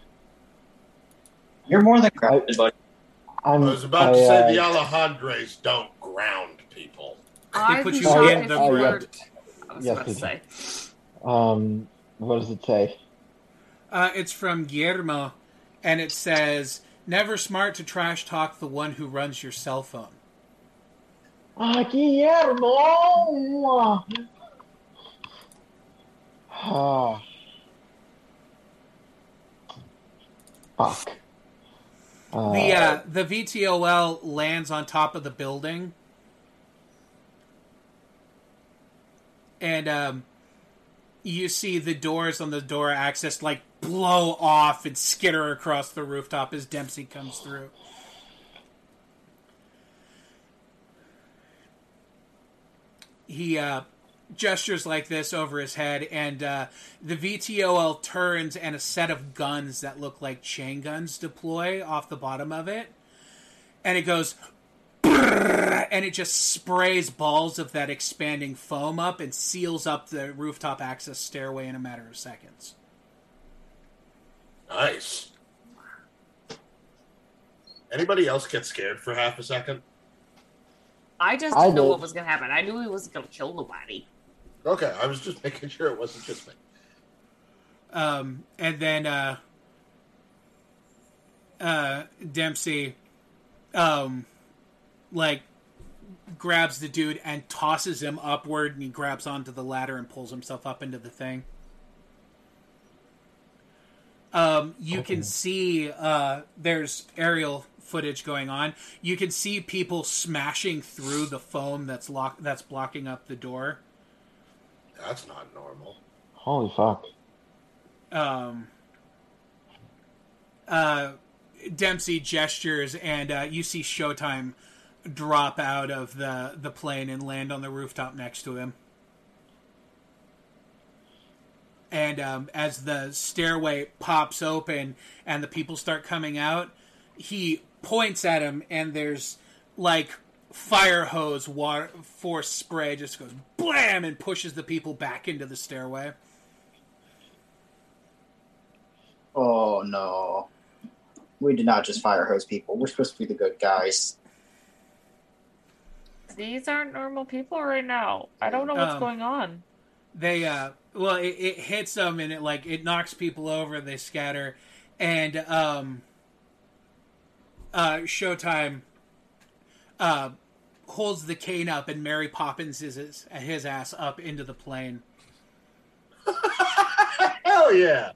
You're more than grounded, buddy. I'm, I was about to say uh, the Alejandres don't ground people. I'd put you shocked in the you room. I was Yes, about to say. Um, what does it say? Uh, it's from Guillermo, and it says, "Never smart to trash talk the one who runs your cell phone." Ah, Guillermo! Ah. Fuck. Uh, The uh, the VTOL lands on top of the building, and um, you see the doors on the door access like blow off and skitter across the rooftop as Dempsey comes through. He uh, gestures like this over his head, and uh, the VTOL turns, and a set of guns that look like chain guns deploy off the bottom of it, and it goes, and it just sprays balls of that expanding foam up and seals up the rooftop access stairway in a matter of seconds. Nice. Anybody else get scared for half a second? I just I didn't know what was gonna happen. I knew he wasn't gonna kill nobody. Okay, I was just making sure it wasn't just me. Um, and then uh, uh, Dempsey, um, like grabs the dude and tosses him upward, and he grabs onto the ladder and pulls himself up into the thing. Um, you can see uh, there's aerial footage going on. You can see people smashing through the foam that's lock- that's blocking up the door. That's not normal. Holy fuck. um, uh, Dempsey gestures, and uh, you see Showtime drop out of the, the plane and land on the rooftop next to him. And um, as the stairway pops open and the people start coming out, he points at him, and there's like fire hose water force spray just goes blam and pushes the people back into the stairway. Oh no. We did not just fire hose people. We're supposed to be the good guys. These aren't normal people right now. I don't know what's Um, going on. they uh well it, it hits them and it like it knocks people over they scatter and um uh showtime uh holds the cane up and mary poppins is his, his ass up into the plane Hell yeah!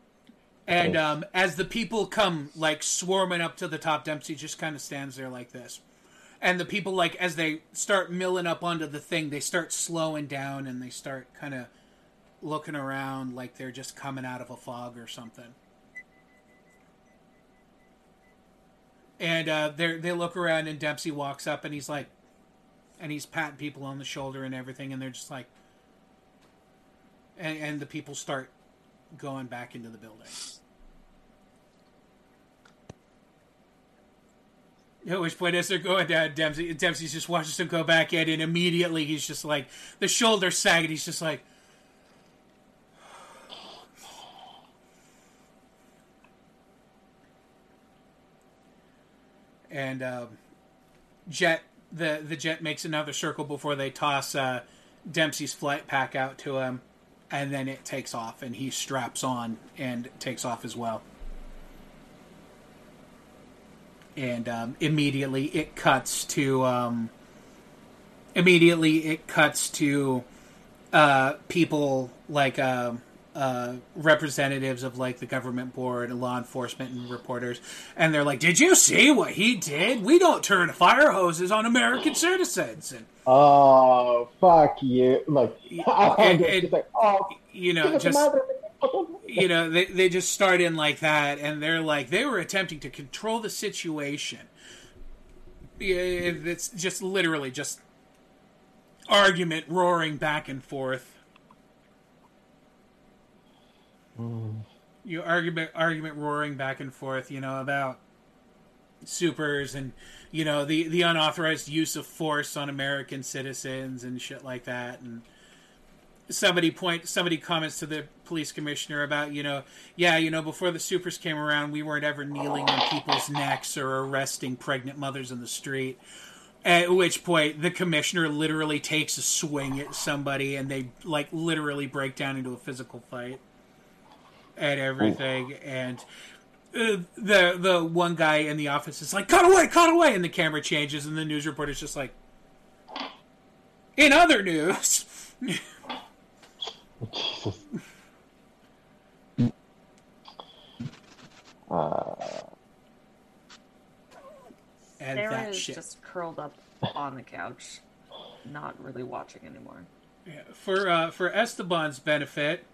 and um as the people come like swarming up to the top dempsey just kind of stands there like this and the people like as they start milling up onto the thing they start slowing down and they start kind of looking around like they're just coming out of a fog or something. And uh they they look around and dempsey walks up and he's like and he's patting people on the shoulder and everything and they're just like and, and the people start going back into the building At which point, as they're going down, Dempsey Dempsey just watches him go back in, and immediately he's just like the shoulder sag, and he's just like, and um, Jet the the Jet makes another circle before they toss uh, Dempsey's flight pack out to him, and then it takes off, and he straps on and takes off as well. And um, immediately it cuts to um, immediately it cuts to uh, people like uh, uh, representatives of like the government board and law enforcement and reporters and they're like did you see what he did we don't turn fire hoses on american citizens and Oh fuck you! Like, and- it's and- like, oh, you know just. You know they, they just start in like that and they're like they were attempting to control the situation. It's just literally just argument roaring back and forth. You argument argument roaring back and forth you know about supers and you know the the unauthorized use of force on american citizens and shit like that and somebody point somebody comments to the police commissioner about you know yeah you know before the supers came around we weren't ever kneeling on people's necks or arresting pregnant mothers in the street. At which point the commissioner literally takes a swing at somebody and they like literally break down into a physical fight and everything. And uh, the the one guy in the office is like cut away cut away! And the camera changes and the news reporter's just like in other news Jesus. Uh, and Sarah that is shit just curled up on the couch, not really watching anymore. Yeah, for uh, for Esteban's benefit,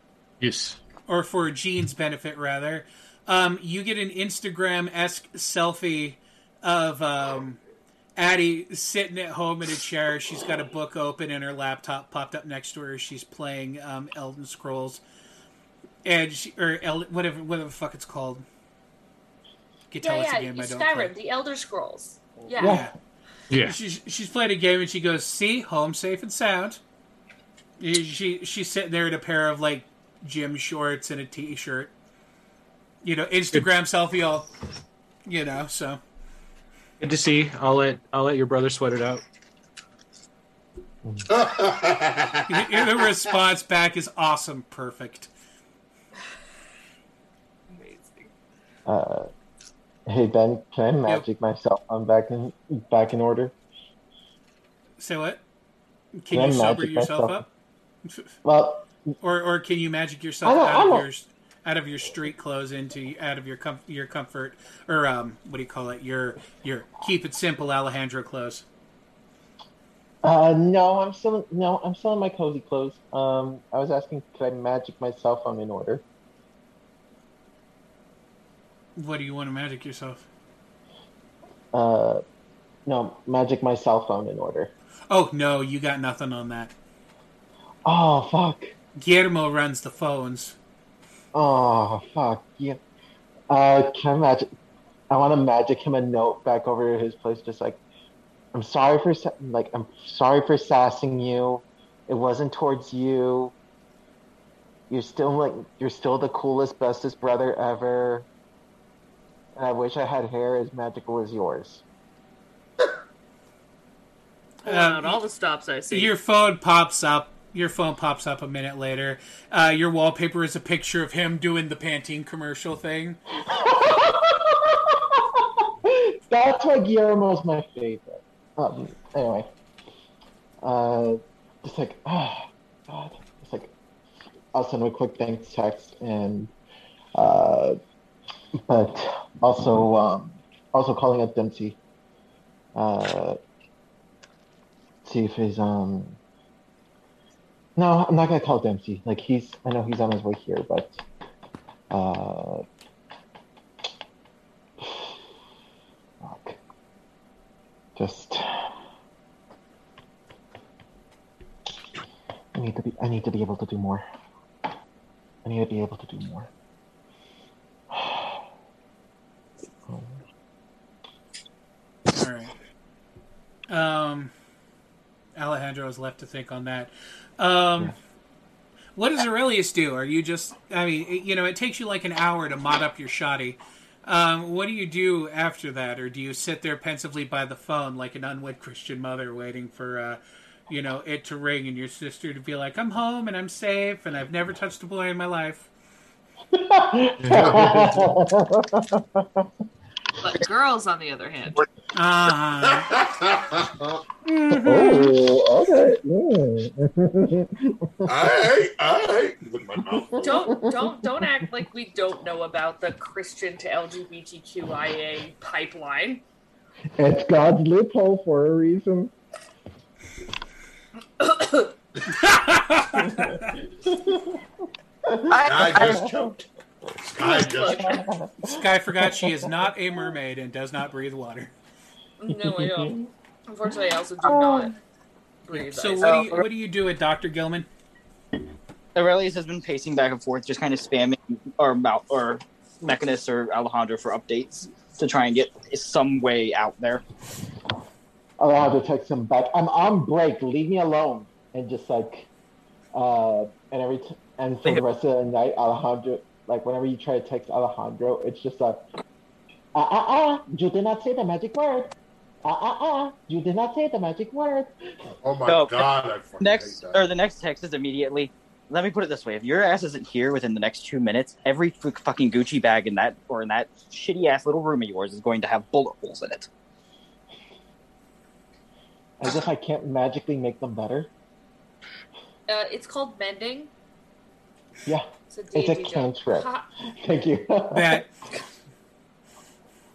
Yes. or for Gene's benefit rather, um, you get an Instagram esque selfie of um, Addie sitting at home in a chair. She's got a book open and her laptop popped up next to her. She's playing um, Elden Scrolls, and she, or El- whatever whatever the fuck it's called. You can tell yeah, it's yeah, a game I don't Skyrim, play. the Elder Scrolls. Yeah. Yeah. Yeah. She's she's played a game and she goes, "See, home safe and sound." She she's sitting there in a pair of like gym shorts and a t-shirt. You know, Instagram selfie all. You know, so Good to see. I'll let I'll let your brother sweat it out. the response back is awesome, perfect. Amazing. Uh, hey Ben, can I magic myself? I'm back in back in order. Say what? Can Can I you sober yourself myself? up? Well, Or or can you magic yourself I out I of know. your out of your street clothes into out of your com- your comfort or um what do you call it your your keep it simple Alejandro clothes. uh, no, I'm still no, I'm still in my cozy clothes. Um, I was asking, could I magic my cell phone in order. What do you want to magic yourself? Uh, no, magic my cell phone in order. Oh no, you got nothing on that. Oh fuck. Guillermo runs the phones. Oh fuck. Yeah. Uh, can I magic? I want to magic him a note back over to his place, just like, I'm sorry for like I'm sorry for sassing you. It wasn't towards you. You're still like you're still the coolest, bestest brother ever. And I wish I had hair as magical as yours. Pulling out all the stops I see. Your phone pops up Your phone pops up a minute later. Uh, your wallpaper is a picture of him doing the Pantene commercial thing. That's why Guillermo's my favorite. Um, anyway, uh, just like, oh, God, it's like, I'll send him a quick thanks text and, uh, but also, um, also calling up Dempsey, uh, see if he's, um, no, I'm not gonna call Dempsey. Like he's, I know he's on his way here, but, uh, fuck. Just, I need to be, I need to be able to do more. I need to be able to do more. All right. Um, Alejandro left to think on that. Um, What does Aurelius do? Are you just? I mean, it- you know, it takes you like an hour to mod up your shoddy. Um, what do you do after that, or do you sit there pensively by the phone like an unwed Christian mother, waiting for, uh, you know, it to ring and your sister to be like, "I'm home and I'm safe and I've never touched a boy in my life." But girls, on the other hand, Uh-huh. Oh, okay. I, I, with my mouth. don't don't don't act like we don't know about the Christian to LGBTQIA pipeline. It's God's loophole for a reason. I just choked. Sky just choked. Sky forgot she is not a mermaid and does not breathe water. No, I don't. Unfortunately, I also do not breathe. So ice. what do you what do you do with Doctor Gilman? Aurelius has been pacing back and forth, just kind of spamming or Mal- or Mechanist or Alejandro for updates to try and get some way out there. I'll have to text him back. I'm on break. Leave me alone. And just like, uh, and every t- and for the rest of the night, Alejandro, like whenever you try to text Alejandro, it's just like, ah ah ah, you did not say the magic word. Ah ah ah, you did not say the magic word. Oh my So, god, I fucking Next hate that. or the next text is immediately. Let me put it this way: if your ass isn't here within the next two minutes, every f- fucking Gucci bag in that or in that shitty ass little room of yours is going to have bullet holes in it. As if I can't magically make them better. Uh, it's called mending. Yeah, It's a it's a cantrip. Ha- Thank you. That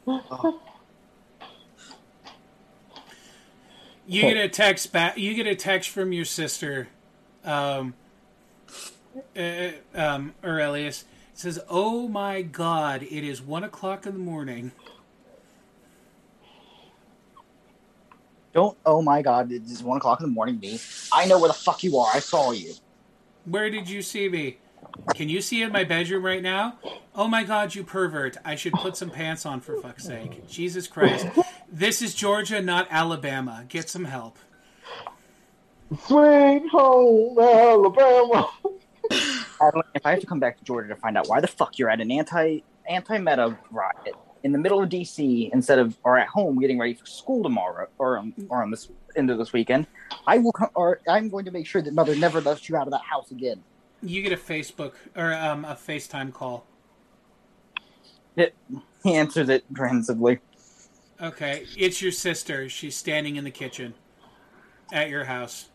you get a text back. You get a text from your sister, um, uh, um, Aurelius. It says, "Oh my God! It is one o'clock in the morning." Don't. Oh my god! It's one o'clock in the morning. Me. I know where the fuck you are. I saw you. Where did you see me? Can you see in my bedroom right now? Oh my god, you pervert. I should put some pants on for fuck's sake. Jesus Christ. This is Georgia, not Alabama. Get some help. Swing home, Alabama. Adeline, if I have to come back to Georgia to find out why the fuck you're at an anti anti meta riot in the middle of DC instead of or at home getting ready for school tomorrow or um, or on this end of this weekend, I will come or I'm going to make sure that mother never lets you out of that house again. You get a Facebook or um, a FaceTime call. It, he answers it transively. Okay, it's your sister. She's standing in the kitchen at your house.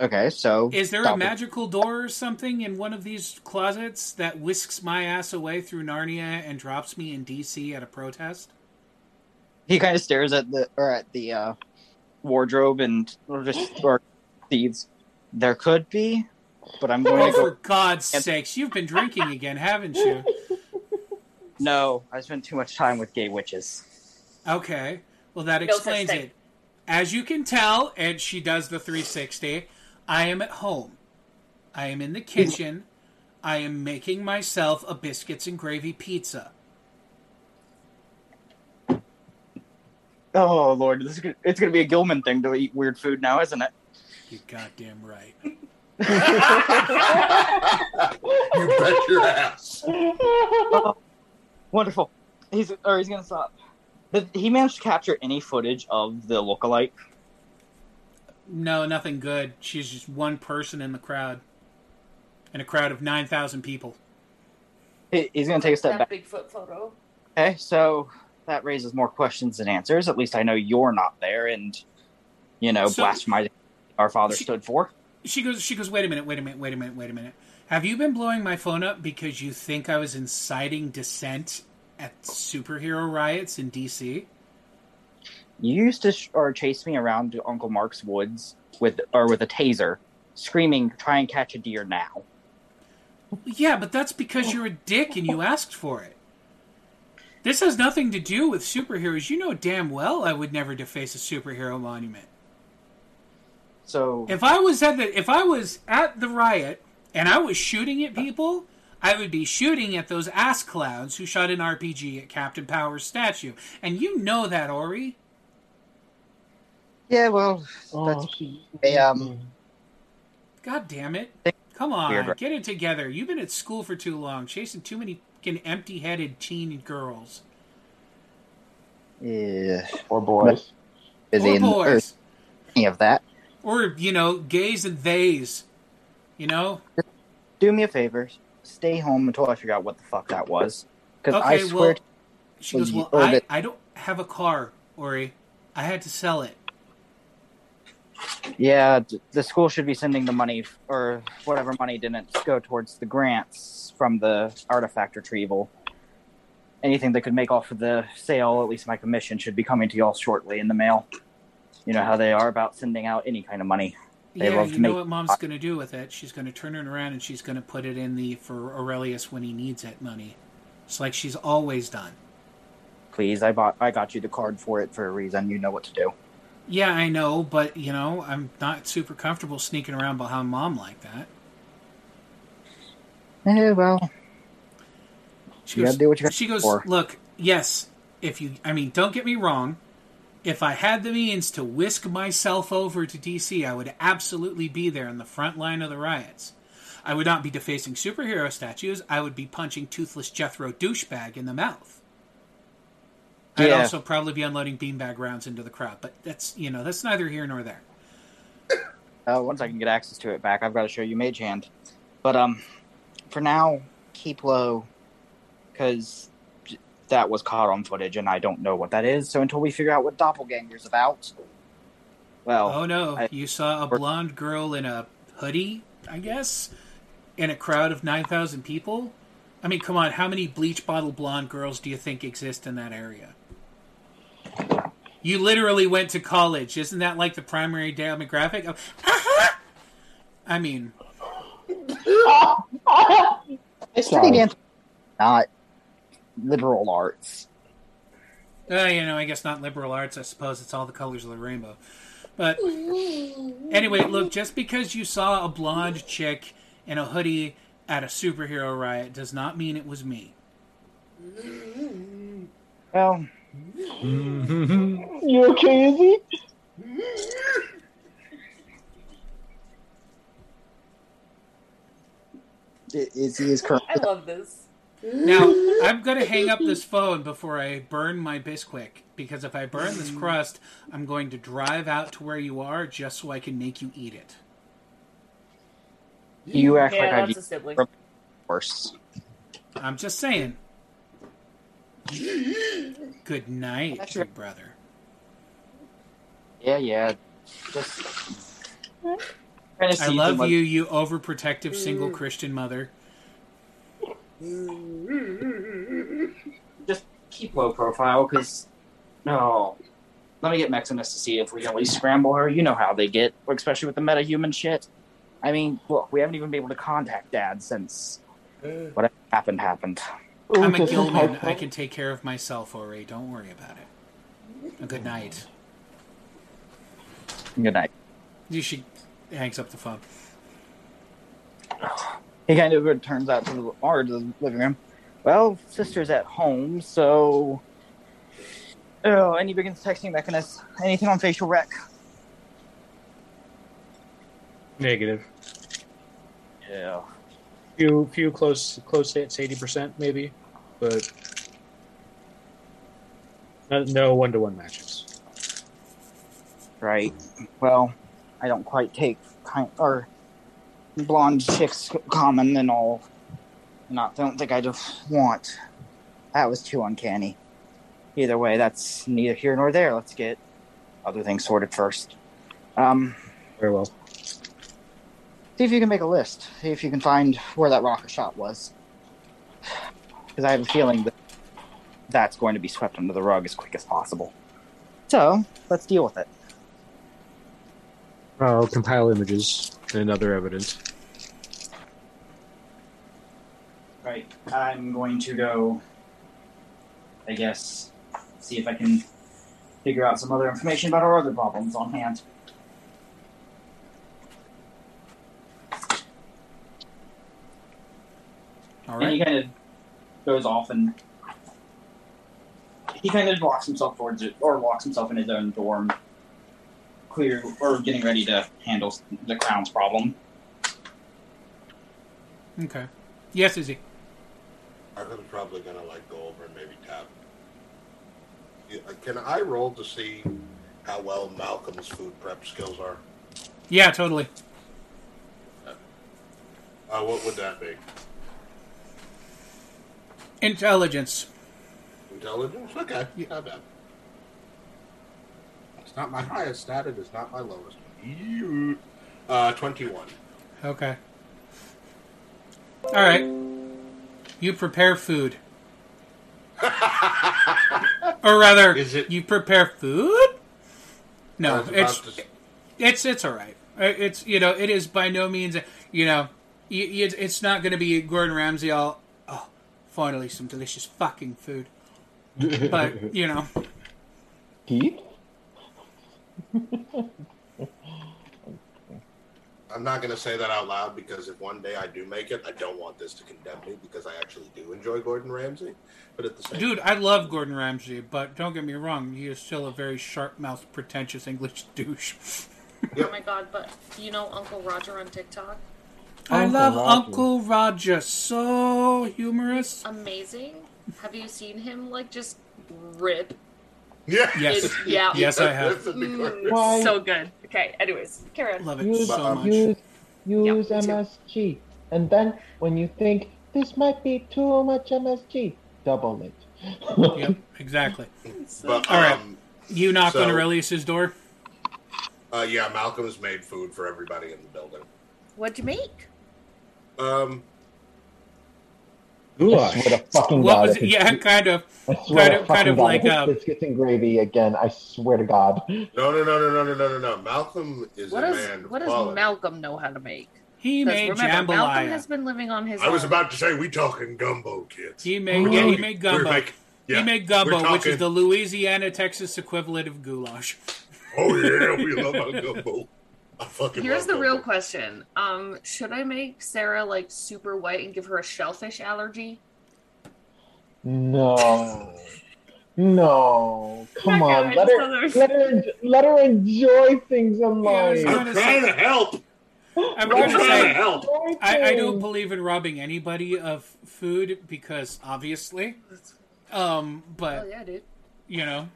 Okay, so Is there a Stop it. magical door or something in one of these closets that whisks my ass away through Narnia and drops me in DC at a protest? He kind of stares at the or at the uh, wardrobe and or just or sees. There could be, but I'm going Oh, to go. for God's sakes, you've been drinking again, haven't you? No, I spent too much time with gay witches. Okay. Well, that explains thing. it. As you can tell, and she does the 360, I am at home. I am in the kitchen. I am making myself a biscuits and gravy pizza. Oh Lord, this is gonna, it's going to be a Gilman thing to eat weird food now, isn't it? You goddamn right. You bet your ass. Oh, wonderful. He's or he's going to stop. Did he manage to capture any footage of the lookalike? No, nothing good. She's just one person in the crowd. In a crowd of 9,000 people. He- He's gonna take a step that back. Bigfoot photo. Okay, so that raises more questions than answers. At least I know you're not there, and you know, So- blasphemizing our father stood for. She goes, she goes, wait a minute, wait a minute, wait a minute, wait a minute. Have you been blowing my phone up because you think I was inciting dissent at superhero riots in DC? You used to sh- or chase me around to Uncle Mark's woods with or with a taser, screaming, "Try and catch a deer now." Yeah, but that's because you're a dick and you asked for it. This has nothing to do with superheroes. You know damn well I would never deface a superhero monument. So If I was at the if I was at the riot and I was shooting at people, I would be shooting at those ass clowns who shot an RPG at Captain Power's statue. And you know that, Ori. Yeah, well, that's a, um. God damn it. Come on, Weird, get it together. You've been at school for too long, chasing too many fucking empty headed teen girls. Yeah. Or boys. Busy Or in boys. any of that. Or, you know, gays and theys. You know? Do me a favor. Stay home until I figure out what the fuck that was. Because I Okay, swear. well, to- She goes, Well, I, I don't have a car, Ori. I had to sell it. Yeah, the school should be sending the money or whatever money didn't go towards the grants from the artifact retrieval. Anything they could make off of the sale, at least my commission, should be coming to y'all shortly in the mail. You know how they are about sending out any kind of money. They yeah, you to know make. what mom's going to do with it? She's going to turn it around and she's going to put it in the for Aurelius when he needs it money. It's like she's always done. Please, I bought. I got you the card for it for a reason. You know what to do. Yeah, I know, but you know, I'm not super comfortable sneaking around behind mom like that. Eh, well, She You goes, gotta do what you got she goes, for. look, yes, if you, I mean, don't get me wrong. If I had the means to whisk myself over to DC, I would absolutely be there in the front line of the riots. I would not be defacing superhero statues. I would be punching toothless Jethro douchebag in the mouth. I'd also probably be unloading beanbag rounds into the crowd, but that's you know that's neither here nor there. Uh, once I can get access to it back, I've got to show you Mage Hand. But um, for now, keep low, because that was caught on footage, and I don't know what that is. So until we figure out what Doppelganger's about, well, Oh no, I- you saw a blonde girl in a hoodie, I guess, in a crowd of 9,000 people? I mean, come on, how many bleach bottle blonde girls do you think exist in that area? You literally went to college. Isn't that like the primary demographic? Of, uh-huh! I mean, it's pretty damn not liberal arts. uh, you know, I guess not liberal arts. I suppose it's all the colors of the rainbow. But anyway, look, just because you saw a blonde chick in a hoodie at a superhero riot does not mean it was me. Well, You okay, Izzy? Izzy is currently. I love this. Now, I'm going to hang up this phone before I burn my Bisquick, because if I burn this mm. crust, I'm going to drive out to where you are just so I can make you eat it. You act Yeah, like I'd that's be a sibling. worse. I'm just saying. Good night, big brother. Yeah, yeah. Just. I love what- you, you overprotective single mm. Christian mother. Just keep low profile, because. No. Let me get Maximus to see if we can at least scramble her. You know how they get, especially with the metahuman shit. I mean, look, we haven't even been able to contact Dad since what happened happened. I'm a Gilman. I can take care of myself, Ori. Don't worry about it. A good night. Good night. You should hangs up the phone. He kind of turns out to the, or to the living room. Well, sister's at home, so. Oh, and he begins texting Mechanist. Anything on facial rec? Negative. Yeah. Few few close close hits, eighty percent maybe, but no- no one to one matches. Right. Well, I don't quite take kind or blonde chicks common and all. Not don't think I just want. That was too uncanny. Either way, that's neither here nor there. Let's get other things sorted first. Um, Very well. see if you can make a list. See if you can find where that rocket shot was. Because I have a feeling that that's going to be swept under the rug as quick as possible. So let's deal with it. I'll compile images and other evidence. Right. I'm going to go, I guess, see if I can figure out some other information about our other problems on hand. All And he kind of goes off and he kind of locks himself towards it, or locks himself in his own dorm, clear or getting ready to handle the crown's problem. Okay. Yes, Izzy. Arkham's probably gonna like go over and maybe tap. Yeah, Can I roll to see how well Malcolm's food prep skills are? Yeah, totally. Uh, what would that be? Intelligence. Intelligence? Okay, not bad. It's not my highest stat. It is not my lowest. You- Uh, twenty-one. Okay. All right. You prepare food. or rather, is it... you prepare food? No, it's to- it's it's all right. Uh, It's you know it is by no means you know y- y- it's not going to be Gordon Ramsay all oh finally some delicious fucking food, but you know Pete? I'm not going to say that out loud because if one day I do make it, I don't want this to condemn me because I actually do enjoy Gordon Ramsay. But at the same Dude, I love Gordon Ramsay, but don't get me wrong, he is still a very sharp-mouthed, pretentious English douche. Oh my god, but you know Uncle Roger on TikTok? I Uncle love Roger. Uncle Roger, so humorous. Amazing. Have you seen him like just rip? Yeah. Yes. It- yeah. Yes, I have. Mm, Why- so good. Okay, anyways, carry on. Love it Use, so much. use, use me. MSG. And then when you think this might be too much MSG, double it. Yep, exactly. But, All right. um, You knock on so- Aurelius's door. uh, yeah, Malcolm's made food for everybody in the building. What'd you make? Um, Goulash. I swear to fucking what God. Was it? Yeah, kind of. Kind of, kind of God, like uh, biscuits and gravy again. I swear to God. No, no, no, no, no, no, no, no. Malcolm is what a is, man. What does. Malcolm know how to make? He made remember, jambalaya. Malcolm has been living on his. I own. was about to say we talking gumbo, kids. He made, yeah, he made gumbo. Making, yeah, he made gumbo, talking, which is the Louisiana Texas equivalent of goulash. Oh yeah, we love our gumbo. I fucking Here's the real question. Um, should I make Sarah like super white and give her a shellfish allergy? No. No. Come Okay, on. Let her, let her let her enjoy things in Yeah, I was life. gonna I'm trying to help. I'm Let going to trying say to help. I, I don't believe in robbing anybody of food because obviously, um, but Oh yeah, dude. you know,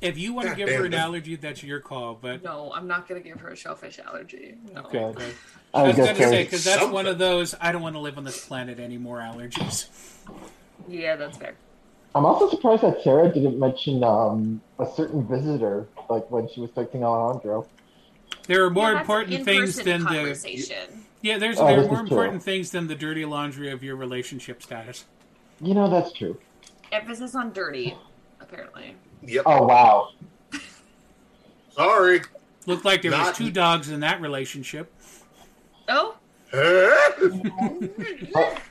if you want to give her an allergy, that's your call. But No, I'm not gonna give her a shellfish allergy. No. Good. I I was was going to say because that's one of those I don't want to live on this planet anymore allergies. Yeah, that's fair. I'm also surprised that Sarah didn't mention um, a certain visitor, like when she was texting Alejandro. There are more Yeah, important things than the yeah. There's Oh, there are more is true. important things than the dirty laundry of your relationship status. You know, that's true. Emphasis on dirty, apparently. Yep. Oh, wow. Sorry. Looked like there was Not- two dogs in that relationship. Oh, Huh?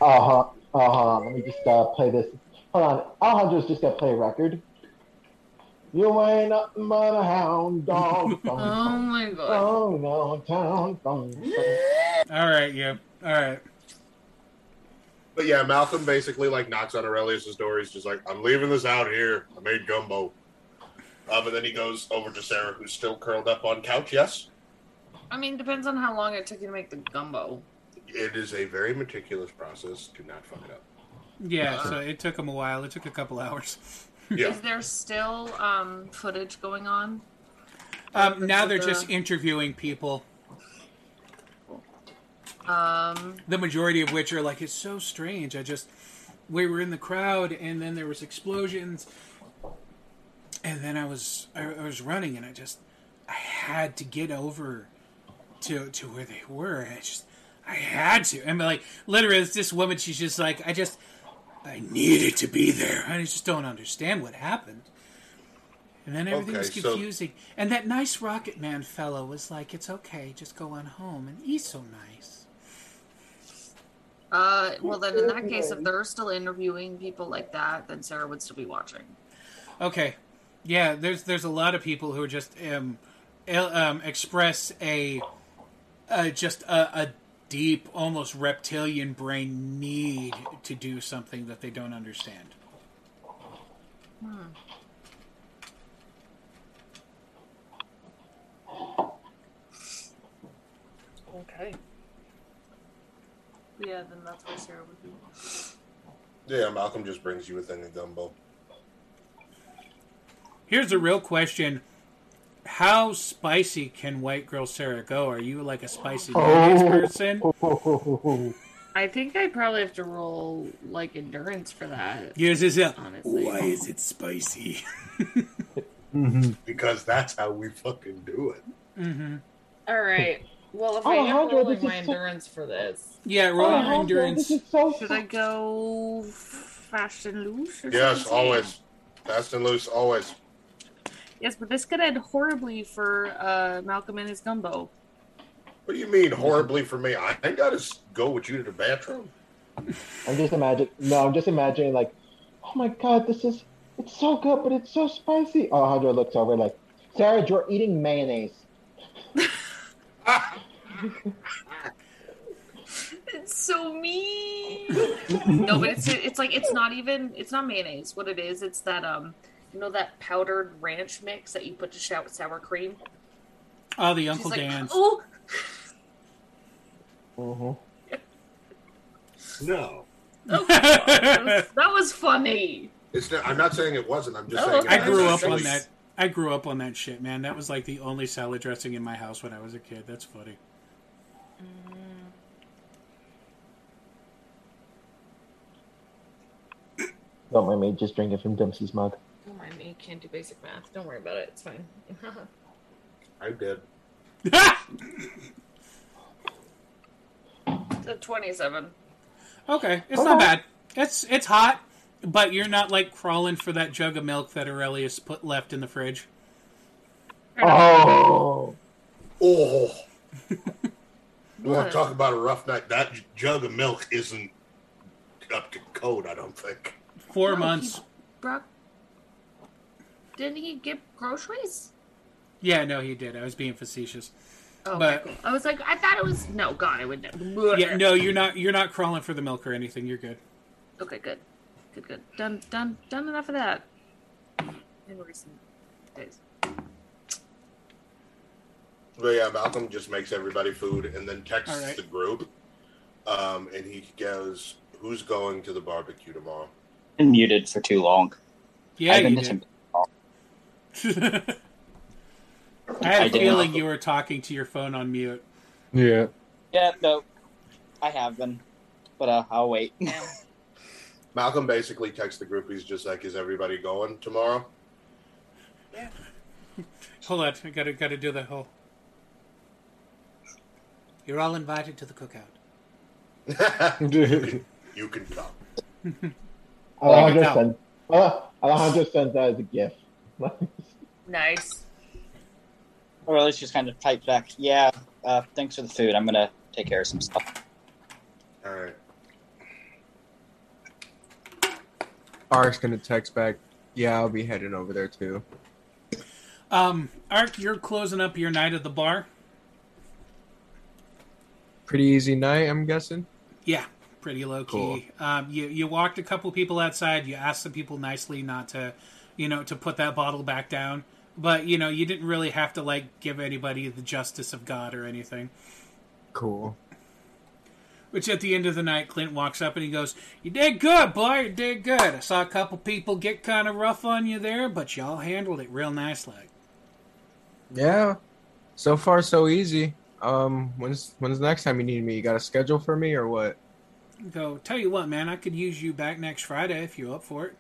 Uh huh. Uh huh. Let me just uh, play this. Hold on. Alejandro's just gonna play a record. You ain't nothing but a hound dog. oh my god. Oh no, town. Dong, dong. All right, yeah, all right. But yeah, Malcolm basically like knocks on Aurelius's door. He's just like, "I'm leaving this out here. I made gumbo." Um, and then he goes over to Sarah, who's still curled up on couch. Yes, I mean, depends on how long it took you to make the gumbo. it is a very meticulous process. Do not fuck it up. Yeah, so it took him a while. It took a couple hours. Yeah. Is there still um, footage going on? Um, now they're the- just interviewing people. Um, The majority of which are like, it's so strange. I just, we were in the crowd, and then there was explosions, and then I was, I, I was running, and I just, I had to get over to to where they were. I just, I had to. And like, literally, it's this woman. She's just like, I just, I needed to be there. I just don't understand what happened. And then everything Okay, was so- confusing. And that nice Rocket Man fellow was like, "It's okay, just go on home." And he's so nice. Uh, well, then in that case, if they're still interviewing people like that, then Sarah would still be watching. Okay, yeah. There's there's a lot of people who are just um, um express a uh, just a, a deep, almost reptilian brain need to do something that they don't understand. Hmm. Yeah, then that's where Sarah would be. Yeah, Malcolm just brings you a thing of gumbo. Here's a real question: How spicy can White Girl Sarah go? Are you like a spicy mayonnaise person? I think I probably have to roll like endurance for that. Yes, is it? Honestly. Why is it spicy? Because that's how we fucking do it. Mm-hmm. All right. Well, if Oh, I am Alejandro, rolling this my is so- endurance for this, Yeah, roll your endurance. should I go fast and loose? Or Yes, something? always. Fast and loose, always. Yes, but this could end horribly for uh, Malcolm and his gumbo. What do you mean horribly for me? I ain't gotta go with you to the bathroom. I'm just imagining. No, I'm just imagining like, oh my god, this is it's so good, but it's so spicy. Alejandro looks over like, Sarah, you're eating mayonnaise. It's so mean. no, but it's it's like it's not even it's not mayonnaise. What it is, it's that um, you know that powdered ranch mix that you put to shout sour cream. Oh, the She's Uncle like, Dan's. oh, Mm-hmm. No. that was, that was funny. It's not, I'm not saying it wasn't. I'm just Oh, saying. I grew up on that. I grew up on that shit, man. That was like the only salad dressing in my house when I was a kid. That's funny. Mm-hmm. Don't mind me, just drinking from Dempsey's mug. Don't mind me. Can't do basic math. Don't worry about it. It's fine. I did. the twenty-seven. Okay, it's not bad. It's it's hot, but you're not like crawling for that jug of milk that Aurelius put left in the fridge. Oh. Oh. You want to talk about a rough night? That jug of milk isn't up to code, I don't think. Four No, months. he brought- Didn't he get groceries? Yeah, no, he did. I was being facetious. Oh, but okay, cool. I was like, I thought it was no. God, I would never. yeah, no, you're not. You're not crawling for the milk or anything. You're good. Okay, good, good, good. Done, done, done enough of that. In recent days. But yeah, Malcolm just makes everybody food and then texts All right. the group. Um, and he goes, Who's going to the barbecue tomorrow? Been muted for too long. Yeah, I've been you did. I had I a feeling you were talking to your phone on mute. Yeah. Yeah, no, I have been, but uh, I'll wait. Malcolm basically texts the group. He's just like, Is everybody going tomorrow? Yeah. Hold on, I gotta gotta do the whole. You're all invited to the cookout. You can come. Alejandro Like a sends. Uh, Alejandro sends that as a gift. Nice. Or at least just kind of type back, yeah, uh, thanks for the food. I'm gonna take care of some stuff. All right. Ark's gonna text back. Yeah, I'll be heading over there too. Um, Ark, you're closing up your night at the bar. Pretty easy night, I'm guessing. Yeah, pretty low key. Um, you you walked a couple people outside. You asked the people nicely not to, you know, to put that bottle back down. But you know, you didn't really have to like give anybody the justice of God or anything. Cool. Which at the end of the night, Clint walks up and he goes, "You did good, boy. You did good. I saw a couple people get kind of rough on you there, but y'all handled it real nicely." Yeah. So far, so easy. Um, when's when's the next time you need me? You got a schedule for me or what? Go. Tell you what, man. I could use you back next Friday if you're up for it.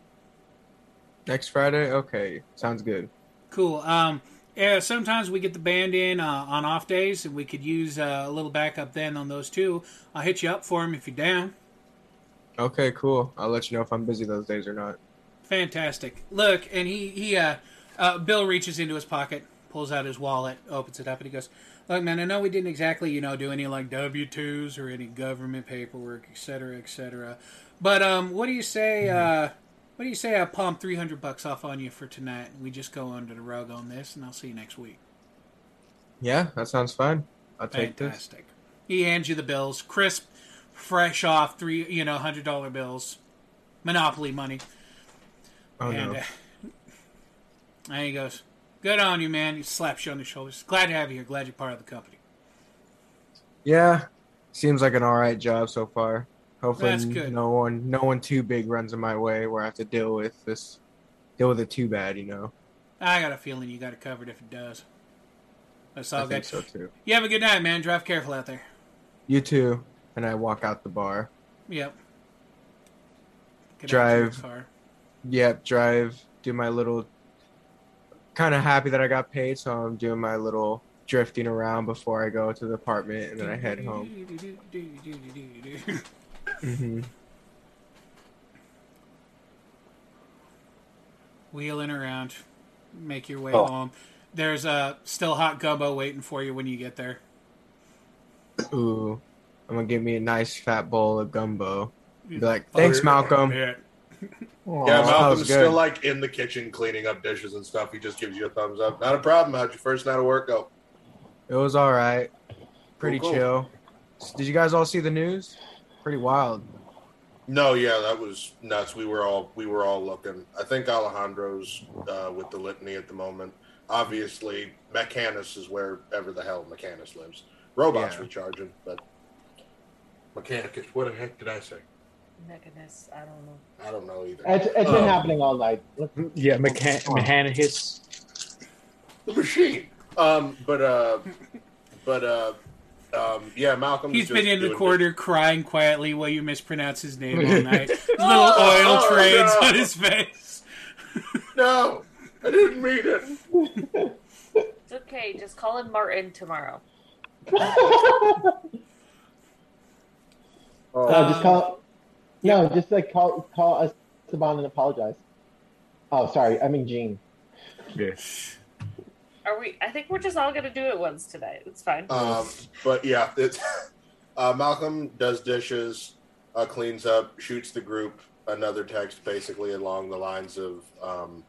Next Friday? Okay, sounds good. Cool. Um, yeah. Sometimes we get the band in uh, on off days, and we could use uh, a little backup then on those two. I'll hit you up for them if you're down. Okay, cool. I'll let you know if I'm busy those days or not. Fantastic. Look, and he he uh, uh, Bill reaches into his pocket, pulls out his wallet, opens it up, and he goes, "Look, man, I know we didn't exactly, you know, do any like W twos or any government paperwork, et cetera, et cetera. But um, what do you say? Uh, what do you say? I palm three hundred bucks off on you for tonight, and we just go under the rug on this, and I'll see you next week. Yeah, that sounds fine. I'll take this. He hands you the bills, crisp, fresh off three, you know, hundred dollar bills, Monopoly money. Oh and, no. uh, and he goes, "Good on you, man." He slaps you on the shoulders. Glad to have you here. Glad you're part of the company. Yeah, seems like an all right job so far. Hopefully, no one, no one too big runs in my way where I have to deal with this, deal with it too bad. You know. I got a feeling you got it covered if it does. That's all I think good. so too. You have a good night, man. Drive careful out there. You too. And I walk out the bar. Yep. Get drive. car. Yep, drive. Do my little. Kind of happy that I got paid, so I'm doing my little drifting around before I go to the apartment, and then I head home. mm-hmm. Wheeling around, make your way Oh. home. There's a still hot gumbo waiting for you when you get there. Ooh, I'm gonna give me a nice fat bowl of gumbo. Be like, thanks, yeah. Malcolm. Yeah. Aw, Yeah, Malcolm's still like in the kitchen cleaning up dishes and stuff. He just gives you a thumbs up. Not a problem. How'd your first night of work go? It was all right. Pretty Cool, cool. chill. Did you guys all see the news? Pretty wild. No, yeah, that was nuts. We were all we were all looking. I think Alejandro's uh, with the litany at the moment. Obviously, Mechanus is wherever the hell Mechanus lives. Robots Yeah. recharging, but Mechanicus. What the heck did I say? Mechanist, I don't know. I don't know either. It's, it's been Um, happening all night. Yeah, mechan- Mechanicus. the machine. Um, but uh, but uh, um, yeah, Malcolm. He's been in the corner corridor crying quietly while you mispronounce his name all night. Little Oh, oil oh, trades no. on his face. No, I didn't mean it. It's okay. Just call him Martin tomorrow. No, Um, just call. No, just like call call us Saban and apologize. Oh, sorry. I mean Jean. Yeah. Are we? I think we're just all gonna do it once tonight. It's fine. Um, but yeah, it's, uh, Malcolm does dishes, uh, cleans up, shoots the group another text basically along the lines of, um,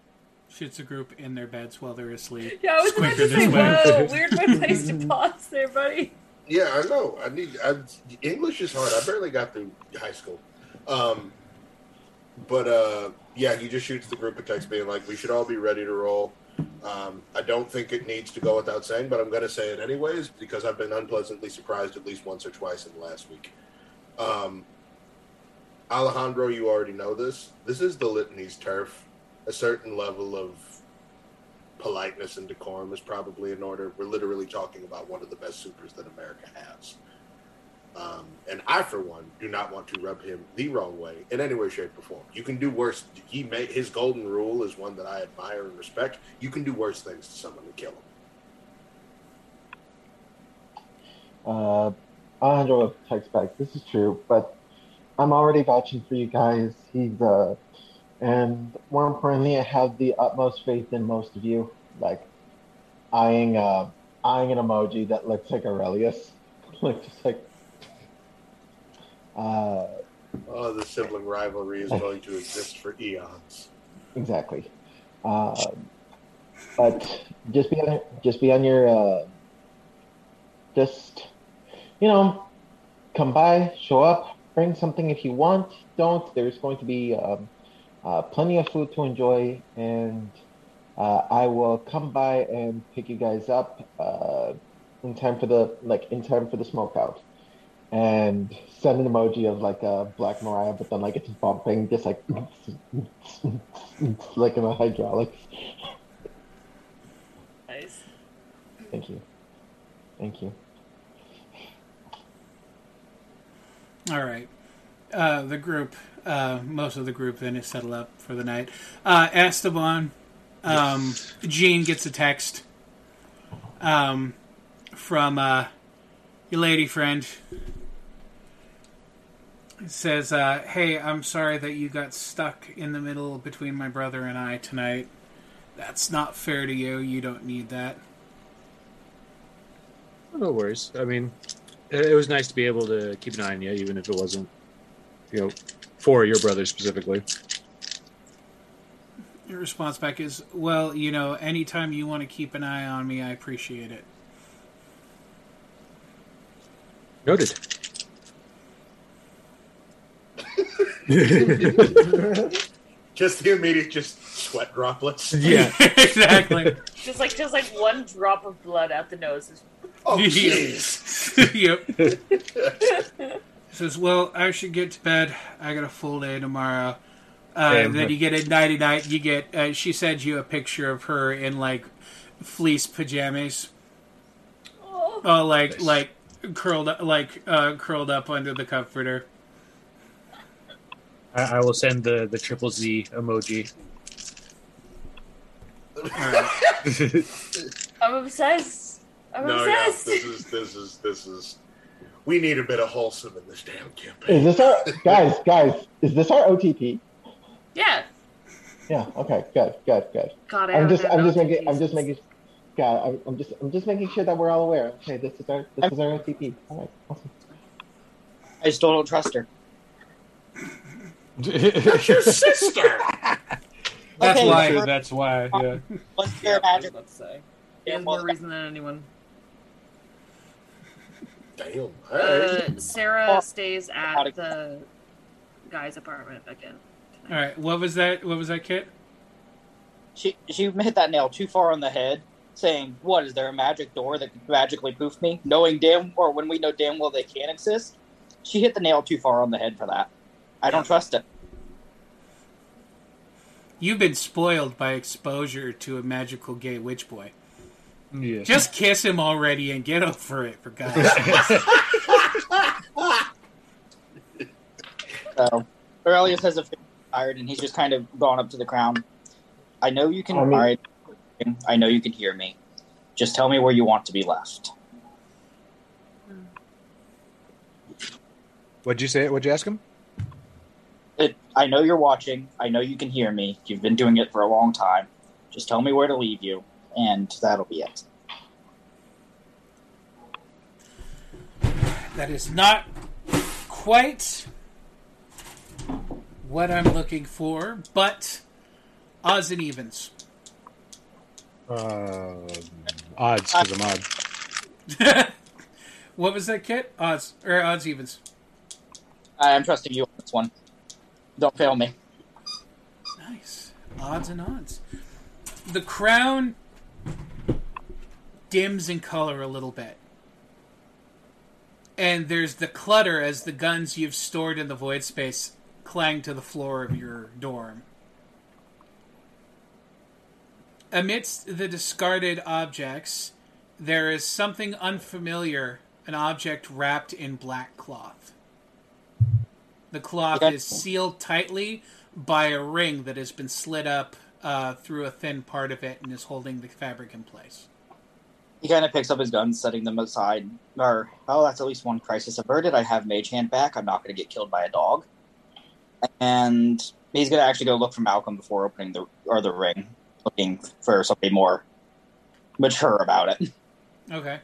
Shoots a group in their beds while they're asleep. yeah, I was It's about to quicker say, this way. whoa, weird place to pause there, buddy. yeah, I know. I need I, English is hard. I barely got through high school. Um, but uh, yeah, he just shoots the group a text being like, "We should all be ready to roll." Um, I don't think it needs to go without saying, but I'm going to say it anyways because I've been unpleasantly surprised at least once or twice in the last week. Um, Alejandro, you already know this. This is the litany's turf. A certain level of politeness and decorum is probably in order. We're literally talking about one of the best supers that America has. Um, and I, for one, do not want to rub him the wrong way in any way, shape, or form. You can do worse. He made his golden rule is one that I admire and respect. You can do worse things to someone than kill him. Uh, Alejandro texts back. This is true, but I'm already vouching for you guys. He's uh, and more importantly, I have the utmost faith in most of you. Like eyeing uh, eyeing an emoji that looks like Aurelius, like just like. Uh, Oh, the sibling rivalry is going to exist for eons. Exactly. Um, but just be on, just be on your, uh, just, you know, come by, show up, bring something if you want. Don't. There's going to be um, uh, plenty of food to enjoy, and uh, I will come by and pick you guys up uh, in time for the like in time for the smoke out. And send an emoji of like a Black Mariah, but then like it's bumping, just like like in the hydraulics. Nice. Thank you. Thank you. All right. Uh, the group, uh, most of the group then is settled up for the night. Uh, Esteban, um, Jean gets a text um, from uh, your lady friend. It says, uh, "Hey, I'm sorry that you got stuck in the middle between my brother and I tonight. That's not fair to you. You don't need that." No worries. I mean, it, it was nice to be able to keep an eye on you, even if it wasn't, you know, for your brother specifically. Your response back is, "Well, you know, anytime you want to keep an eye on me, I appreciate it." Noted. just the immediate, just sweat droplets. Yeah, exactly. Just like just like one drop of blood out the nose. Is... Oh, yep. Says, "Well, I should get to bed. I got a full day tomorrow." Uh, Damn. then you get a nighty night. You get. Uh, she sends you a picture of her in like fleece pajamas. Oh, like like curled up, like uh, curled up under the comforter. I, I will send the, the triple Z emoji. I'm obsessed. I'm no, yeah, obsessed. this is this is this is. We need a bit of wholesome in this damn campaign. Is this our guys? Guys, is this our OTP? Yeah. Yeah. Okay. Good. Good. Good. God, I I'm just. I'm just OTP making. I'm just making. God, I'm, I'm just. I'm just making sure that we're all aware. Okay, this is our. This is our OTP. All right. Awesome. I still don't trust her. That's your sister. That's Okay, why. for- That's why. Yeah. One spare magic. Let's say. He has more reason than anyone. Damn. All Uh. Sarah stays at the guy's apartment again. All right. What was that? What was that, Kit? She she hit that nail too far on the head, saying, "What is there a magic door that could magically poof me?" Knowing damn, or when we know damn well they can't exist, she hit the nail too far on the head for that. I don't trust it. You've been spoiled by exposure to a magical gay witch boy. Yeah. Just kiss him already and get over it, for God's sake. So Aurelius has a tired, and he's just kind of gone up to the crown. I know you can. I mean- all right, I know you can hear me. Just tell me where you want to be left. What'd you say? What'd you ask him? It, I know you're watching. I know you can hear me. You've been doing it for a long time. Just tell me where to leave you, and that'll be it. That is not quite what I'm looking for, but odds and evens. Uh, odds, because I'm odd. what was that, Kit? Odds or odds evens? I'm trusting you on this one. Don't fail me. Nice. Odds and odds. The crown dims in color a little bit. And there's the clutter as the guns you've stored in the void space clang to the floor of your dorm. Amidst the discarded objects, there is something unfamiliar, an object wrapped in black cloth. The cloth Okay. is sealed tightly by a ring that has been slid up uh, through a thin part of it and is holding the fabric in place. He kind of picks up his guns, setting them aside. Or, oh, that's at least one crisis averted. I have Mage Hand back. I'm not going to get killed by a dog. And he's going to actually go look for Malcolm before opening the or the ring, looking for something more mature about it. Okay.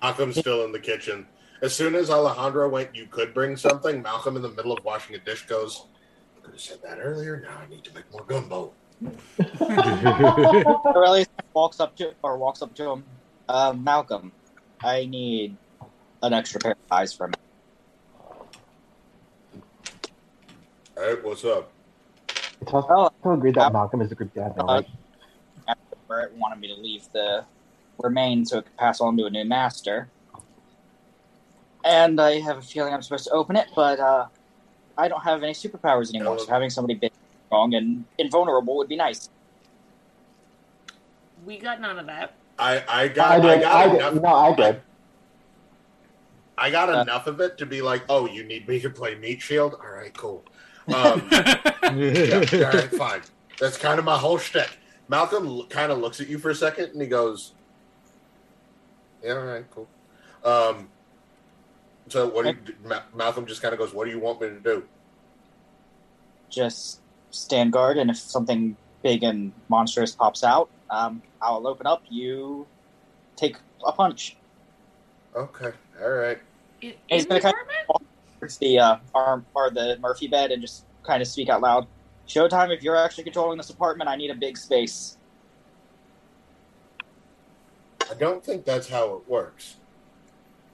Malcolm's still in the kitchen. As soon as Alejandro went, you could bring something. Malcolm, in the middle of washing a dish, goes, I could have said that earlier. Now I need to make more gumbo. Aurelius walks up to or walks up to him. Uh, Malcolm, I need an extra pair of eyes for me. All right, what's up? It's also, also agreed that Malcolm is a good dad, though, right? Where it wanted me to leave the remains so it could pass on to a new master. And I have a feeling I'm supposed to open it, but uh, I don't have any superpowers anymore. So having somebody big, strong, and invulnerable would be nice. We got none of that. I I got I I, got I enough. did. No, I did. I got enough of it to be like, oh, you need me to play Meat Shield? All right, cool. Um, yeah, all right, fine. That's kind of my whole shtick. Malcolm kind of looks at you for a second and he goes, "Yeah, all right, cool." Um, so what do you, Ma- Malcolm just kind of goes, "What do you want me to do?" Just stand guard, and if something big and monstrous pops out, um, I'll open up. You take a punch. Okay, all right. In, He's in gonna the kind apartment? of towards the uh, arm or the Murphy bed and just kind of speak out loud. Showtime, if you're actually controlling this apartment, I need a big space. I don't think that's how it works.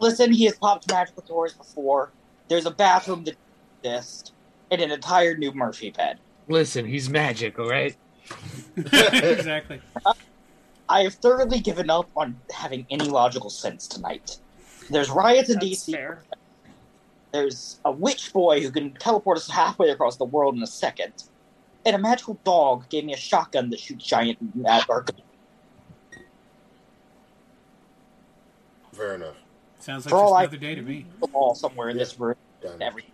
Listen, he has popped magical doors before. There's a bathroom that exists and an entire new Murphy bed. Listen, he's magic, all right? exactly. I have thoroughly given up on having any logical sense tonight. There's riots in DC. There's a witch boy who can teleport us halfway across the world in a second. And a magical dog gave me a shotgun that shoots giant at or Fair enough. Sounds like For just all I- another day to me. the wall somewhere in this room. Done. Everything.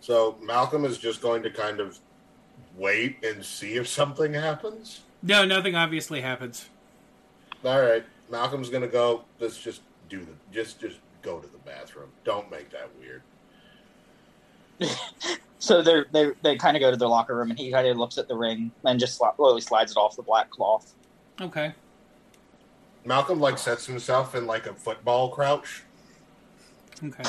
So Malcolm is just going to kind of wait and see if something happens. No, nothing obviously happens. All right, Malcolm's gonna go. Let's just do the just just go to the bathroom. Don't make that weird. So they they they kind of go to their locker room, and he kind of looks at the ring and just slowly slides it off the black cloth. Okay. Malcolm like sets himself in like a football crouch. Okay.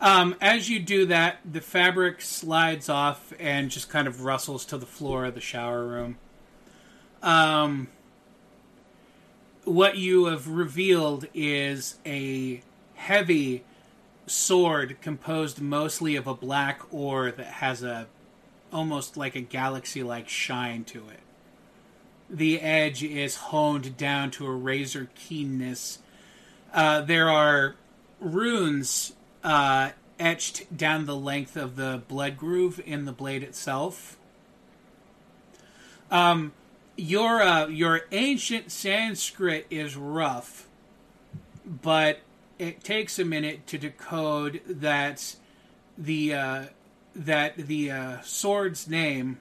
Um, as you do that, the fabric slides off and just kind of rustles to the floor of the shower room. Um, what you have revealed is a heavy sword composed mostly of a black ore that has a almost like a galaxy like shine to it. The edge is honed down to a razor keenness. Uh, there are runes uh, etched down the length of the blood groove in the blade itself. Um, your uh, your ancient Sanskrit is rough, but it takes a minute to decode that the uh, that the uh, sword's name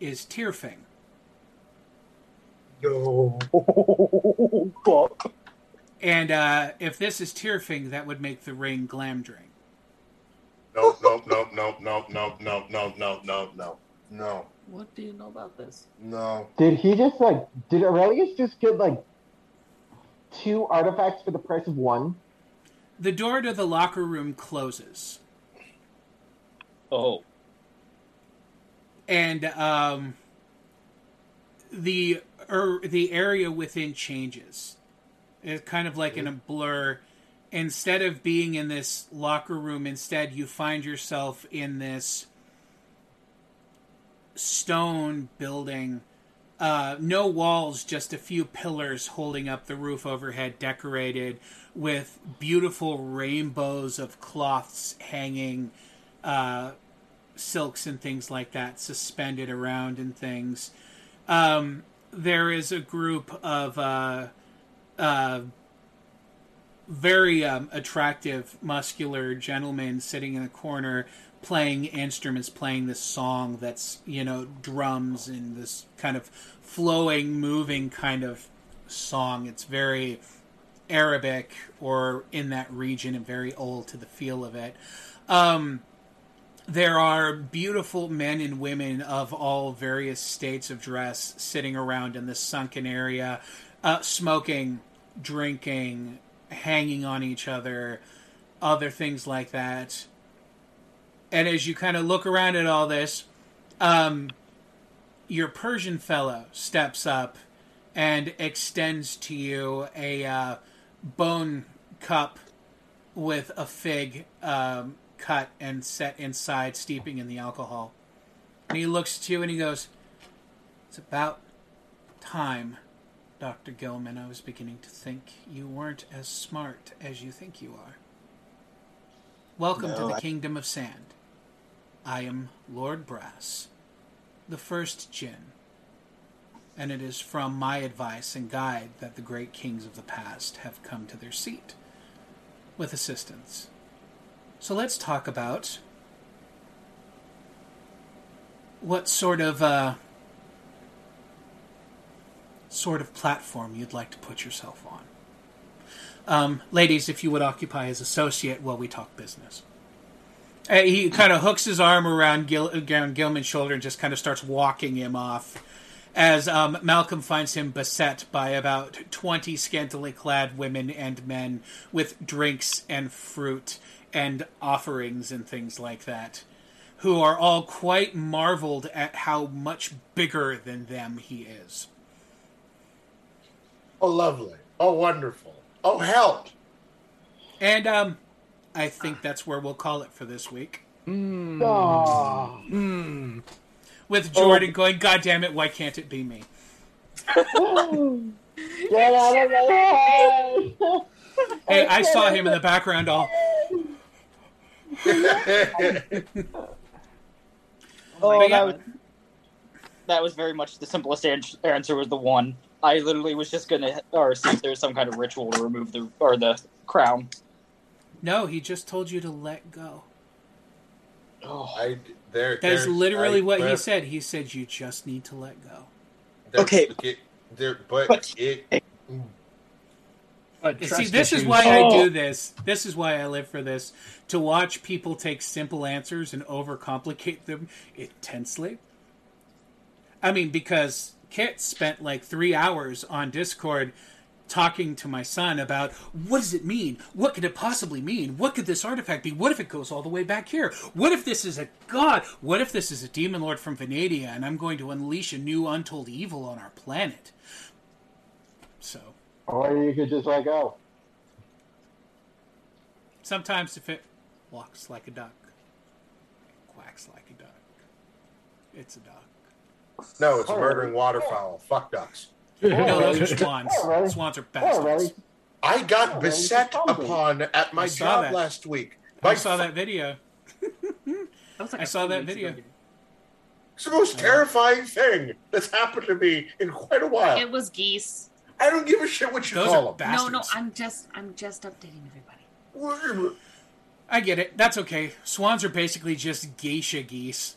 is Tyrfing. No. And uh, if this is Tyrfing, that would make the ring Glamdring. Nope, nope, nope, nope, nope, nope, nope, nope, nope, nope, no, no, What do you know about this? no. Did he just like? Did Aurelius just get like two artifacts for the price of one? The door to the locker room closes. Oh. and um, the er, the area within changes. It's kind of like in a blur. Instead of being in this locker room, instead you find yourself in this stone building. Uh, no walls, just a few pillars holding up the roof overhead, decorated with beautiful rainbows of cloths hanging uh, silks and things like that suspended around and things. Um, there is a group of uh, uh, very um, attractive, muscular gentlemen sitting in a corner playing instruments, playing this song that's, you know, drums and this kind of flowing, moving kind of song. It's very Arabic or in that region and very old to the feel of it. Um, there are beautiful men and women of all various states of dress sitting around in this sunken area, uh, smoking, drinking, hanging on each other, other things like that. And as you kind of look around at all this, um, your Persian fellow steps up and extends to you a uh, bone cup with a fig um, cut and set inside, steeping in the alcohol. And he looks at you and he goes, It's about time, Dr. Gilman. I was beginning to think you weren't as smart as you think you are. Welcome to the I- Kingdom of Sand. I am Lord Brass, the first jinn, and it is from my advice and guide that the great kings of the past have come to their seat with assistance. So let's talk about what sort of uh, sort of platform you'd like to put yourself on. Um, ladies, if you would occupy as associate while we talk business. Uh, he kind of hooks his arm around, Gil- around Gilman's shoulder and just kind of starts walking him off as um, Malcolm finds him beset by about 20 scantily clad women and men with drinks and fruit and offerings and things like that, who are all quite marveled at how much bigger than them he is. Oh, lovely. Oh, wonderful. Oh, help. And um, I think that's where we'll call it for this week. Hmm. Aw. With Jordan going, God damn it, why can't it be me? Get out of my head! Hey, I saw him in the background all. Oh, But yeah. Oh, that was that was very much the simplest answer. Was the one I literally was just gonna or see if there's some kind of ritual to remove the or the crown. No, he just told you to let go. Oh, I there. That is literally I- what he said. He said you just need to let go. there- Okay. it- there, but it. But See, trust this is issues- why I Oh. do this. This is why I live for this. To watch people take simple answers and overcomplicate them intensely. I mean, because Kit spent like three hours on Discord talking to my son about what does it mean? What could it possibly mean? What could this artifact be? What if it goes all the way back here? What if this is a god? What if this is a demon lord from Venadia and I'm going to unleash a new untold evil on our planet? So. Or you could just let go. Sometimes if it walks like a duck, quacks like a duck, it's a duck. No, it's a murdering waterfowl. Fuck ducks. No, those are swans. Alright. Swans are Alright. bastards. I got Oh, beset upon at my job that. last week. I By saw that video. was like I a saw that video. ago. It's the most terrifying thing that's happened to me in quite a while. It was geese. I don't give a shit what you Those call are them. No, no. I'm just, I'm just updating everybody. I get it. That's okay. Swans are basically just geisha geese.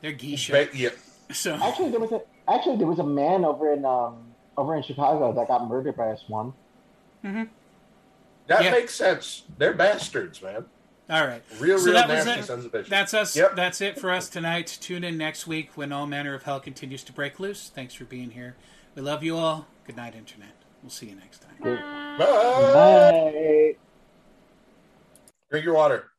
They're geisha. Ba- yeah. So Actually, there was a actually there was a man over in um over in Chicago that got murdered by a swan. Mm-hmm. That Yeah. makes sense. They're bastards, man. All right. Real, so real that was nasty it. sons of bitches. That's us. Yep. That's it for us tonight. Tune in next week when all manner of hell continues to break loose. Thanks for being here. We love you all. Good night, Internet. We'll see you next time. Bye. Bye. Drink your water.